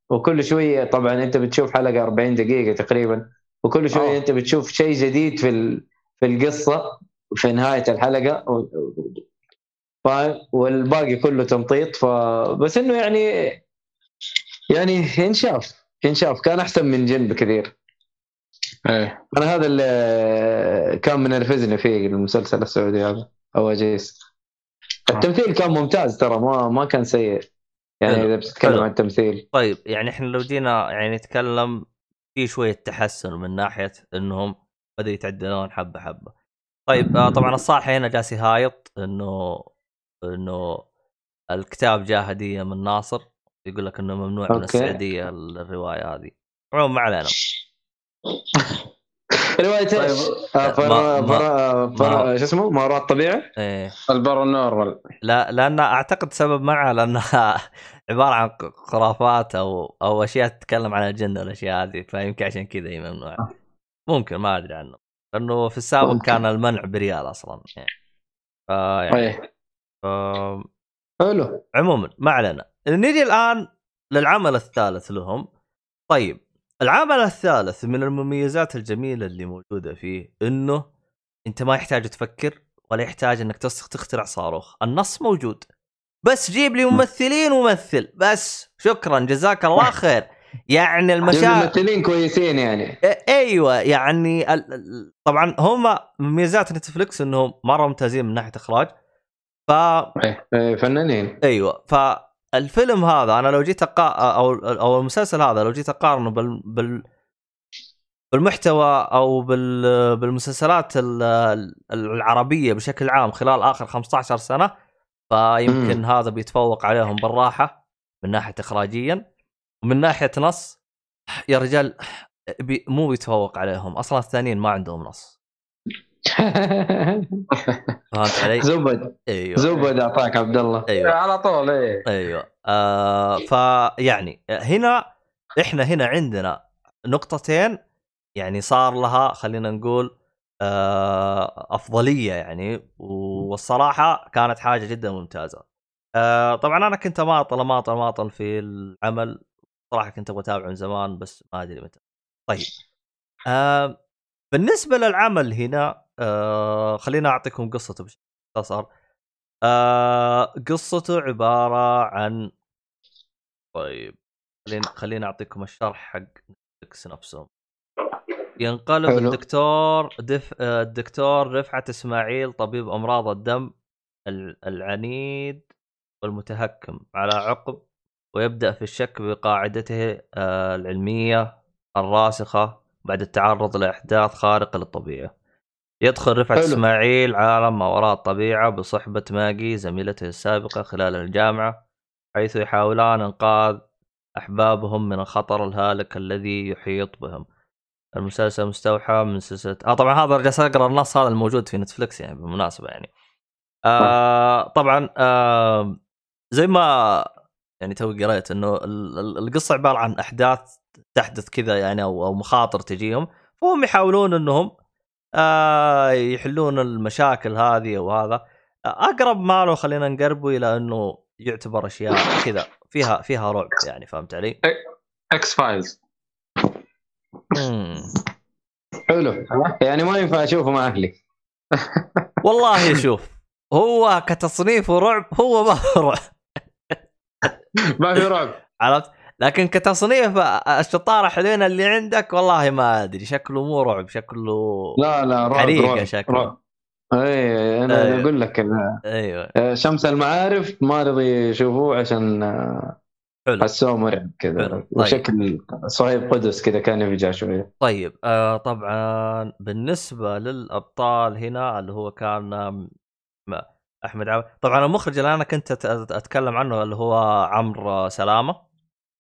وكل شوية طبعا أنت بتشوف حلقة 40 دقيقة تقريبا وكل شوية أوه. أنت بتشوف شيء جديد في ال- في القصة في نهاية الحلقة. و- فاهم والباقي كله تمطيط. فبس إنه يعني يعني ينشاف ينشاف كان أحسن من جن بكثير. إيه. أنا هذا اللي كان منرفزني فيه المسلسل السعودي هذا اواجيس التمثيل كان ممتاز ترى ما ما كان سيء. يعني حلو. إذا بتتكلم حلو. عن التمثيل. طيب يعني إحنا لو جينا يعني نتكلم في شوية تحسن من ناحية إنهم بدأوا يتعدلون حبة حبة. طيب آه طبعا الصالح هنا جالس يهايط إنه إنه الكتاب جاء هديه من ناصر. يقول لك إنه ممنوع من. السعودية الرواية هذه. عموما ما علينا. (laughs) رواية إيش؟ آه،. فر... ما- شو اسمه؟ ما وراء الطبيعه؟ إيه البارانورمال لا لأن أعتقد سبب معها لانها (laughs) عبارة عن خرافات أو أو أشياء تتكلم عن الجن والأشياء هذه فيمكن عشان كذا هي ممنوعة. ممكن ما أدري عنه. لأنه في السابق ممكن. كان المنع بريال أصلا يعني. فيعني إيه ف- حلو عموما ما علينا نجي الآن للعمل الثالث لهم. طيب العمل الثالث من المميزات الجميلة اللي موجودة فيه إنه أنت ما يحتاج تفكر ولا يحتاج إنك تخترع صاروخ. النص موجود. بس جيب لي ممثلين ومثل بس شكرا جزاك الله (laughs) خير. يعني المشاهد ممثلين كويسين يعني. أيوه يعني ال- طبعا هم مميزات نتفلكس إنهم مرة ممتازين من ناحية إخراج. ف إيه، فنانين. أيوه فالفيلم هذا أنا لو جيت أقا... أو أو المسلسل هذا لو جيت أقارنه بال, بال... بالمحتوى أو بال... بالمسلسلات ال- العربية بشكل عام خلال آخر 15 سنة فيمكن مم. هذا بيتفوق عليهم بالراحة من ناحية اخراجيا ومن ناحية نص يا رجال بي... مو بيتفوق عليهم أصلا الثانيين ما عندهم نص فهمت علي؟ زبد. أيوه. زبد أعطاك عبد الله. أيوه. على طول إيه. أيوه. آه فيعني هنا إحنا هنا عندنا نقطتين يعني صار لها خلينا نقول آه أفضلية يعني والصراحة كانت حاجة جدا ممتازة. آه طبعا أنا كنت ماطل ماطل ماطل في العمل. صراحة كنت أبغى اتابعه من زمان بس ما أدري متى. طيب. آه بالنسبة للعمل هنا آه خلينا أعطيكم قصته بشكل مختصر. آه قصته عبارة عن طيب خلينا خلينا أعطيكم الشرح حق نتفلكس نفسهم ينقلب حلو. الدكتور دف... آه، الدكتور رفعت إسماعيل طبيب أمراض الدم ال- العنيد والمتهكم على عقب ويبدأ في الشك بقاعدته آه، العلمية الراسخة بعد التعرض لإحداث خارقة للطبيعة. يدخل رفعت حلو. إسماعيل عالم ما وراء الطبيعة بصحبة ماجي زميلته السابقة خلال الجامعة حيث يحاولان إنقاذ أحبابهم من الخطر الهالك الذي يحيط بهم. المسلسل مستوحى من سلسلة آه طبعا هذا جالس أقرأ النص هذا الموجود في نتفلكس يعني بالمناسبة يعني. آه طبعا آه زي ما يعني توي قريت إنه ال- ال- القصة عبارة عن أحداث تحدث كذا يعني أو مخاطر تجيهم فهم يحاولون إنهم آه يحلون المشاكل هذه وهذا أقرب ما له خلينا نقربه إلى إنه يعتبر أشياء كذا فيها فيها رعب يعني فهمت علي؟ X-Files. حلو. يعني ما ينفع أشوفه مع أهلي. والله شوف هو كتصنيف رعب هو ما رعب. (laughs) ما في رعب. عرفت؟ لكن كتصنيف الشطارة حلوين اللي عندك والله ما أدري شكله مو رعب شكله لا لا رعب حريقة رعب شكله. رعب. اي أنا. أنا أقول لك أيوه شمس المعارف ما رضي يشوفوه عشان حلو حسوه مرعب كذا. طيب. وشكل صهيب قدس كذا كان يفجع شوية طيب آه طبعا بالنسبة للأبطال هنا اللي هو كان أحمد عو... طبعا المخرج اللي أنا كنت أتكلم عنه اللي هو عمرو سلامة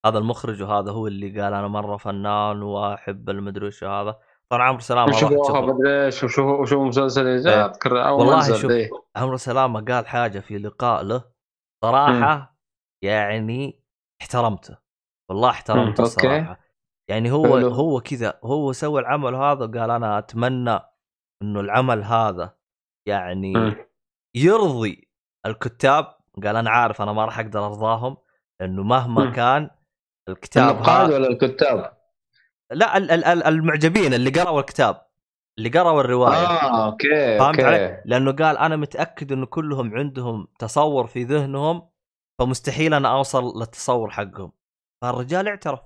هذا المخرج وهذا هو اللي قال أنا مرة فنان وأحب المدري وش هذا طبعا عمرو سلامة تشوفه مدري إيش وشوفوا وشوفوا مسلسل إيه. جاء أذكر أول والله شوف. إيه. عمرو سلامة قال حاجة في لقاء له صراحة يعني احترمته والله احترمته مم، أوكي. الصراحه يعني هو حلو. هو كذا هو سوى العمل هذا وقال أنا أتمنى إنه العمل هذا يعني مم. يرضي الكتاب قال أنا عارف أنا ما راح أقدر أرضاهم لأنه مهما مم. كان الكتاب النقاد. ولا الكتاب؟ لا ال- ال- ال- المعجبين اللي قرأوا الكتاب اللي قرأوا الرواية آه okay فهمت okay علي؟ لأنه قال أنا متأكد إنه كلهم عندهم تصور في ذهنهم فمستحيل أنا أوصل للتصور حقهم فالرجال اعترف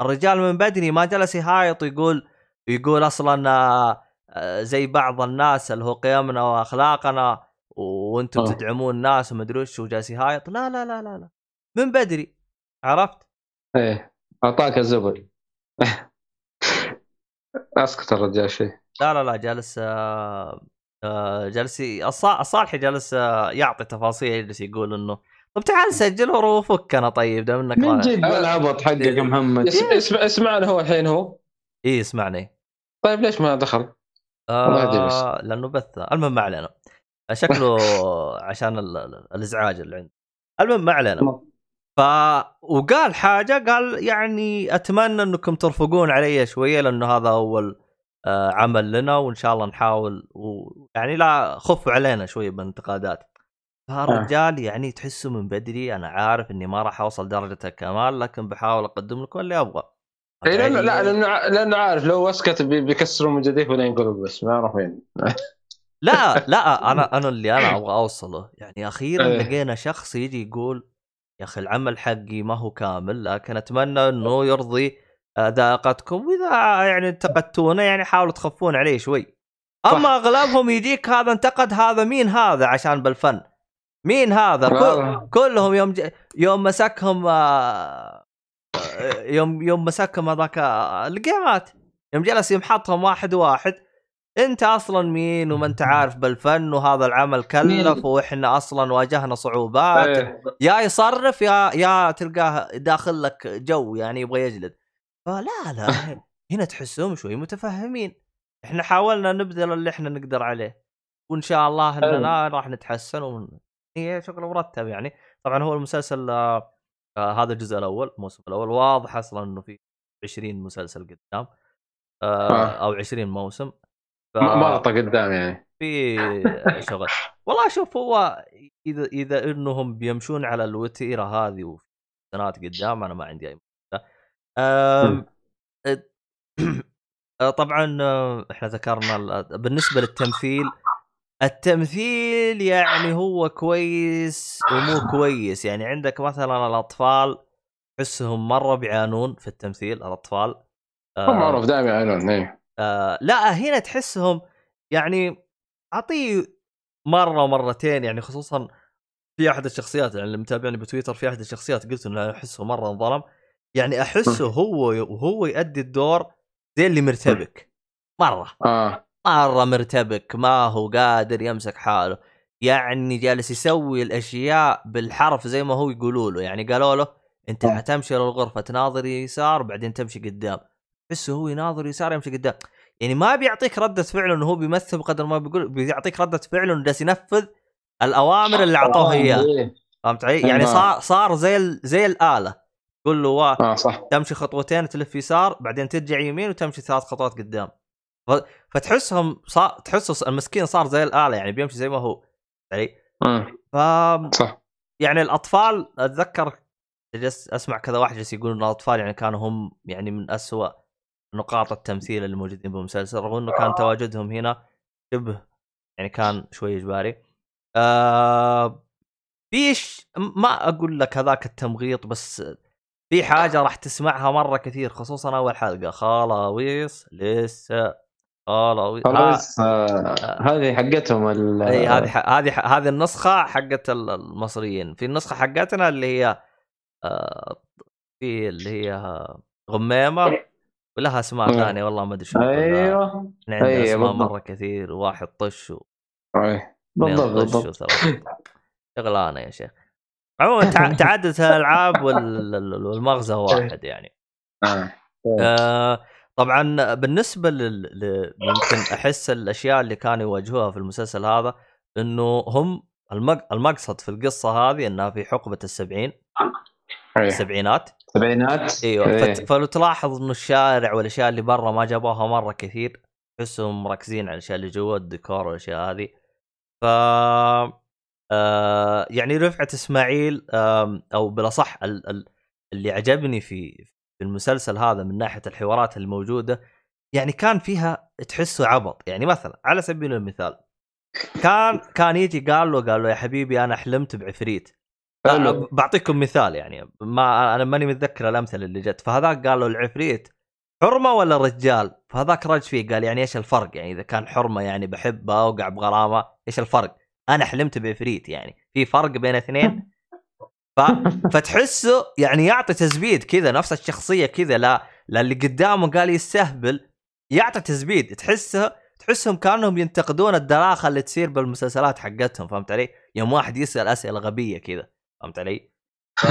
الرجال من بدري ما جلس يهايط ويقول يقول أصلا آه، زي بعض الناس اللي هو قيمنا وأخلاقنا وأنتم آه. تدعمون الناس ومدري وش وجالس يهايط لا لا لا لا لا من بدري عرفت؟ إيه أعطاك الزبر (laughs) أسكت الرجال شيء لا لا لا جالس آه، آه، جالس الصالحي جالس آه، يعطي تفاصيل يجلس يقول إنه طب تعال سجله وفكنا طيب دام إنك من. جد؟ بالعبط حقك يا (laughs) محمد. اس- اسمع إسمعنا هو الحين هو؟ إيه اسمعني طيب ليش ما دخل؟ آه لأنه بث. المهم ما علينا. شكله (laughs) عشان ال- ال- الإزعاج اللي عنده المهم ما علينا. ف وقال حاجة قال يعني أتمنى أنكم ترفقون علي شوية لأنه هذا أول آه عمل لنا وإن شاء الله نحاول ويعني لا خفوا علينا شوية بالانتقادات فالرجال يعني تحسه من بدري أنا عارف إني ما راح أوصل درجة الكمال لكن بحاول أقدم لكم اللي أبغى. إيه لأنه لا لأنه عارف لو اسكت بي- بيكسروا من جديد ولا ينقلب بس ما يعرف وين لا لا (laughs) أنا أنا اللي أنا أبغى أوصله. يعني أخيرا إيه. لقينا شخص يجي يقول يا أخي العمل حقي ما هو كامل لكن أتمنى إنه يرضي آه، ذائقتكم وإذا يعني انتقدتونا يعني حاولوا تخفون عليه شوي. أما أغلبهم يجيك هذا انتقد هذا مين هذا؟ عشان بالفن. مين هذا؟ كل والله. كلهم يوم ج... يوم مسكهم آه، آه، يوم يوم مسكهم هذاك آه، الجيمات يوم جلس يمحطهم واحد واحد. انت أصلا مين وما انت عارف بالفن وهذا العمل كلف؟ وإحنا أصلا واجهنا صعوبات. إيه. يا يصرف يا يا تلقاه داخل لك جو يعني يبغى يجلد. فلا لا (laughs) هنا تحسهم شوي متفهمين. إحنا حاولنا نبذل اللي إحنا نقدر عليه. وإن شاء الله اننا راح نتحسن ون... هي شغل مرتب يعني. طبعا هو المسلسل آه آه هذا الجزء الأول الموسم الأول واضح أصلا إنه في 20 مسلسل قدام آه آه. أو 20 موسم. ف... اعطى قدام يعني. في شغل. والله شوف هو إذا إذا إنهم بيمشون على الوتيرة هذه وفي سنوات قدام أنا ما عندي أي مشكلة. أم... (clears throat) أه، طبعا أه، إحنا ذكرنا ال- بالنسبة للتمثيل التمثيل يعني هو كويس ومو كويس. يعني عندك مثلا الأطفال تحسهم مرة بيعانون في التمثيل الأطفال. هو معروف دائما يعانون إيه. آه لا هنا تحسهم يعني أعطيه مرة مرتين يعني خصوصا في أحد الشخصيات يعني اللي متابعني بتويتر في أحد الشخصيات قلت إنه أحسه مرة انظلم. يعني أحسه هو وهو يؤدي الدور زي اللي مرتبك مرة آه. مرة مرتبك ما هو قادر يمسك حاله. يعني جالس يسوي الأشياء بالحرف زي ما هو يقولوا له يعني قالوا له أنت آه. حتمشي للغرفة تناظر يسار بعدين تمشي قدام. تحسه هو يناظر يسار يمشي قدام يعني ما بيعطيك رده فعل إنه هو بيمثل بقدر ما بيقول بيعطيك رده فعل إنه جالس ينفذ الأوامر اللي اعطوه اياها إيه. فهمت علي؟ يعني آه. صار صار زي ال- زي الآلة تقول له وا آه صح تمشي خطوتين تلف يسار بعدين ترجع يمين وتمشي ثلاث خطوات قدام ف- فتحسهم صار تحسه المسكين صار زي الآلة يعني بيمشي زي ما هو علي آه. ف صح يعني الأطفال أتذكر جلست أسمع كذا واحد جالس يقول إن الأطفال يعني كانوا هم يعني من أسوأ نقاط التمثيل اللي موجودين بالمسلسل رغم إنه كان تواجدهم هنا شبه يعني كان شوي إجباري. آه فيش ما أقول لك هذاك التمغيط بس في حاجة راح تسمعها مرة كثير خصوصا أول حلقة. خلاويص لسه خلاويص ها- خلاص آه، هذه حقتهم ال- إي هذه هذه هذه النسخة حقت ال- المصريين. في النسخة حقتنا اللي هي آه، في اللي هي غميمة. ولها أسماء مم. ثانية والله ما أدري شو. أيوه إحنا عندنا أيوة، أسماء بالضبط. مره كثير واحد طش. بالضبط اثنين طش بالضبط وثلاثة. شغلانة يا شيخ عموما تع- (laughs) تعددت الألعاب وال- ال- والمغزى واحد يعني آه. آه طبعا بالنسبة لل... ل... يمكن أحس الأشياء اللي كانوا يواجهوها في المسلسل هذا إنه هم المق... المقصد في القصة هذه إنها في حقبة السبعين. السبعينات سبعينات؟ إيوه إيه. فلو تلاحظ إنه الشارع والأشياء اللي برا ما جابوها مرة كثير تحسهم مركزين على الأشياء اللي جوا الديكور والأشياء هذه. ف آه يعني رفعة إسماعيل آم، أو بالأصح ال... ال... اللي عجبني في في المسلسل هذا من ناحية الحوارات الموجودة يعني كان فيها تحسه عبط. يعني مثلا على سبيل المثال كان كان يجي قال له قال له يا حبيبي أنا حلمت بعفريت. بعطيكم مثال يعني. ما أنا ماني متذكر الأمثلة اللي جت. فهذاك قال له العفريت حرمة ولا رجال فهذاك رج فيه قال يعني إيش الفرق؟ يعني إذا كان حرمة يعني بحب اوقع بغرامه إيش الفرق؟ أنا حلمت بعفريت يعني. في فرق بين اثنين؟ ف... (laughs) فتحسه يعني يعطي تزبيد كذا نفس الشخصية كذا. لا لا اللي قدامه قال يستهبل يعطي تزبيد. تحسه تحسهم كأنهم ينتقدون الدراخة اللي تصير بالمسلسلات حقتهم فهمت علي؟ يوم واحد يسأل أسئلة غبية كذا. فهمت علي؟ ف...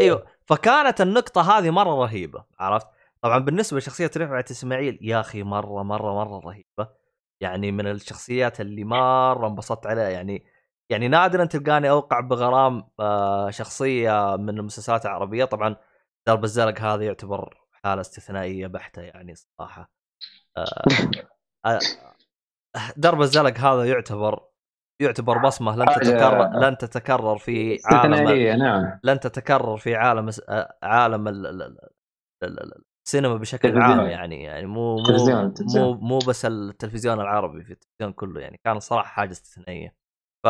إيوه فكانت النقطة هذه مرة رهيبة عرفت؟ طبعا بالنسبة لشخصية رفعت إسماعيل يا أخي مرة مرة مرة رهيبة. يعني من الشخصيات اللي مرة انبسطت عليها. يعني يعني نادرا تلقاني أوقع بغرام آه، شخصية من المسلسلات العربية. طبعا درب الزلق هذا يعتبر حالة استثنائية بحتة يعني صراحة. آه، آه، درب الزلق هذا يعتبر يعتبر بصمة لن حاجة تتكرر لن تتكرر في عالم نعم. لن تتكرر في عالم آه، عالم ال- ال- ال- ال- ال- السينما بشكل. عام يعني يعني مو مو تلفزيون، مو. مو بس التلفزيون العربي في التلفزيون كله يعني. كان صراحة حاجة استثنائية. ف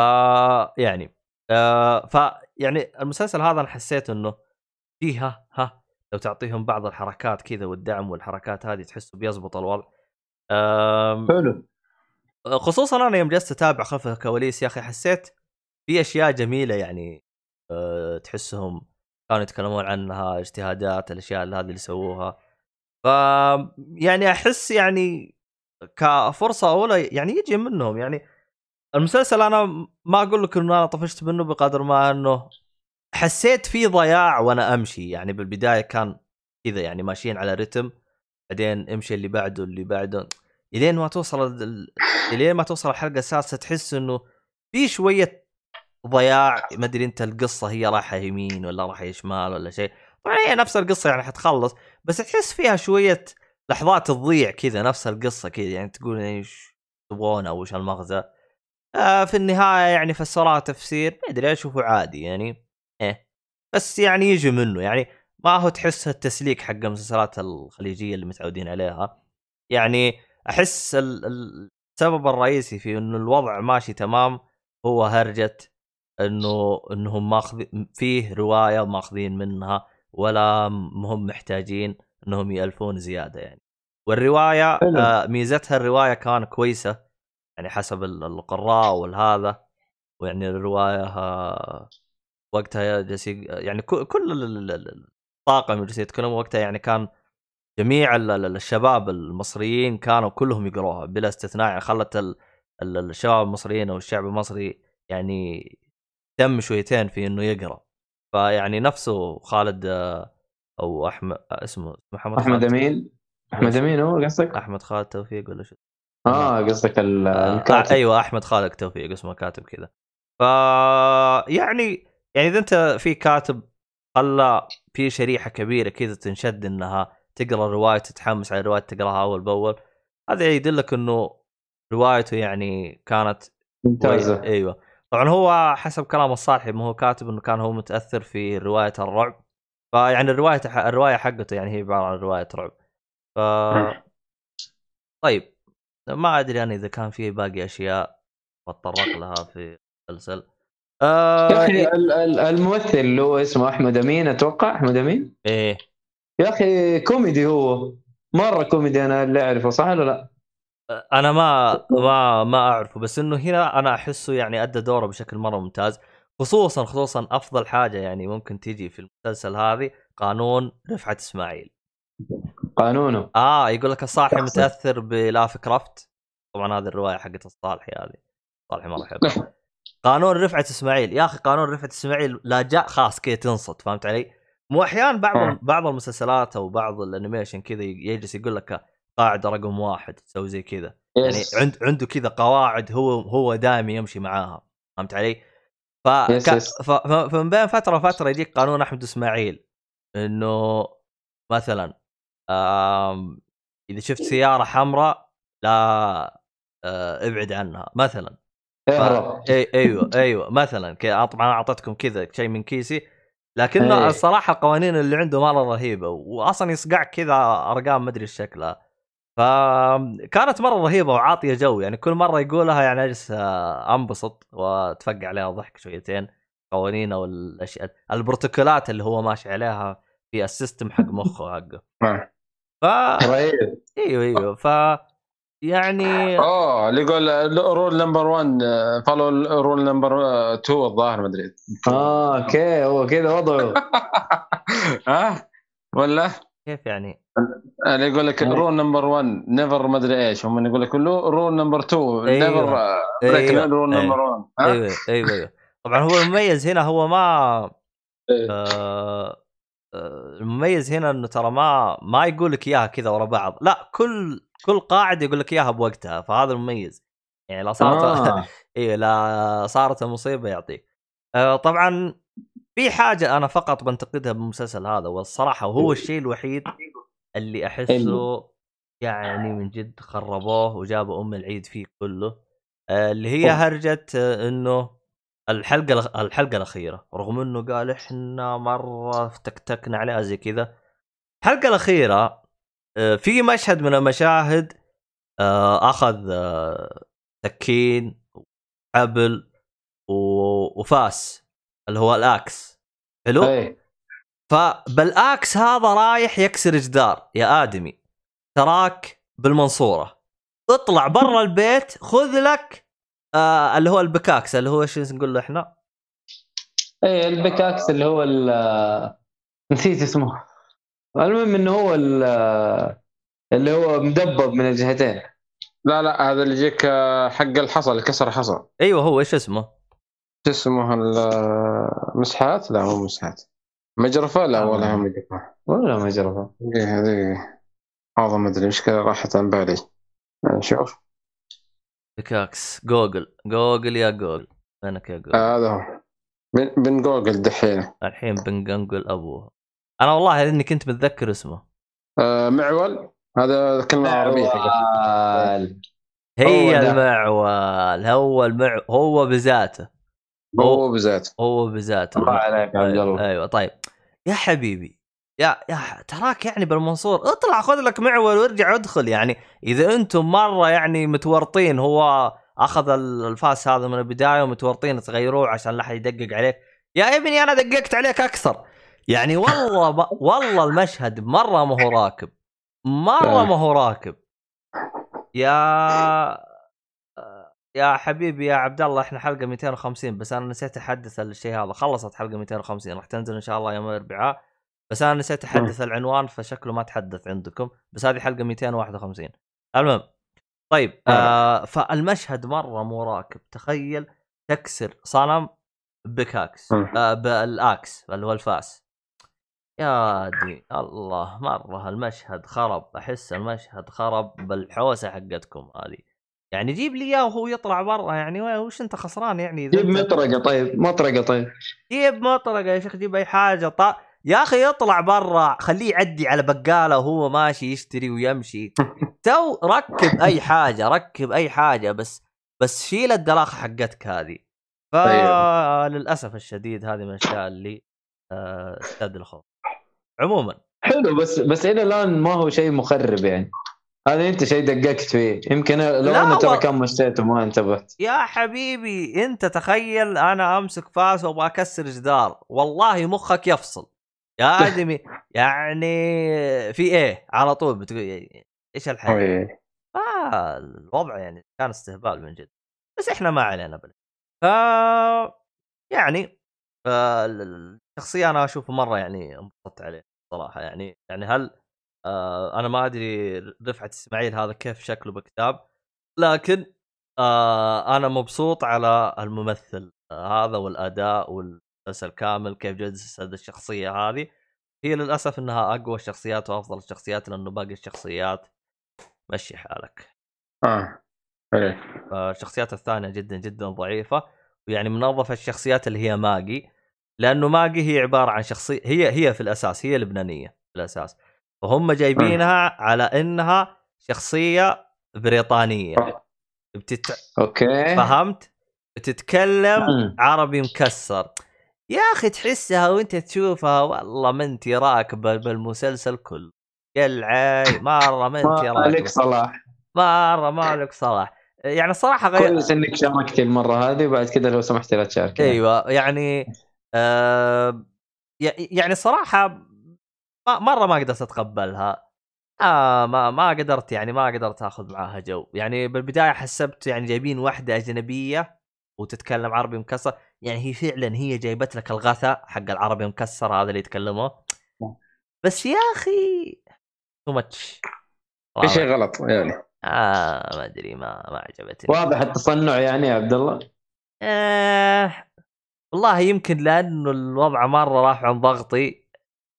يعني آه ف يعني المسلسل هذا أنا حسيت إنه فيها ها لو تعطيهم بعض الحركات كذا والدعم والحركات هذه تحسه بيزبط الوضع. حلو. خصوصا أنا يوم جلست أتابع خلف الكواليس يا أخي حسيت في أشياء جميلة يعني أه تحسهم كانوا يتكلمون عنها اجتهادات الأشياء هذه اللي سووها. ف يعني أحس يعني كفرصة أولى يعني يجي منهم. يعني المسلسل أنا ما أقول لك إنه أنا طفشت منه بقدر ما إنه حسيت في ضياع وأنا أمشي. يعني بالبداية كان كذا يعني ماشيين على رتم بعدين امشي اللي بعده اللي بعده. إلين ما توصل ال- إلين ما توصل الحلقة السادسة تحس إنه في شوية ضياع ما أدري أنت القصة هي رايحة يمين ولا رايحة شمال ولا شيء. طبعا هي نفس القصة يعني حتخلص بس تحس فيها شوية لحظات تضيع كذا نفس القصة كذا يعني تقول إيش تبغون أو إيش المغزى. آه في النهاية يعني فسرها تفسير ما أدري أشوفه عادي يعني. إيه. بس يعني يجي منه يعني ما هو تحس التسليك حق المسلسلات الخليجية اللي متعودين عليها. يعني أحس ال- ال- السبب الرئيسي في إنه الوضع ماشي تمام هو هرجة إنه إنهم ماخذ فيه رواية ماخذين منها ولا هم محتاجين إنهم يألفون زيادة يعني والرواية. آه ميزتها الرواية كان كويسة يعني حسب ال- القراء والهذا ويعني الرواية آه وقتها جالس يعني كل كل ال- ال- ال- الطاقم اللي يتكلموا وقتها يعني كان جميع ال- ال- الشباب المصريين كانوا كلهم يقروها بلا استثناء. يعني خلت ال- ال- الشباب المصريين أو الشعب المصري يعني تم شويتين في إنه يقرأ. فيعني نفسه خالد آه، أو أحمد آه، اسمه محمد أحمد أمين. أحمد أمين هو قصدك؟ أحمد خالد توفيق ولا شو؟ آه قصدك آه الكاتب. أيوه أحمد خالد توفيق اسمه كاتب كذا. ف يعني يعني إذا أنت في كاتب خلى في شريحة كبيرة كذا تنشد إنها تقرأ الروايه تتحمس على الروايه تقرأها أول بأول هذا يدلك إنه روايته يعني كانت ممتازة. أيوه. طبعا هو حسب كلام الصالحي ما هو كاتب إنه كان هو متأثر في رواية الرعب. فيعني الرواية الرواية حقته يعني هي عبارة عن رواية رعب. ف طيب ما أدري أنا إذا كان في باقي أشياء بتطرق لها في المسلسل. آه ال- الممثل اللي هو اسمه أحمد أمين أتوقع أحمد أمين؟ إيه. يا أخي كوميدي هو. مرة كوميدي أنا اللي أعرفه صح ولا لا؟ أنا ما ما ما أعرفه بس إنه هنا أنا أحسه يعني أدى دوره بشكل مرة ممتاز خصوصا خصوصا أفضل حاجة يعني ممكن تيجي في المسلسل هذه قانون رفعت إسماعيل. قانونه. آه يقول لك الصالحي. متأثر بلوفكرافت طبعا هذه الرواية حقت الصالحي هذه. الصالحي مرة يحبها (laughs) قانون رفعت إسماعيل. يا أخي قانون رفعت إسماعيل لا جاء خلاص كذا تنصت فهمت علي؟ مو أحيانا بعض. بعض المسلسلات أو بعض الأنيميشن كذا يجلس يقول لك قاعدة رقم واحد تسوي زي كذا يعني. عند عنده كذا قواعد هو هو دائما يمشي معاها فهمت علي؟ ف... yes ك... yes. ف... فمن بين فترة وفترة يجيك قانون أحمد إسماعيل إنه مثلا آم... إذا شفت سيارة حمراء لا آه... ابعد عنها مثلا ف... أيوه أيوه مثلا طبعا اعطيتكم كذا شيء من كيسي لكنه إيه. الصراحة القوانين اللي عنده مره رهيبة واصلا يصقعك كذا أرقام ما أدري شكلها. فكانت مرة رهيبة وعاطية جو يعني كل مرة يقولها يعني أجلس آه، أنبسط وأتفقع عليها ضحك شويتين. قوانين أو الاشياء البروتوكولات اللي هو ماشي عليها في ال system حق مخه حقه. (laughs) آه. ف رهيب. إيوه إيوه. ف يعني اوه اللي يقول rule number 1 follow rule number 2 الظاهر ما أدري آه okay هو كذا وضعه (laughs) ها ولا كيف يعني اللي يقول لك. rule number 1 never ما أدري إيش هم يقول لك rule number 2 أيوة. never break أيوة. rule. number 1 أيوه أيوه أيوه طبعا هو المميز هنا هو ما إيه. آه آه، المميز هنا إنه ترى ما ما يقول لك إياها كذا ورا بعض لا كل كل قاعدة يقول لك إياها بوقتها فهذا المميز. يعني لا صارت آه. (laughs) أيوه لا صارت المصيبة يعطيك. آه طبعا في حاجة أنا فقط بنتقدها بالمسلسل هذا والصراحة وهو الشيء الوحيد اللي أحسه يعني من جد خربوه وجابوا أم العيد فيه كله. آه، اللي هي. هرجه آه، إنه الحلقة الحلقة الأخيرة رغم إنه قال إحنا مرة تكتكنا عليها زي كذا. الحلقة الأخيرة في مشهد من المشاهد آه، أخذ آه، سكين حبل وفاس اللي هو الأكس. حلو؟ إيه. فبالأكس هذا رايح يكسر جدار يا آدمي. track بالمنصورة. اطلع برا البيت خذ لك آه اللي هو ال pickaxe اللي هو إيش نقول له إحنا؟ إيه ال pickaxe اللي هو ال- نسيت اسمه. المهم إنه هو ال- اللي هو مدبب من الجهتين. لا لا هذا اللي يجيك آه، حق الحصى اللي كسر حصى أيوه هو إيش اسمه؟ شو اسمه المسحات لا مو مسحات. مجرفة؟ لا آه. ولا هم مجرفه ولا جربه دقيقة دقيقة هذا ما أدري مشكلة راحت عن بالي. نشوف pickaxe جوجل جوجل يا جوجل وينك يا جوجل آه، هذا هو. بن- بن جوجل دحين. الحين بنقوقل أبوه. أنا والله إني كنت متذكر اسمه. آه، معول؟ هذا كلمة عربية. حقت. معول. هي هو. المعول. هو المع هو بذاته. هو بذات هو بذاته. الله عليك يا عبد أيوه, الله. أيوة طيب. يا حبيبي يا يا تراك يعني بالمنصور. اطلع خذ لك معول وارجع ادخل يعني. إذا أنتم مرة يعني متورطين هو أخذ ال- الفاس هذا من البداية ومتورطين تغيروه عشان لا أحد يدقق عليك. يا ابني أنا دققت عليك أكثر. يعني والله ب... (laughs) والله المشهد مرة ما هو راكب. مرة آه. ما هو راكب. يا يا حبيبي يا عبد الله إحنا حلقة 250 بس أنا نسيت أحدث الشيء هذا. خلصت حلقة 250 راح تنزل إن شاء الله يوم الأربعاء. بس أنا نسيت أحدث العنوان فشكله ما تحدث عندكم. بس هذه حلقة 251 المهم طيب آه فالمشهد مرة مو راكب. تخيل تكسر صنم pickaxe. آه بال axe اللي هو الفاس. يا دي الله مرة المشهد خرب أحس المشهد خرب بالحوسة حقتكم هذه. يعني جيب لي إياه وهو يطلع برا يعني وش أنت خسران يعني جيب مطرقة طيب مطرقة طيب. جيب مطرقة يا شيخ جيب أي حاجة. طا... يا أخي يطلع برا خليه يعدي على بقالة وهو ماشي يشتري ويمشي. (laughs) تو ركب أي حاجة ركب أي حاجة بس بس شيل الدلاخه حقتك هذه. فللأسف الشديد هذه من الأشياء اللي آه، تزداد الخوف. عموما. حلو بس بس إلى الآن ما هو شيء مخرب يعني. هذا أنت شيء دققت فيه. يمكن لو أنا ترى كان مشيته ما انتبهت. يا حبيبي أنت تخيل أنا أمسك فاس وأبغى أكسر جدار. والله مخك يفصل. يا (laughs) آدمي يعني في إيه؟ على طول بتقول إيش الحل إيه. فالوضع يعني كان استهبال من جد. بس إحنا ما علينا بال ف يعني آه، الشخصية أنا أشوفه مرة يعني انبسطت عليه. صراحة يعني يعني هل آه أنا ما أدري رفعت إسماعيل هذا كيف شكله بكتاب لكن آه أنا مبسوط على الممثل آه هذا والأداء والمسلسل كامل كيف جسد الشخصية هذه. هي للأسف إنها أقوى الشخصيات وأفضل الشخصيات لأنه باقي الشخصيات مشي حالك. آه إيه. الشخصيات الثانية جدا جدا ضعيفة ويعني من انظف الشخصيات اللي هي ماجي. لأنه ماجي هي عبارة عن شخصية هي هي في الأساس هي لبنانية في الأساس. فهم جايبينها على إنها شخصية بريطانية. بتت... أوكي. فهمت؟ بتتكلم. عربي مكسر. يا أخي تحسها وأنت تشوفها والله ما أنت راكبه بالمسلسل كله. قلعي (laughs) مرة ما أنت راكبه صلاح. مرة ما لك صلاح. يعني الصراحه غير كويس إنك شاركتي المرة هذه وبعد كذا لو سمحتي لا تشاركي أيوه يعني آه يعني صراحة مرة ما قدرت أتقبلها. آه ما ما قدرت يعني ما قدرت آخذ معاها جو. يعني بالبداية حسبت يعني جايبين واحدة أجنبية وتتكلم عربي مكسر. يعني هي فعلا هي جايبت لك الغثاء حق العربي مكسر هذا اللي يتكلمه. بس يا أخي too much في شيء غلط يعني. آه ما أدري ما ما عجبتني. واضح التصنع يعني يا عبد الله. آه والله يمكن لأنه الوضع مرة راح عن ضغطي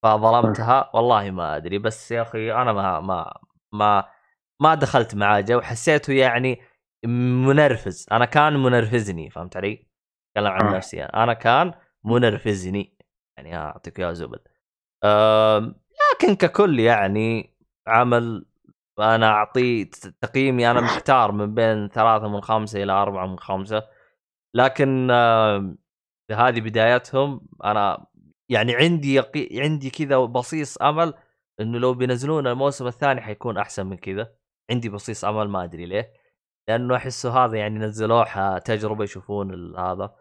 فظلمتها والله ما أدري بس يا أخي أنا ما ما ما ما دخلت معاه جو حسيته يعني منرفز أنا كان منرفزني فهمت علي؟ أتكلم عن آه. نفسي يعني. أنا كان منرفزني يعني أعطيك يا زبد لكن ككل يعني عمل أنا أعطيه تقييمي أنا (coughs) محتار من بين ثلاثة من خمسة إلى أربعة من خمسة لكن هذه بدايتهم أنا يعني عندي يقي... عندي كذا بصيص أمل إنه لو بينزلون الموسم الثاني حيكون أحسن من كذا. عندي بصيص أمل ما أدري ليه. لأنه أحسه هذا يعني نزلوها تجربة يشوفون هذا.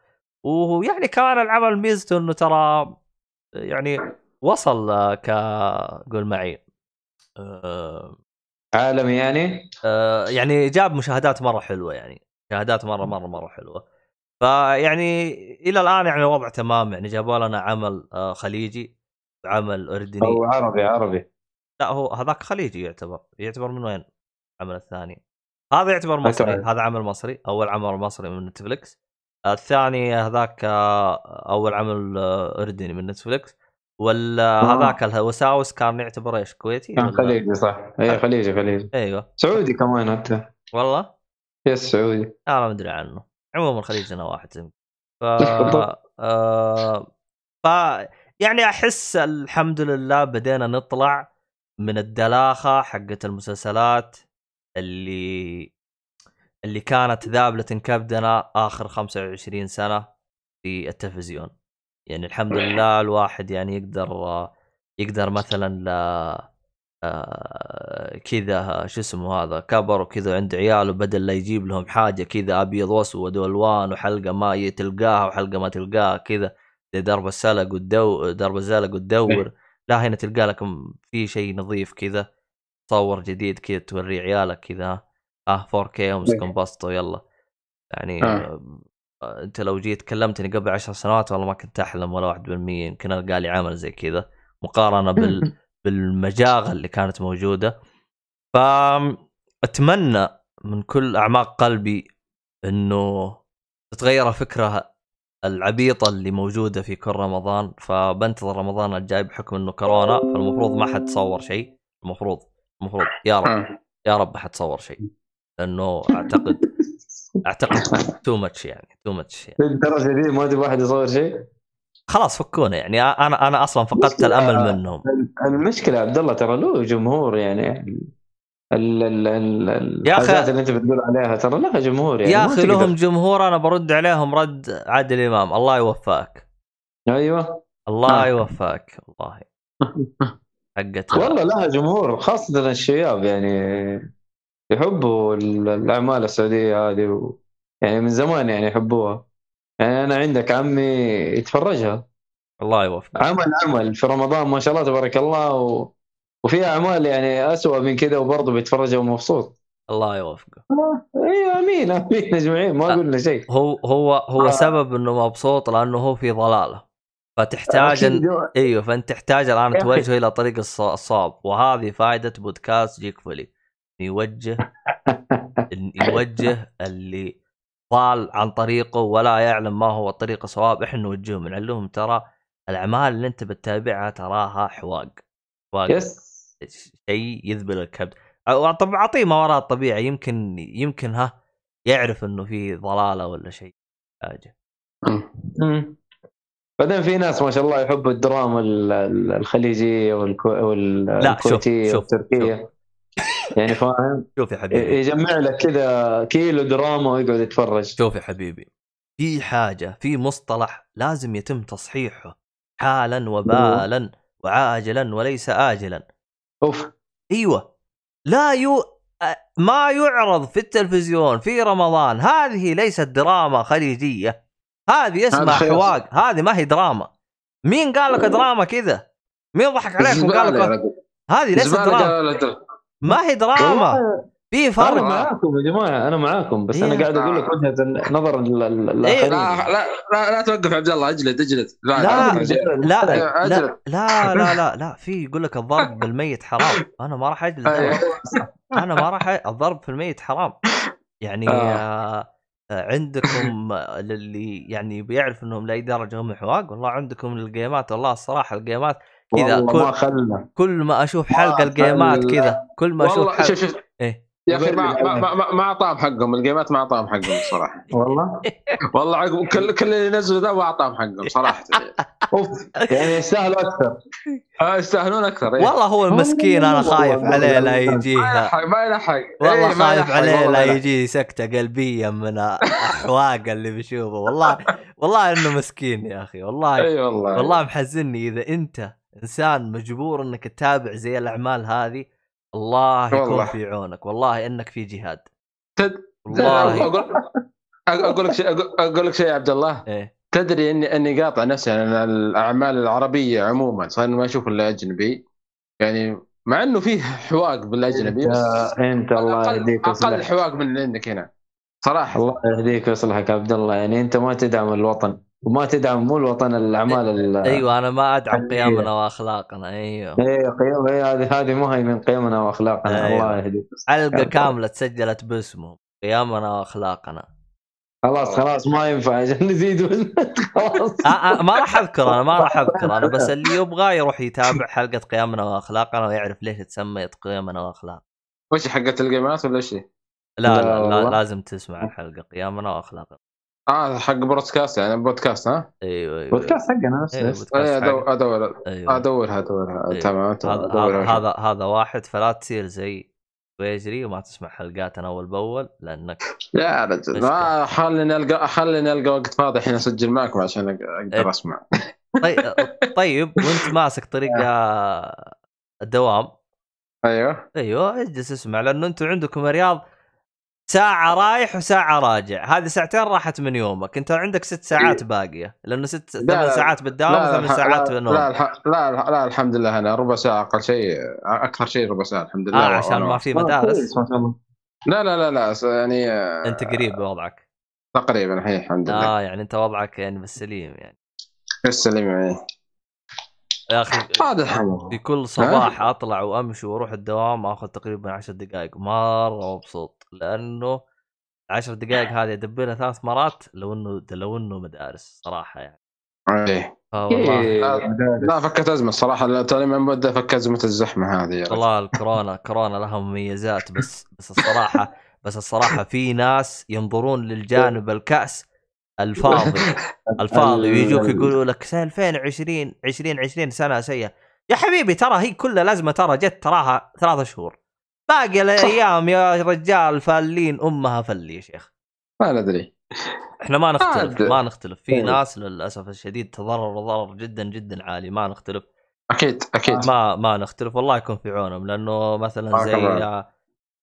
ويعني كمان العمل ميزته إنه ترى يعني وصل آه، ك قول معي آه، عالمي يعني؟ آه، يعني جاب مشاهدات مرة حلوة يعني. مشاهدات مرة مرة مرة حلوة. فيعني إلى الآن يعني الوضع تمام يعني جابوا لنا عمل آه، خليجي عمل أردني. أو عربي عربي. لا هو هذاك خليجي يعتبر يعتبر من وين؟ العمل الثاني. هذا يعتبر مصري. هذا عمل مصري أول عمل مصري من نتفلكس الثاني هذاك آه، أول عمل آه، أردني من نتفلكس ولا آه. هذاك الوساوس كان يعتبر إيش كويتي كان خليجي صح. اي خليجي خليجي. أيوه. سعودي كمان حتى. والله؟ yes سعودي. أنا ما أدري عنه. عموما خليجنا واحد زي ف. (laughs) آه... ف يعني أحس الحمد لله بدينا نطلع من الدلاخة حقت المسلسلات اللي اللي كانت ذابلة كبدنا آخر 25 سنة في التلفزيون يعني الحمد (laughs) لله الواحد يعني يقدر يقدر مثلا لا آه، كذا شو اسمه هذا كبر وكذا عند عياله بدل لا يجيب لهم حاجة كذا أبيض وأسود وألوان وحلقة ما تلقاها وحلقة ما تلقاها كذا درب السلق والدو درب الزلق وتدور لا هنا تلقى لك م- في شيء نظيف كذا تصور جديد كذا توري عيالك كذا آه 4K أمس إيه. كومباستو يلا يعني آه. آه. أنت لو جيت كلمتني قبل عشر سنوات والله ما كنت أحلم ولا 1% يمكن ألقى لي عمل زي كذا مقارنة بال بالمجاغة اللي كانت موجودة. فاتمنى من كل أعماق قلبي إنه تتغير الفكرة العبيطة اللي موجودة في كل رمضان. فبنتظر رمضان الجاي بحكم إنه كورونا فالمفروض ما حد صور شيء. المفروض المفروض. يا رب آه. يا رب حد صور شيء. لأنه أعتقد أعتقد تو ماتش يعني تو ماتش يعني. للدرجه دي ما تبغى واحد يصور شيء. خلاص فكونا يعني. أنا أنا أصلا فقدت الأمل منهم. المشكلة عبد الله ترى له جمهور يعني. ال ال ال يا الحاجات اللي أنت بتقول عليها ترى لها جمهور يعني يا أخي. لهم جمهور أنا برد عليهم رد عادل إمام. الله يوفقك. أيوه. الله آه. يوفقك. والله. حقت (laughs) والله لها جمهور خاصة الشباب يعني. يحبوا ال- الأعمال السعودية هذه و... يعني من زمان يعني يحبوها. أنا عندك عمي يتفرجها الله يوفقك عمل عمل في رمضان ما شاء الله تبارك الله و... وفي أعمال يعني اسوء من كذا وبرضه بيتفرجها ومبسوط الله يوفقه أيوه آمين آمين اجمعين ما آه. قلنا شيء هو هو هو آه. سبب إنه مبسوط لأنه هو في ضلالة فتحتاج. أن... أيوه فانت تحتاج الان. توجهه إلى طريق الص- الصواب وهذه فائدة بودكاست جيك فولي يوجه يوجه اللي ضال عن طريقه ولا يعلم ما هو الطريق الصواب إحنا نوجههم نعلمهم ترى الأعمال اللي أنت بتتابعها تراها حواق حواق. يس. شيء يذبل الكبد. طب أعطيه ما وراء الطبيعه يمكن يمكن ها يعرف إنه في ضلالة ولا شيء. حاجة. بعدين في ناس ما شاء الله يحبوا الدراما ال- ال- الخليجية والكو... والكويتية والتركية. يعني فاهم؟ شوف يا حبيبي. يجمع لك كذا كيلو دراما ويقعد يتفرج. شوف يا حبيبي. في حاجة في مصطلح لازم يتم تصحيحه. حالا وبالا وعاجلا وليس اجلا. أوف. أيوه. لا يو ما يعرض في التلفزيون في رمضان. هذه ليست دراما خليجية. هذه اسمها. حواق. هذه ما هي دراما. مين قال لك دراما كذا؟ مين ضحك عليكم قال زبالة يا لك. هذه ليست دراما؟ ما هي دراما في أنا فرق معاكم يا جماعة أنا معاكم بس أنا إيه. قاعد أقول لك وجهه إيه. الاخرين لا لا لا, لا توقف عبد الله اجلد اجلد لا، لا لا لا. لا لا لا في يقول لك الضرب بالميت حرام أنا ما راح اجلد أيوه. أنا ما راح الضرب في الميت حرام يعني آه. آه. آه، عندكم آه، للي يعني بيعرف انهم لاي درجه هم حواق والله عندكم الجيمات والله الصراحه الجيمات كذا والله كل- ما خلى. كل ما أشوف حلقة الجيمات. كذا كل ما أشوف والله حلقة. شوف شوف. إيه. يا أخي ما ما ما- ما اعطاهم حقهم الجيمات ما اعطاهم حقهم صراحة. (laughs) والله؟ والله عقب كل كل اللي نزلوا ذا ما اعطاهم حقهم صراحة. (laughs) أوف يعني يستاهلوا أكثر. آه، يستاهلون أكثر إيه. والله هو المسكين أنا خايف عليه لا يلحق ما يلحق. والله إيه، ما خايف عليه والله لا. يجي سكتة قلبية من احواق اللي بيشوفه. والله والله إنه مسكين يا أخي. والله إي والله. والله محزني إذا أنت إنسان مجبور إنك تتابع زي الأعمال هذه الله يكون والله. في عونك والله إنك في جهاد. تد- والله. أقول أقول لك شيء أقول- أقول لك شيء يا عبد الله. إيه. تدري إني إني قاطع نفسي عن الأعمال العربية عموما صار ما أشوف إلا أجنبي. يعني مع إنه فيه حواق بالأجنبي بس انت, انت الله يهديك أقل حواق من اللي عندك هنا. صراحة. الله يهديك ويصلحك يا عبد الله. يعني أنت ما تدعم الوطن. وما تدعم مو الوطن الأعمال ال- أيوه أنا ما أدعم. قيمنا وأخلاقنا أيوه إيه قيم إيه هذه هذه ما هي من قيمنا وأخلاقنا أيوة. الله يهديك حلقه كاملة تسجلت باسمه قيمنا وأخلاقنا خلاص خلاص ما ينفع (laughs) عشان نزيد خلاص ما راح أذكر أنا ما راح أذكر أنا بس (laughs) اللي يبغى يروح يتابع حلقة قيمنا وأخلاقنا ويعرف ليش تسميت قيمنا وأخلاق وش حقت الجيمات ولا إيش؟ لا لا لا, لا. لازم تسمع الحلقة قيمنا وأخلاقنا آه حق بودكاست يعني بودكاست ها؟ أيوه أيوه. بودكاست حقنا نفس نفس. بودكاست إيه حق- أدور أيوه. أدورها أدورها. أيوة. تمام هذا هذا واحد فلا تصير زي ويجري وما تسمع حلقاتنا أول بأول لأنك يا رجل. ما خليني القى خليني القى وقت فاضي الحين أسجل معكم عشان أقدر إيه. أسمع. طيب طيب وأنت ماسك طريق (laughs) آه، الدوام. أيوه. أيوه اجلس اسمع لأنه أنتم عندكم رياض. ساعة رايح وساعة راجع. هذه ساعتين راحت من يومك. انت عندك ست ساعات باقية. لأنه ست لا، ثمان لا، ساعات بالدوام وثمان ساعات لا بالنوم. لا, الح... لا لا لا الحمد لله أنا ربع ساعة أقل شيء أكثر شيء ربع ساعة الحمد لله آه عشان ما في مدارس. لا لا لا لا يعني أنت قريب بوضعك تقريبا هي الحمد لله آه يعني أنت وضعك يعني بالسليم يعني. السليم يعني يا أخي هذا الحمد في كل صباح أطلع وأمشي وأروح الدوام اخذ تقريبا عشر دقائق. مرة مبسوط لأنه عشر دقائق هذه ادبرها ثلاث مرات لو إنه لو إنه مدارس صراحة يعني. إيه. إيه، لا فكت أزمة الصراحه توني ما بدا فك أزمة الزحمة هذه. والله الكورونا كورونا لها مميزات بس بس الصراحة بس الصراحة في ناس ينظرون للجانب الكأس الفاضي (laughs) الفاضي ويجوك يقولوا لك سنة 2020 2020 سنة سيئة. يا حبيبي ترى هي كلها لازمة ترى جت تراها ثلاثة شهور. باقي الأيام يا رجال فالين أمها فل يا شيخ. ما ندري. إحنا ما نختلف. ما نختلف. في إيه. ناس للأسف الشديد تضرر ضرر جدا جدا عالي. ما نختلف. أكيد أكيد. ما ما نختلف. والله يكون في عونهم لأنه مثلا زي كمان.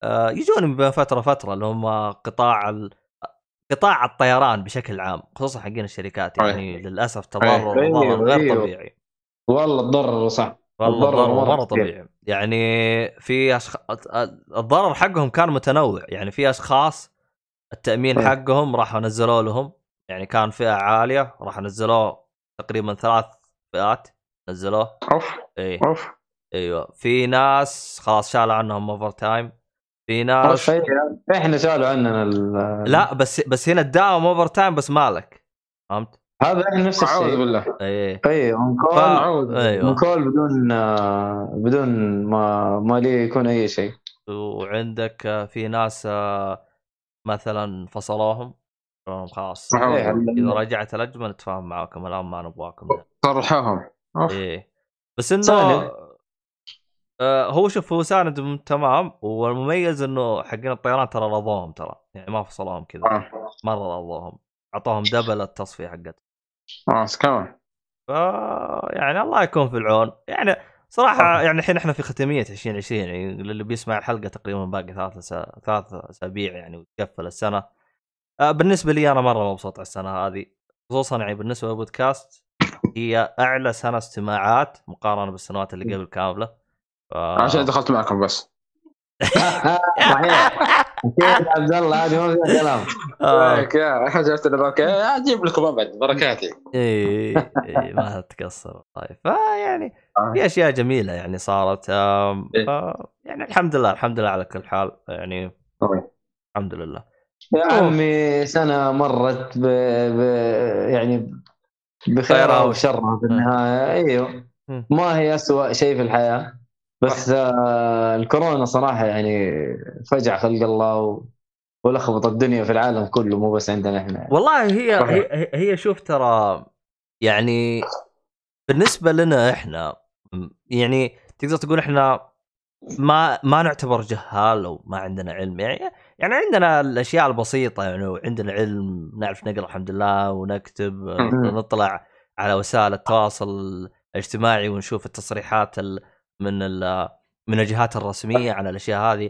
آه، يجون بين فتره فترة اللي هم قطاع ال... قطاع الطيران بشكل عام خصوصا حقين الشركات يعني للأسف تضرر أيوه، وضرر غير أيوه. طبيعي. والله الضرر صح. والله الضرر مرة. طبيعي. يعني في أشخ... الضرر حقهم كان متنوع. يعني في أشخاص التأمين. حقهم راحوا نزلوا لهم. يعني كان فئة عالية راح نزلوه تقريبا ثلاث فئات نزلوه. أوف. إيه. أوف. أيوه. في ناس خلاص شالوا عنهم overtime في ناس إيه، إحنا شالوا عننا ال- لا بس بس هنا تداوم overtime بس مالك. فهمت؟ هذا إحنا نفس أعوذ الشيء بالله. إيه. اي اون ف... أيوه. كول بدون بدون ما ما لي يكون أي شيء. وعندك آه، في ناس آه، مثلا فصلوهم. خلاص. إيه، إذا رجعت الأجمل نتفاهم معاكم الآن ما نبغاكم. سرحوهم أوف. إيه. بس إنه. آه هو شوف هو ساند تمام والمميز إنه حقين الطيران ترى رضوهم ترى. يعني ما فصلوهم كذا آه. مرة رضوهم. أعطوهم double التصفية حقت آه كمان ف يعني الله يكون في العون. يعني صراحة يعني الحين إحنا في ختامية 2020 يعني اللي بيسمع الحلقة تقريبا باقي ثلاث سا... ثلاث أسابيع يعني وتقفل السنة. آه بالنسبة لي أنا مرة مبسوط على السنة هذه. خصوصا يعني بالنسبة للبودكاست هي أعلى سنة استماعات مقارنة بالسنوات اللي قبل كاملة. ف... عشان دخلت معكم بس. (laughs) صحيح. أكيد عبد الله هذه ما فيها كلام. آه. يا حجرت البركه أجيب لكم أبد بركاتي. إيه ما تقصر طيب فيعني في أشياء جميلة يعني صارت. يعني الحمد لله الحمد لله على كل حال. يعني طيب. الحمد لله. يا عمي سنة مرت ب... ب... يعني بخيرها خيرها. وشرها في النهاية. أيوه. ما هي أسوأ شيء في الحياة؟ بس آه الكورونا صراحة يعني فجع خلق الله و... ولخبط الدنيا في العالم كله مو بس عندنا إحنا والله هي. هي, هي شوف ترى يعني بالنسبة لنا إحنا يعني تقدر تقول إحنا ما ما نعتبر جهال أو ما عندنا علم يعني يعني عندنا الأشياء البسيطة يعني وعندنا علم نعرف نقرأ الحمد لله ونكتب. نطلع على وسائل التواصل الاجتماعي ونشوف التصريحات ال- من من الجهات الرسمية على الأشياء هذه.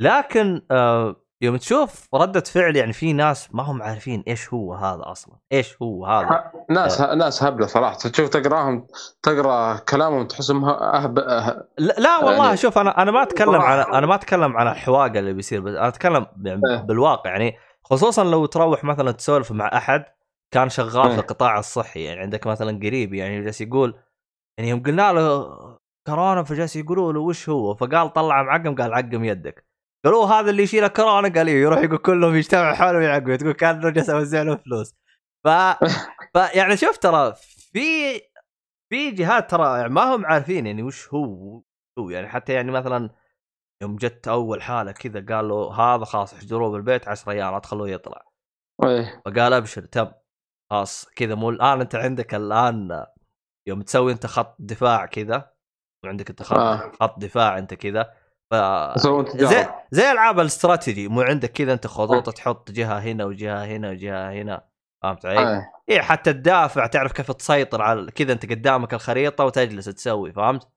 لكن آه، يوم تشوف ردة فعل يعني في ناس ما هم عارفين إيش هو هذا أصلا. إيش هو هذا؟ ناس ناس هبلة صراحة. تشوف تقراهم تقرأ كلامهم تحسهم أهب... أه... لا, لا والله يعني- شوف أنا أنا ما أتكلم عن أنا ما أتكلم عن الحواقه اللي بيصير بس أنا أتكلم يعني. بالواقع. يعني خصوصا لو تروح مثلا تسولف مع أحد كان شغال في إيه. القطاع الصحي. يعني عندك مثلا قريب يعني جالس يقول يعني يوم قلنا له كورونا فجالس يقولوا له وش هو؟ فقال طلع معقم قال عقم يدك. قالوا هذا اللي يشيل كورونا قال إيه يروح يقول كلهم يجتمعوا حوله ويعقم تقول كان جالس اوزع له فلوس. ف... (laughs) ف يعني شوف ترى في في جهات ترى يعني ما هم عارفين يعني وش هو هو. يعني حتى يعني مثلا يوم جت أول حالة كذا قالوا هذا خلاص احجروه بالبيت 10 أيام لا تخلوه يطلع. إيه. فقال أبشر تم خلاص. كذا مو الآن أنت عندك الآن يوم تسوي أنت خط دفاع كذا وعندك انت خط, آه. خط دفاع انت كذا ف زي زي ألعاب الاستراتيجي مو عندك كذا انت خطوط تحط جهة هنا وجهة هنا وجهة هنا فهمت علي؟ إيه. إيه حتى تدافع تعرف كيف تسيطر على كذا انت قدامك الخريطة وتجلس تسوي فهمت؟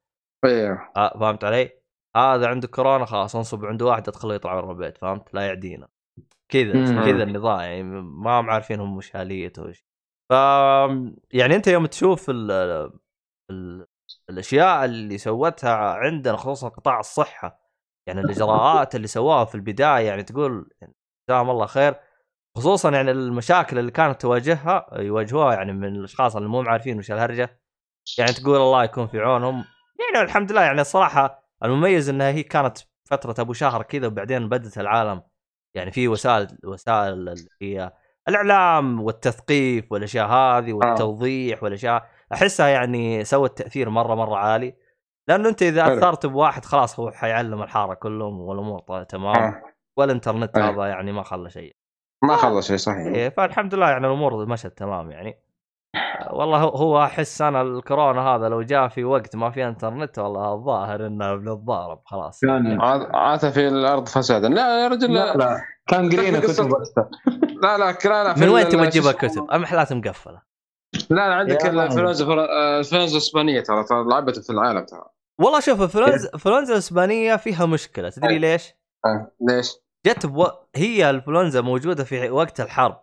إيه آه فهمت علي؟ هذا عنده كورونا خلاص انصب عنده واحد تدخله يطلع برا البيت فهمت؟ لا يعدينا كذا. كذا النظام يعني ما هم عارفين هم وش اليته وش ف يعني انت يوم تشوف ال... ال... الأشياء اللي سوتها عندنا خصوصا قطاع الصحة. يعني الإجراءات اللي سواها في البداية يعني تقول يعني جزاهم الله خير. خصوصا يعني المشاكل اللي كانت تواجهها يواجهوها يعني من الأشخاص اللي مو عارفين وش الهرجة. يعني تقول الله يكون في عونهم. يعني الحمد لله يعني الصراحة المميز إنها هي كانت فترة أبو شهر كذا وبعدين بدت العالم. يعني في وسائل وسائل اللي هي الإعلام والتثقيف والأشياء هذه والتوضيح والأشياء. أحسها يعني سوت تأثير مرة مرة عالي لأنه أنت إذا. أثرت بواحد خلاص هو حيعلم الحارة كلهم والأمور تمام آه. والإنترنت. هذا يعني ما خلى شيء ما خلص شيء صحيح إيه فالحمد لله يعني الأمور مشت تمام يعني والله هو- هو أحس أنا الكورونا هذا لو جاء في وقت ما في إنترنت والله الظاهر إنه بنتضارب خلاص كان عاد عاد في الأرض فسادا لا يا رجل لا لا كان قرينا (laughs) كتب. لا لا لا, لا من وين تبغى شو تجيبها اسمه؟ كتب؟ أم محلات مقفلة لا لا عندك الانفلونزا الانفلونزا الاسبانيه ترى ترى لعبت في العالم ترى والله شوف الفلونزا الفلونزا الاسبانيه فيها مشكلة تدري أي. ليش؟ آه، ليش؟ جت بو... هي الانفلونزا موجودة في وقت الحرب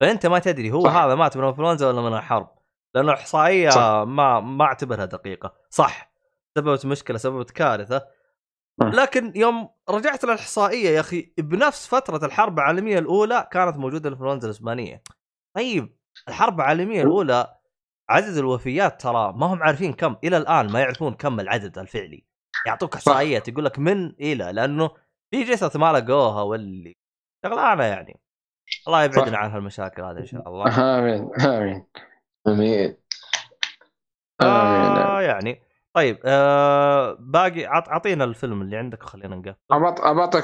فأنت ما تدري هو صح. هذا مات من الانفلونزا ولا من الحرب لأنه إحصائية صح. ما ما أعتبرها دقيقة صح سببت مشكلة سببت كارثة م. لكن يوم رجعت للإحصائية يا أخي بنفس فترة الحرب العالمية الأولى كانت موجودة الانفلونزا الإسبانية طيب الحرب العالمية الأولى عدد الوفيات ترى ما هم عارفين كم إلى الآن ما يعرفون كم العدد الفعلي. يعطوك احصائيات يقول لك من إلى لأنه في جثث ما لقوها واللي شغلانة يعني. الله يبعدنا. عن هالمشاكل هذه إن شاء الله. آمين آمين. امين آمين. آه يعني طيب آه باقي عط اعطينا الفيلم اللي عندك وخلينا نقفل.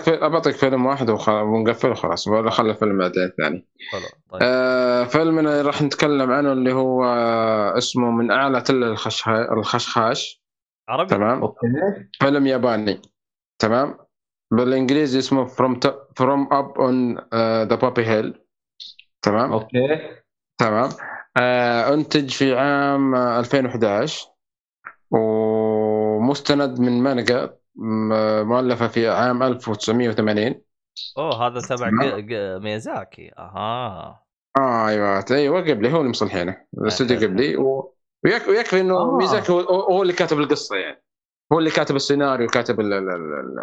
في- ابعطيك فيلم واحد ونقفل خلاص ولا خلي الفيلم بعدين الثاني حلو طيب. آه فيلمنا راح نتكلم عنه اللي هو آه، اسمه من أعلى تل الخش... الخشخاش. عربي؟ تمام. أوكي. فيلم ياباني. تمام. بالإنجليزي اسمه from to... from up on uh, the poppy hill. تمام. okay. تمام. آه أنتج في عام آه، 2011 ومستند من مانجا مؤلفة في عام 1980 أوه هذا تبع ميازاكي أها آه أيوه أيوه قبلي هو اللي مصلحينه الاستوديو. قبلي و... ويك... ويكفي إنه آه. ميزاكي هو... هو اللي كاتب القصة يعني هو اللي كاتب السيناريو كاتب ال... ال... ال...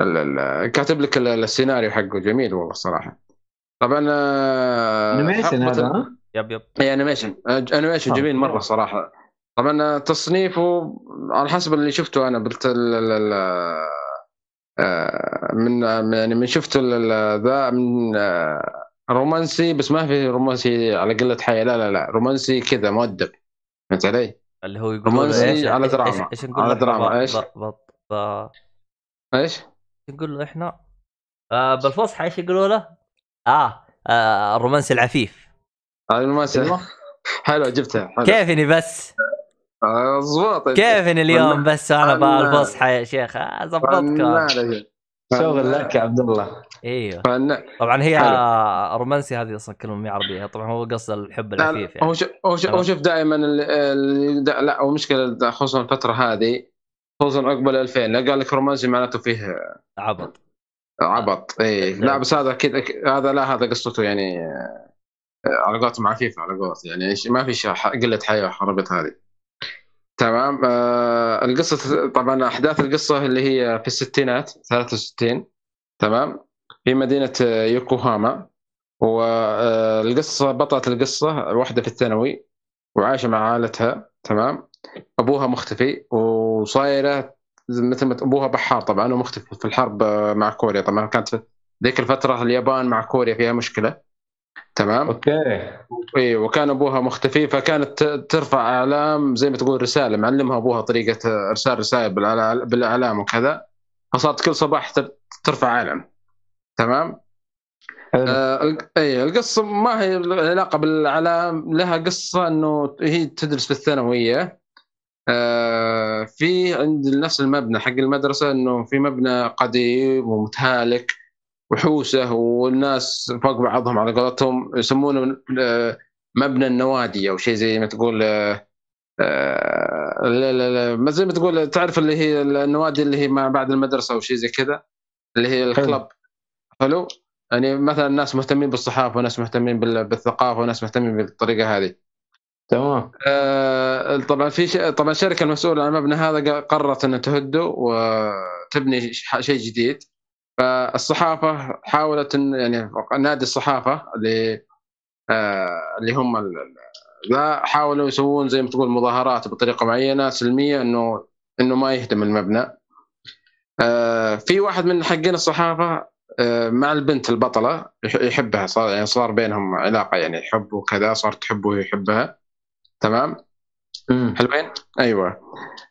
ال... ال... كاتب لك ال- السيناريو حقه جميل والله الصراحه طبعا آه، animation حقبة هذا؟ yep yep أي animation animation آه. جميل مرة صراحة طبعا تصنيفه على حسب اللي شفته أنا بالت... ال... ال... ال... آه، من يعني من ال- ذا من آه، رومانسي بس ما في رومانسي على قلة حيا لا لا لا رومانسي كذا مؤدب فهمت علي؟ اللي هو يقول رومانسي إيش على إيش- دراما. إيش, إيش نقول على دراما، إحنا؟ إيش؟ ب... إيش؟ نقول له إحنا آه بالفصحى إيش يقولوا له؟ آه, آه الرومانسي العفيف هذا رومانسي أيوة. (laughs) حلو جبتها حلو كيفني بس آه، زبوط كيفني اليوم. بس أنا. بالفصحى يا شيخ آه فنان رجل. شغل لك يا عبد الله إيوه فنان طبعا هي حلو. رومانسي هذه أصلا كلمة مو عربية طبعا هو قصد الحب العفيف هو يعني شوف هو شوف. هو شوف دائما لا هو مشكلة خصوصا الفترة هذه خصوصا عقب 2000 لا قال لك رومانسي معناته فيه عبط عبط اي. لا بس هذا أكيد أكيد- هذا لا هذا قصته يعني آه، على قولتهم عفيفه على قولتهم يعني إيش- ما في شيء ح- قلة حياة حربت هذه تمام. آه القصة طبعا أحداث القصة اللي هي في الستينات 63 تمام. في مدينة آه، يوكوهاما. والقصة بطلة القصة واحدة في الثانوي وعايشة مع عائلتها. تمام. أبوها مختفي وصايرة مثل ما أبوها بحار طبعا ومختفي في الحرب آه، مع كوريا. طبعا كانت ذيك الفترة اليابان مع كوريا فيها مشكلة. تمام؟ أوكي. إي وكان أبوها مختفي فكانت ترفع إعلام زي ما تقول رسالة معلمها أبوها طريقة إرسال رسائل بالإعلام وكذا فصارت كل صباح تر- ترفع علم تمام؟ آه إي القصة ما هي علاقه بالإعلام لها قصة إنه هي تدرس في الثانويه آه في عند نفس المبنى حق المدرسة إنه في مبنى قديم ومتهالك. وحوسه والناس فوق بعضهم على قولتهم يسمونه آه، مبنى النوادي أو شيء زي ما تقول آه، آه، لا لا لا ما زي ما تقول تعرف اللي هي النوادي اللي هي ما بعد المدرسة أو شيء زي كذا؟ اللي هي الكلب. حلو؟ يعني مثلا ناس مهتمين بالصحافة وناس مهتمين بال- بالثقافة وناس مهتمين بالطريقة هذه. تمام. آه، طبعا في ش... طبعا الشركة المسؤولة عن المبنى هذا قررت إنها تهده وتبني شيء جديد. فالصحافة حاولت ان يعني نادي الصحافة اللي آه، اللي هم ذا حاولوا يسوون زي ما تقول مظاهرات بطريقة معينة سلمية إنه إنه ما يهدم المبنى آه، في واحد من حقين الصحافة آه، مع البنت البطلة يح- يحبها صار يعني صار بينهم علاقة يعني حب وكذا صارت تحبه ويحبها تمام. حلوين أيوه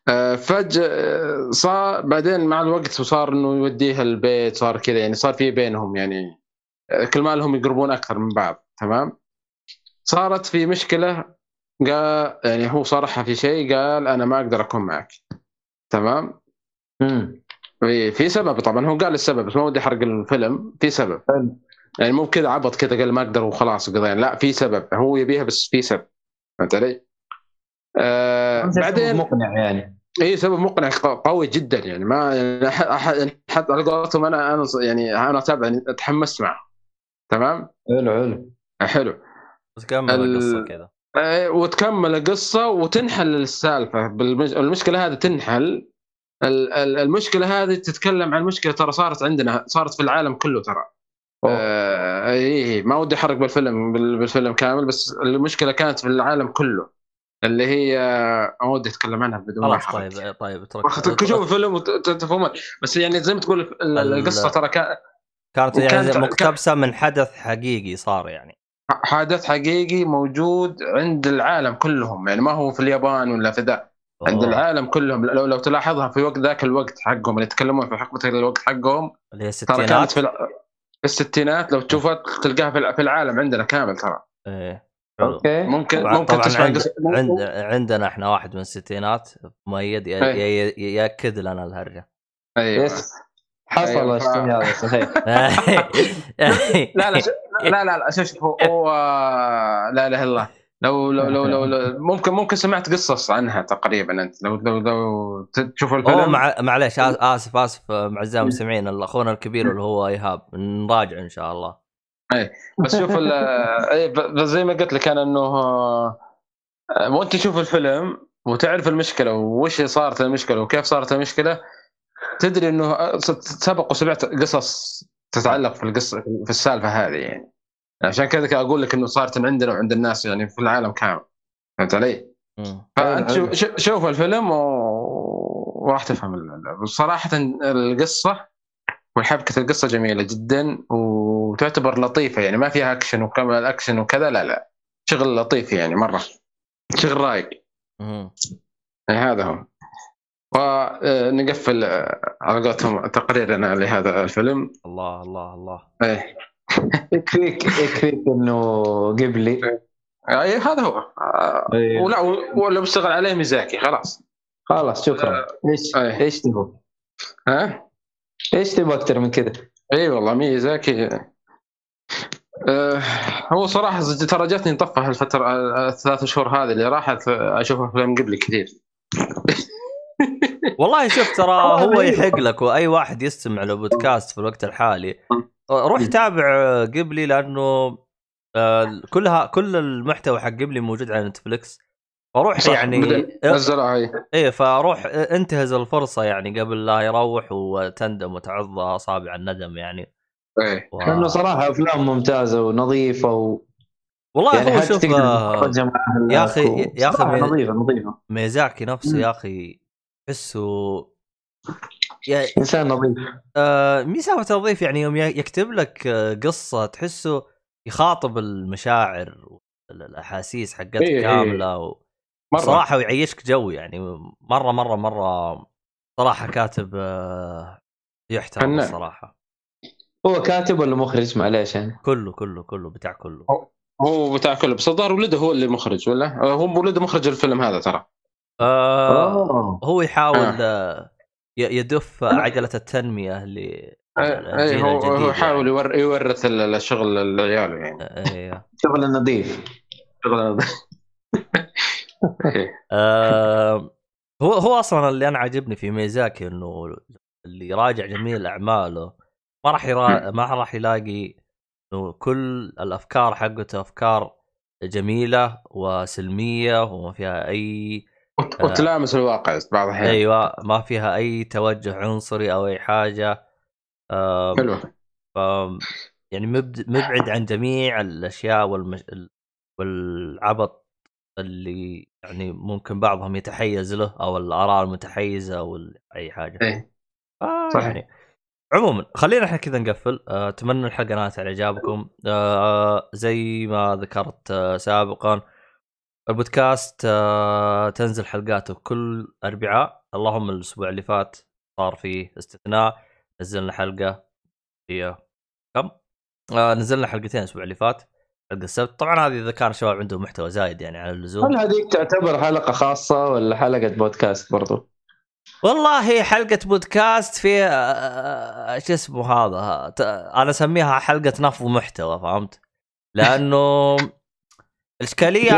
آه، فجأة آه، صار بعدين مع الوقت وصار إنه يوديها البيت صار كذا يعني صار في بينهم يعني آه، كل ما لهم يقربون أكثر من بعض تمام صارت في مشكلة قال يعني هو صرحها في شيء قال أنا ما أقدر أكون معك تمام مم. في في سبب طبعا هو قال السبب بس ما ودي أحرق الفيلم في سبب حلو. يعني مو كذا عبط كذا قال ما أقدر وخلاص وقضينا لا في سبب هو يبيها بس في سبب فهمت علي؟ آه بعدين مقنع يعني. اي سبب مقنع قوي جدا يعني. ما يعني يعني حتى على قولتهم أنا أنا يعني أنا أتابع يعني تحمست معه. تمام؟ حلو حلو. حلو. بس كمل ال- القصة كذا. آه، وتكمل القصة وتنحل السالفة. بالمش... المشكلة هذه تنحل. ال- ال- المشكلة هذه تتكلم عن مشكلة ترى صارت عندنا صارت في العالم كله ترى. آه اي ما ودي أحرق بالفيلم بال- بالفيلم كامل بس المشكلة كانت في العالم كله. اللي هي ما ودي أتكلم عنها بدون ما خلاص احرق طيب طيب اترك (laughs) شوف الفيلم تفهمون. بس يعني زي ما تقول ال- ال- القصة ترى كان كانت يعني مقتبسة من حدث حقيقي صار يعني. حدث حقيقي موجود عند العالم كلهم. يعني ما هو في اليابان ولا في ذا. عند. العالم كلهم. لو لو تلاحظها في وقت ذاك الوقت حقهم اللي يتكلمون في حقبة الوقت حقهم اللي هي ترى كانت الستينات؟ في الستينات. لو تشوفها تلقاها في الع- في العالم عندنا كامل ترى. إيه. okay. ممكن طبعا, ممكن طبعاً تسمع عند قصة عند عندنا إحنا واحد من الستينات. مؤيد ي- إيه. ي- ي- يأكد لنا الهرجة. أيوه حصل أيوة، الشيء ف- هذا (laughs) صحيح. (laughs) لا لا لا لا لا شوف شوف هو هو لا إله إلا الله. لو لو لو, لو, لو ممكن ممكن سمعت قصص عنها تقريبا أنت. لو لو لو تشوف الفيلم. مع... معليش آس- آسف آسف اعزائي المستمعين أخونا الكبير اللي هو إيهاب. نراجع إن شاء الله. بس شوف ال- اي ب- بس زي ما قلت لك أنا إنه آه، وأنت تشوف الفيلم وتعرف المشكلة وش صارت المشكلة وكيف صارت المشكلة تدري إنه آه، سبق وسمعت قصص تتعلق في القصة في السالفة هذه يعني عشان كذا أقول لك إنه صارت عندنا وعند الناس يعني في العالم كامل فهمت علي؟ فأنت حلو. شوف, شوف- الفيلم و- وراح تفهم ال- ال- صراحة القصة والحبكة القصة جميلة جدا وتعتبر لطيفة يعني ما فيها اكشن وكمل اكشن وكذا لا لا. شغل لطيف يعني مرة. شغل رايق. يعني هذا هو. ونقفل على قولتهم تقريرنا لهذا الفيلم. الله الله الله. إيه. يكفيك يكفيك إنه قبلي. أي هذا هو. آه، إيه. ولا ولا بيشتغل عليه ميزاكي خلاص. خلاص شكرا. إيش إيه. إيش تبغى؟ ها؟ إيش تبغى أكثر من كذا؟ اي والله ميزاكي. آه هو صراحة ترى جاتني نطفه الفترة الثلاث شهور هذه اللي راحت أشوف افلام قبل كثير. (laughs) والله شوف ترى هو يحق لك وأي واحد يستمع لبودكاست في الوقت الحالي. روح تابع قبلي لأنه آه، كلها كل المحتوى حق قبلي موجود على نتفلكس فروح يعني بدل- نزلوها هي إيه. فروح انتهز الفرصة يعني قبل لا يروح وتندم وتعض أصابع الندم يعني. إيه و... لأنه صراحة أفلام ممتازة ونظيفة و... والله يعني هو شوف آه، يا و- يا صراحة من- نظيفة نظيفة ميزاكي نفسه. يا أخي تحسه يا إنسان نظيف آه ميزه تضيف يعني يوم يكتب لك آه، قصة تحسه يخاطب المشاعر والأحاسيس حقتك إيه، إيه. كاملة و... مرة صراحة ويعيشك جو يعني مرة مرة مرة صراحة كاتب آه، يحترم. الصراحة هو كاتب ولا مخرج معليش يعني كله كله كله بتاع كله هو بتاع كله بس الظاهر ولده هو اللي مخرج ولا آه، هو ولده مخرج الفيلم هذا ترى آه اوه هو يحاول آه. آه. يدف عجلة التنمية ل اي هو الجديد هو يحاول يعني. يور يورث ال- الشغل لعياله يعني إيه شغل نظيف شغل. (laughs) آه هو هو أصلا اللي أنا عاجبني في ميزاكي إنه اللي يراجع جميع أعماله ما راح يرا... ما راح يلاقي إنه كل الأفكار حقته أفكار جميلة وسلمية وما فيها أي وت- وتلامس الواقع بعض الأحيان. أيوه ما فيها أي توجه عنصري أو أي حاجة. حلو. ف يعني مبد... مبعد عن جميع الأشياء والمش... ال- والعبط اللي يعني ممكن بعضهم يتحيز له أو الاراء المتحيزة أو أي حاجة. إيه. آه صحيح. يعني عموما خلينا إحنا كذا نقفل. آه، أتمنى الحلقة نالت على إعجابكم. آه، زي ما ذكرت آه، سابقا البودكاست آه، تنزل حلقاته كل أربعاء. اللهم الأسبوع اللي فات صار فيه استثناء. نزلنا حلقة هي كم؟ آه نزلنا حلقتين الأسبوع اللي فات حلقة السبت. طبعا هذه إذا كان الشباب عندهم محتوى زايد يعني على اللزوم. هل هذيك تعتبر حلقة خاصة ولا حلقة بودكاست برضو؟ والله حلقة بودكاست في آه، شو اسمه هذا؟ أنا أسميها حلقة نفض محتوى فهمت؟ لأنه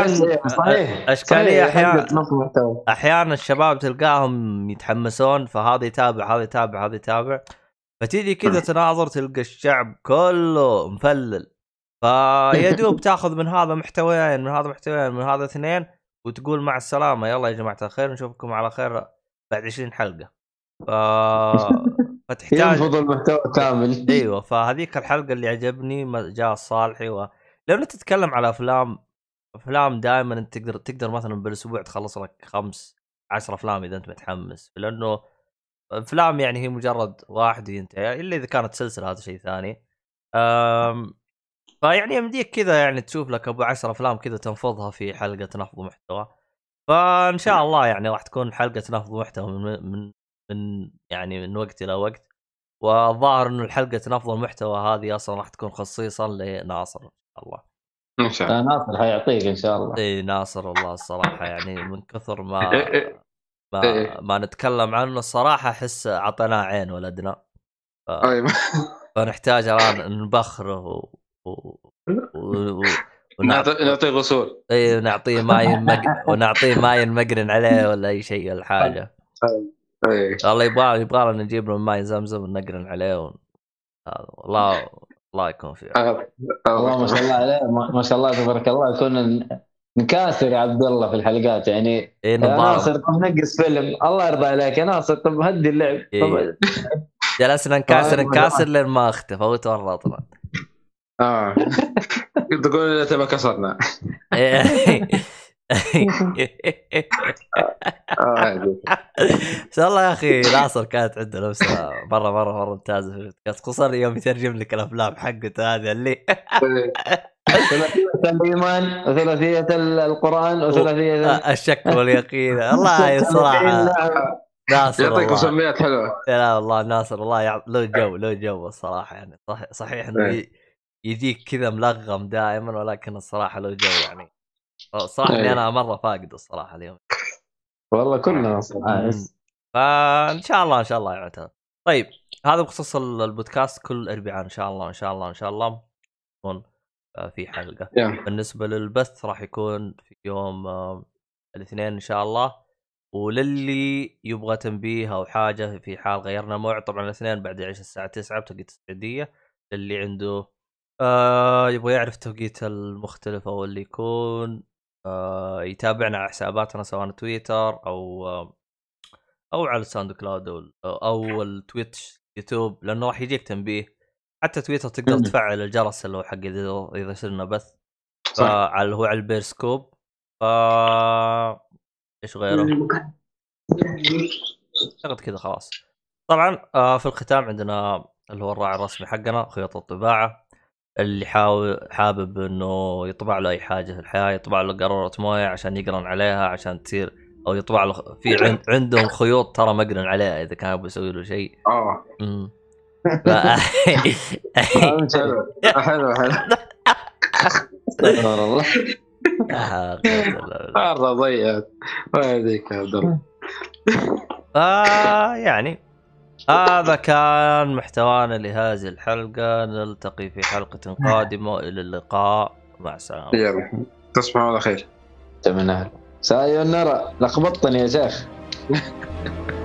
يس، إيه، (laughs) صحيح حلقة أحيانا أحيانا الشباب تلقاهم يتحمسون فهذا يتابع هذا يتابع هذا يتابع فتيجي كذا تناظر تلقى الشعب كله مفلل. فيا دوب (laughs) تاخذ من هذا محتويين من هذا محتويين من هذا اثنين وتقول مع السلامة. يلا يا جماعة الخير نشوفكم على خير. بعد 20 حلقة. ف... (laughs) فتحتاج ينفض المحتوى كامل. (laughs) أيوه فهذيك الحلقة اللي عجبني جاء الصالحي و... لأنه تتكلم على أفلام أفلام دائما أنت تقدر تقدر مثلا بالأسبوع تخلص لك خمس عشر أفلام إذا أنت متحمس. لأنه أفلام يعني هي مجرد واحد وينتهي إلا إذا كانت سلسلة هذا شيء ثاني. أم... فيعني يمديك كذا يعني تشوف لك أبو عشر أفلام كذا تنفضها في حلقة نفض محتوى. فإن شاء الله يعني راح تكون حلقة نفض محتوى من من من يعني من وقت إلى وقت. والظاهر إنه الحلقة نفض المحتوى هذه أصلا راح تكون خصيصا لناصر إن شاء الله. إن شاء الله. آه، ناصر حيعطيك إن شاء الله. إي ناصر والله الصراحة يعني من كثر ما. ما. ما نتكلم عنه الصراحة أحس أعطيناه عين ولدنا. ف... طيب. فنحتاج الآن نبخره و... و... و... (laughs) و... ونعطي... نعطي نعطي غسول. اي ونعطيه ماي. ونعطيه ماي مقرن عليه ولا أي شيء ولا حاجة. والله يبغى يبغى لنا نجيب له ماي زمزم ونقرن عليه ون... هذا. والله الله يكون في عونه. والله ما شاء الله عليه ما شاء الله تبارك الله كنا ن- نكاسر يا عبد الله في الحلقات يعني. اي يا ناصر طب نقص فيلم. الله يرضى عليك يا ناصر طب هدي اللعب. إيه. طب (laughs) جلسنا نكاسر آه، نكاسر لين ما أختفى وتورطنا. آه تقول إذا تبى كسرنا. بس والله يا أخي ناصر كانت عنده لمسه مره مره مرة ممتازة في البودكاست خصوصا يوم يترجم لك الأفلام حقته هذه اللي إيه. ثلاثية الإيمان وثلاثية القرآن وثلاثية الشك واليقين والله صراحة نعم. ناصر يعطيك. مسميات حلوة لا والله ناصر والله. له جو له جو الصراحة يعني صح... صحيح إنه إيه. يجيك كذا ملغم دائما ولكن الصراحة له جو يعني. صراحة إني إيه. أنا مرة فاقد الصراحة اليوم. والله كلنا صراحة مم. فان شاء الله إن شاء الله يعتذر طيب هذا بخصوص ال- البودكاست كل اربعاء إن شاء الله إن شاء الله إن شاء الله. يكون آه، في حلقة. بالنسبة للبث راح يكون في يوم آه، الاثنين إن شاء الله. وللي يبغى تنبيه أو حاجة في حال غيرنا موعد طبعا الاثنين بعد العشا الساعة 9 بتوقيت السعودية. للي عنده آه يبغى يعرف توقيت المختلف أو اللي يكون. آه يتابعنا على حساباتنا سواء تويتر أو أو على ال SoundCloud أو, أو ال Twitch يوتيوب لأنه راح يجيك تنبيه. حتى تويتر تقدر. تفعل الجرس اللي هو حق إذا إذا صرنا بث. فعلى هو على البيرسكوب. ف إيش غيره؟ أعتقد كذا خلاص. طبعا آه في الختام عندنا اللي هو الراعي الرسمي حقنا خيوط الطباعة. اللي حاول حابب إنه يطبع له أي حاجة في الحياة يطبع له قاروره موية عشان يقرن عليها عشان تصير أو يطبع له في عند عندهم خيوط ترى مقرن عليها إذا كان يسوي له شيء آه. (laughs) فهمت؟ حلو حلو الله (laughs) (laughs) آه،. مرة ضيعت الله يهديك يا عبد الله آه يعني هذا كان محتوانا لهذه الحلقة. نلتقي في حلقة قادمة. وإلى اللقاء. مع السلامة. يلا تصبحوا على خير. تمام سايونارا لخبطتني يا شيخ. (laughs)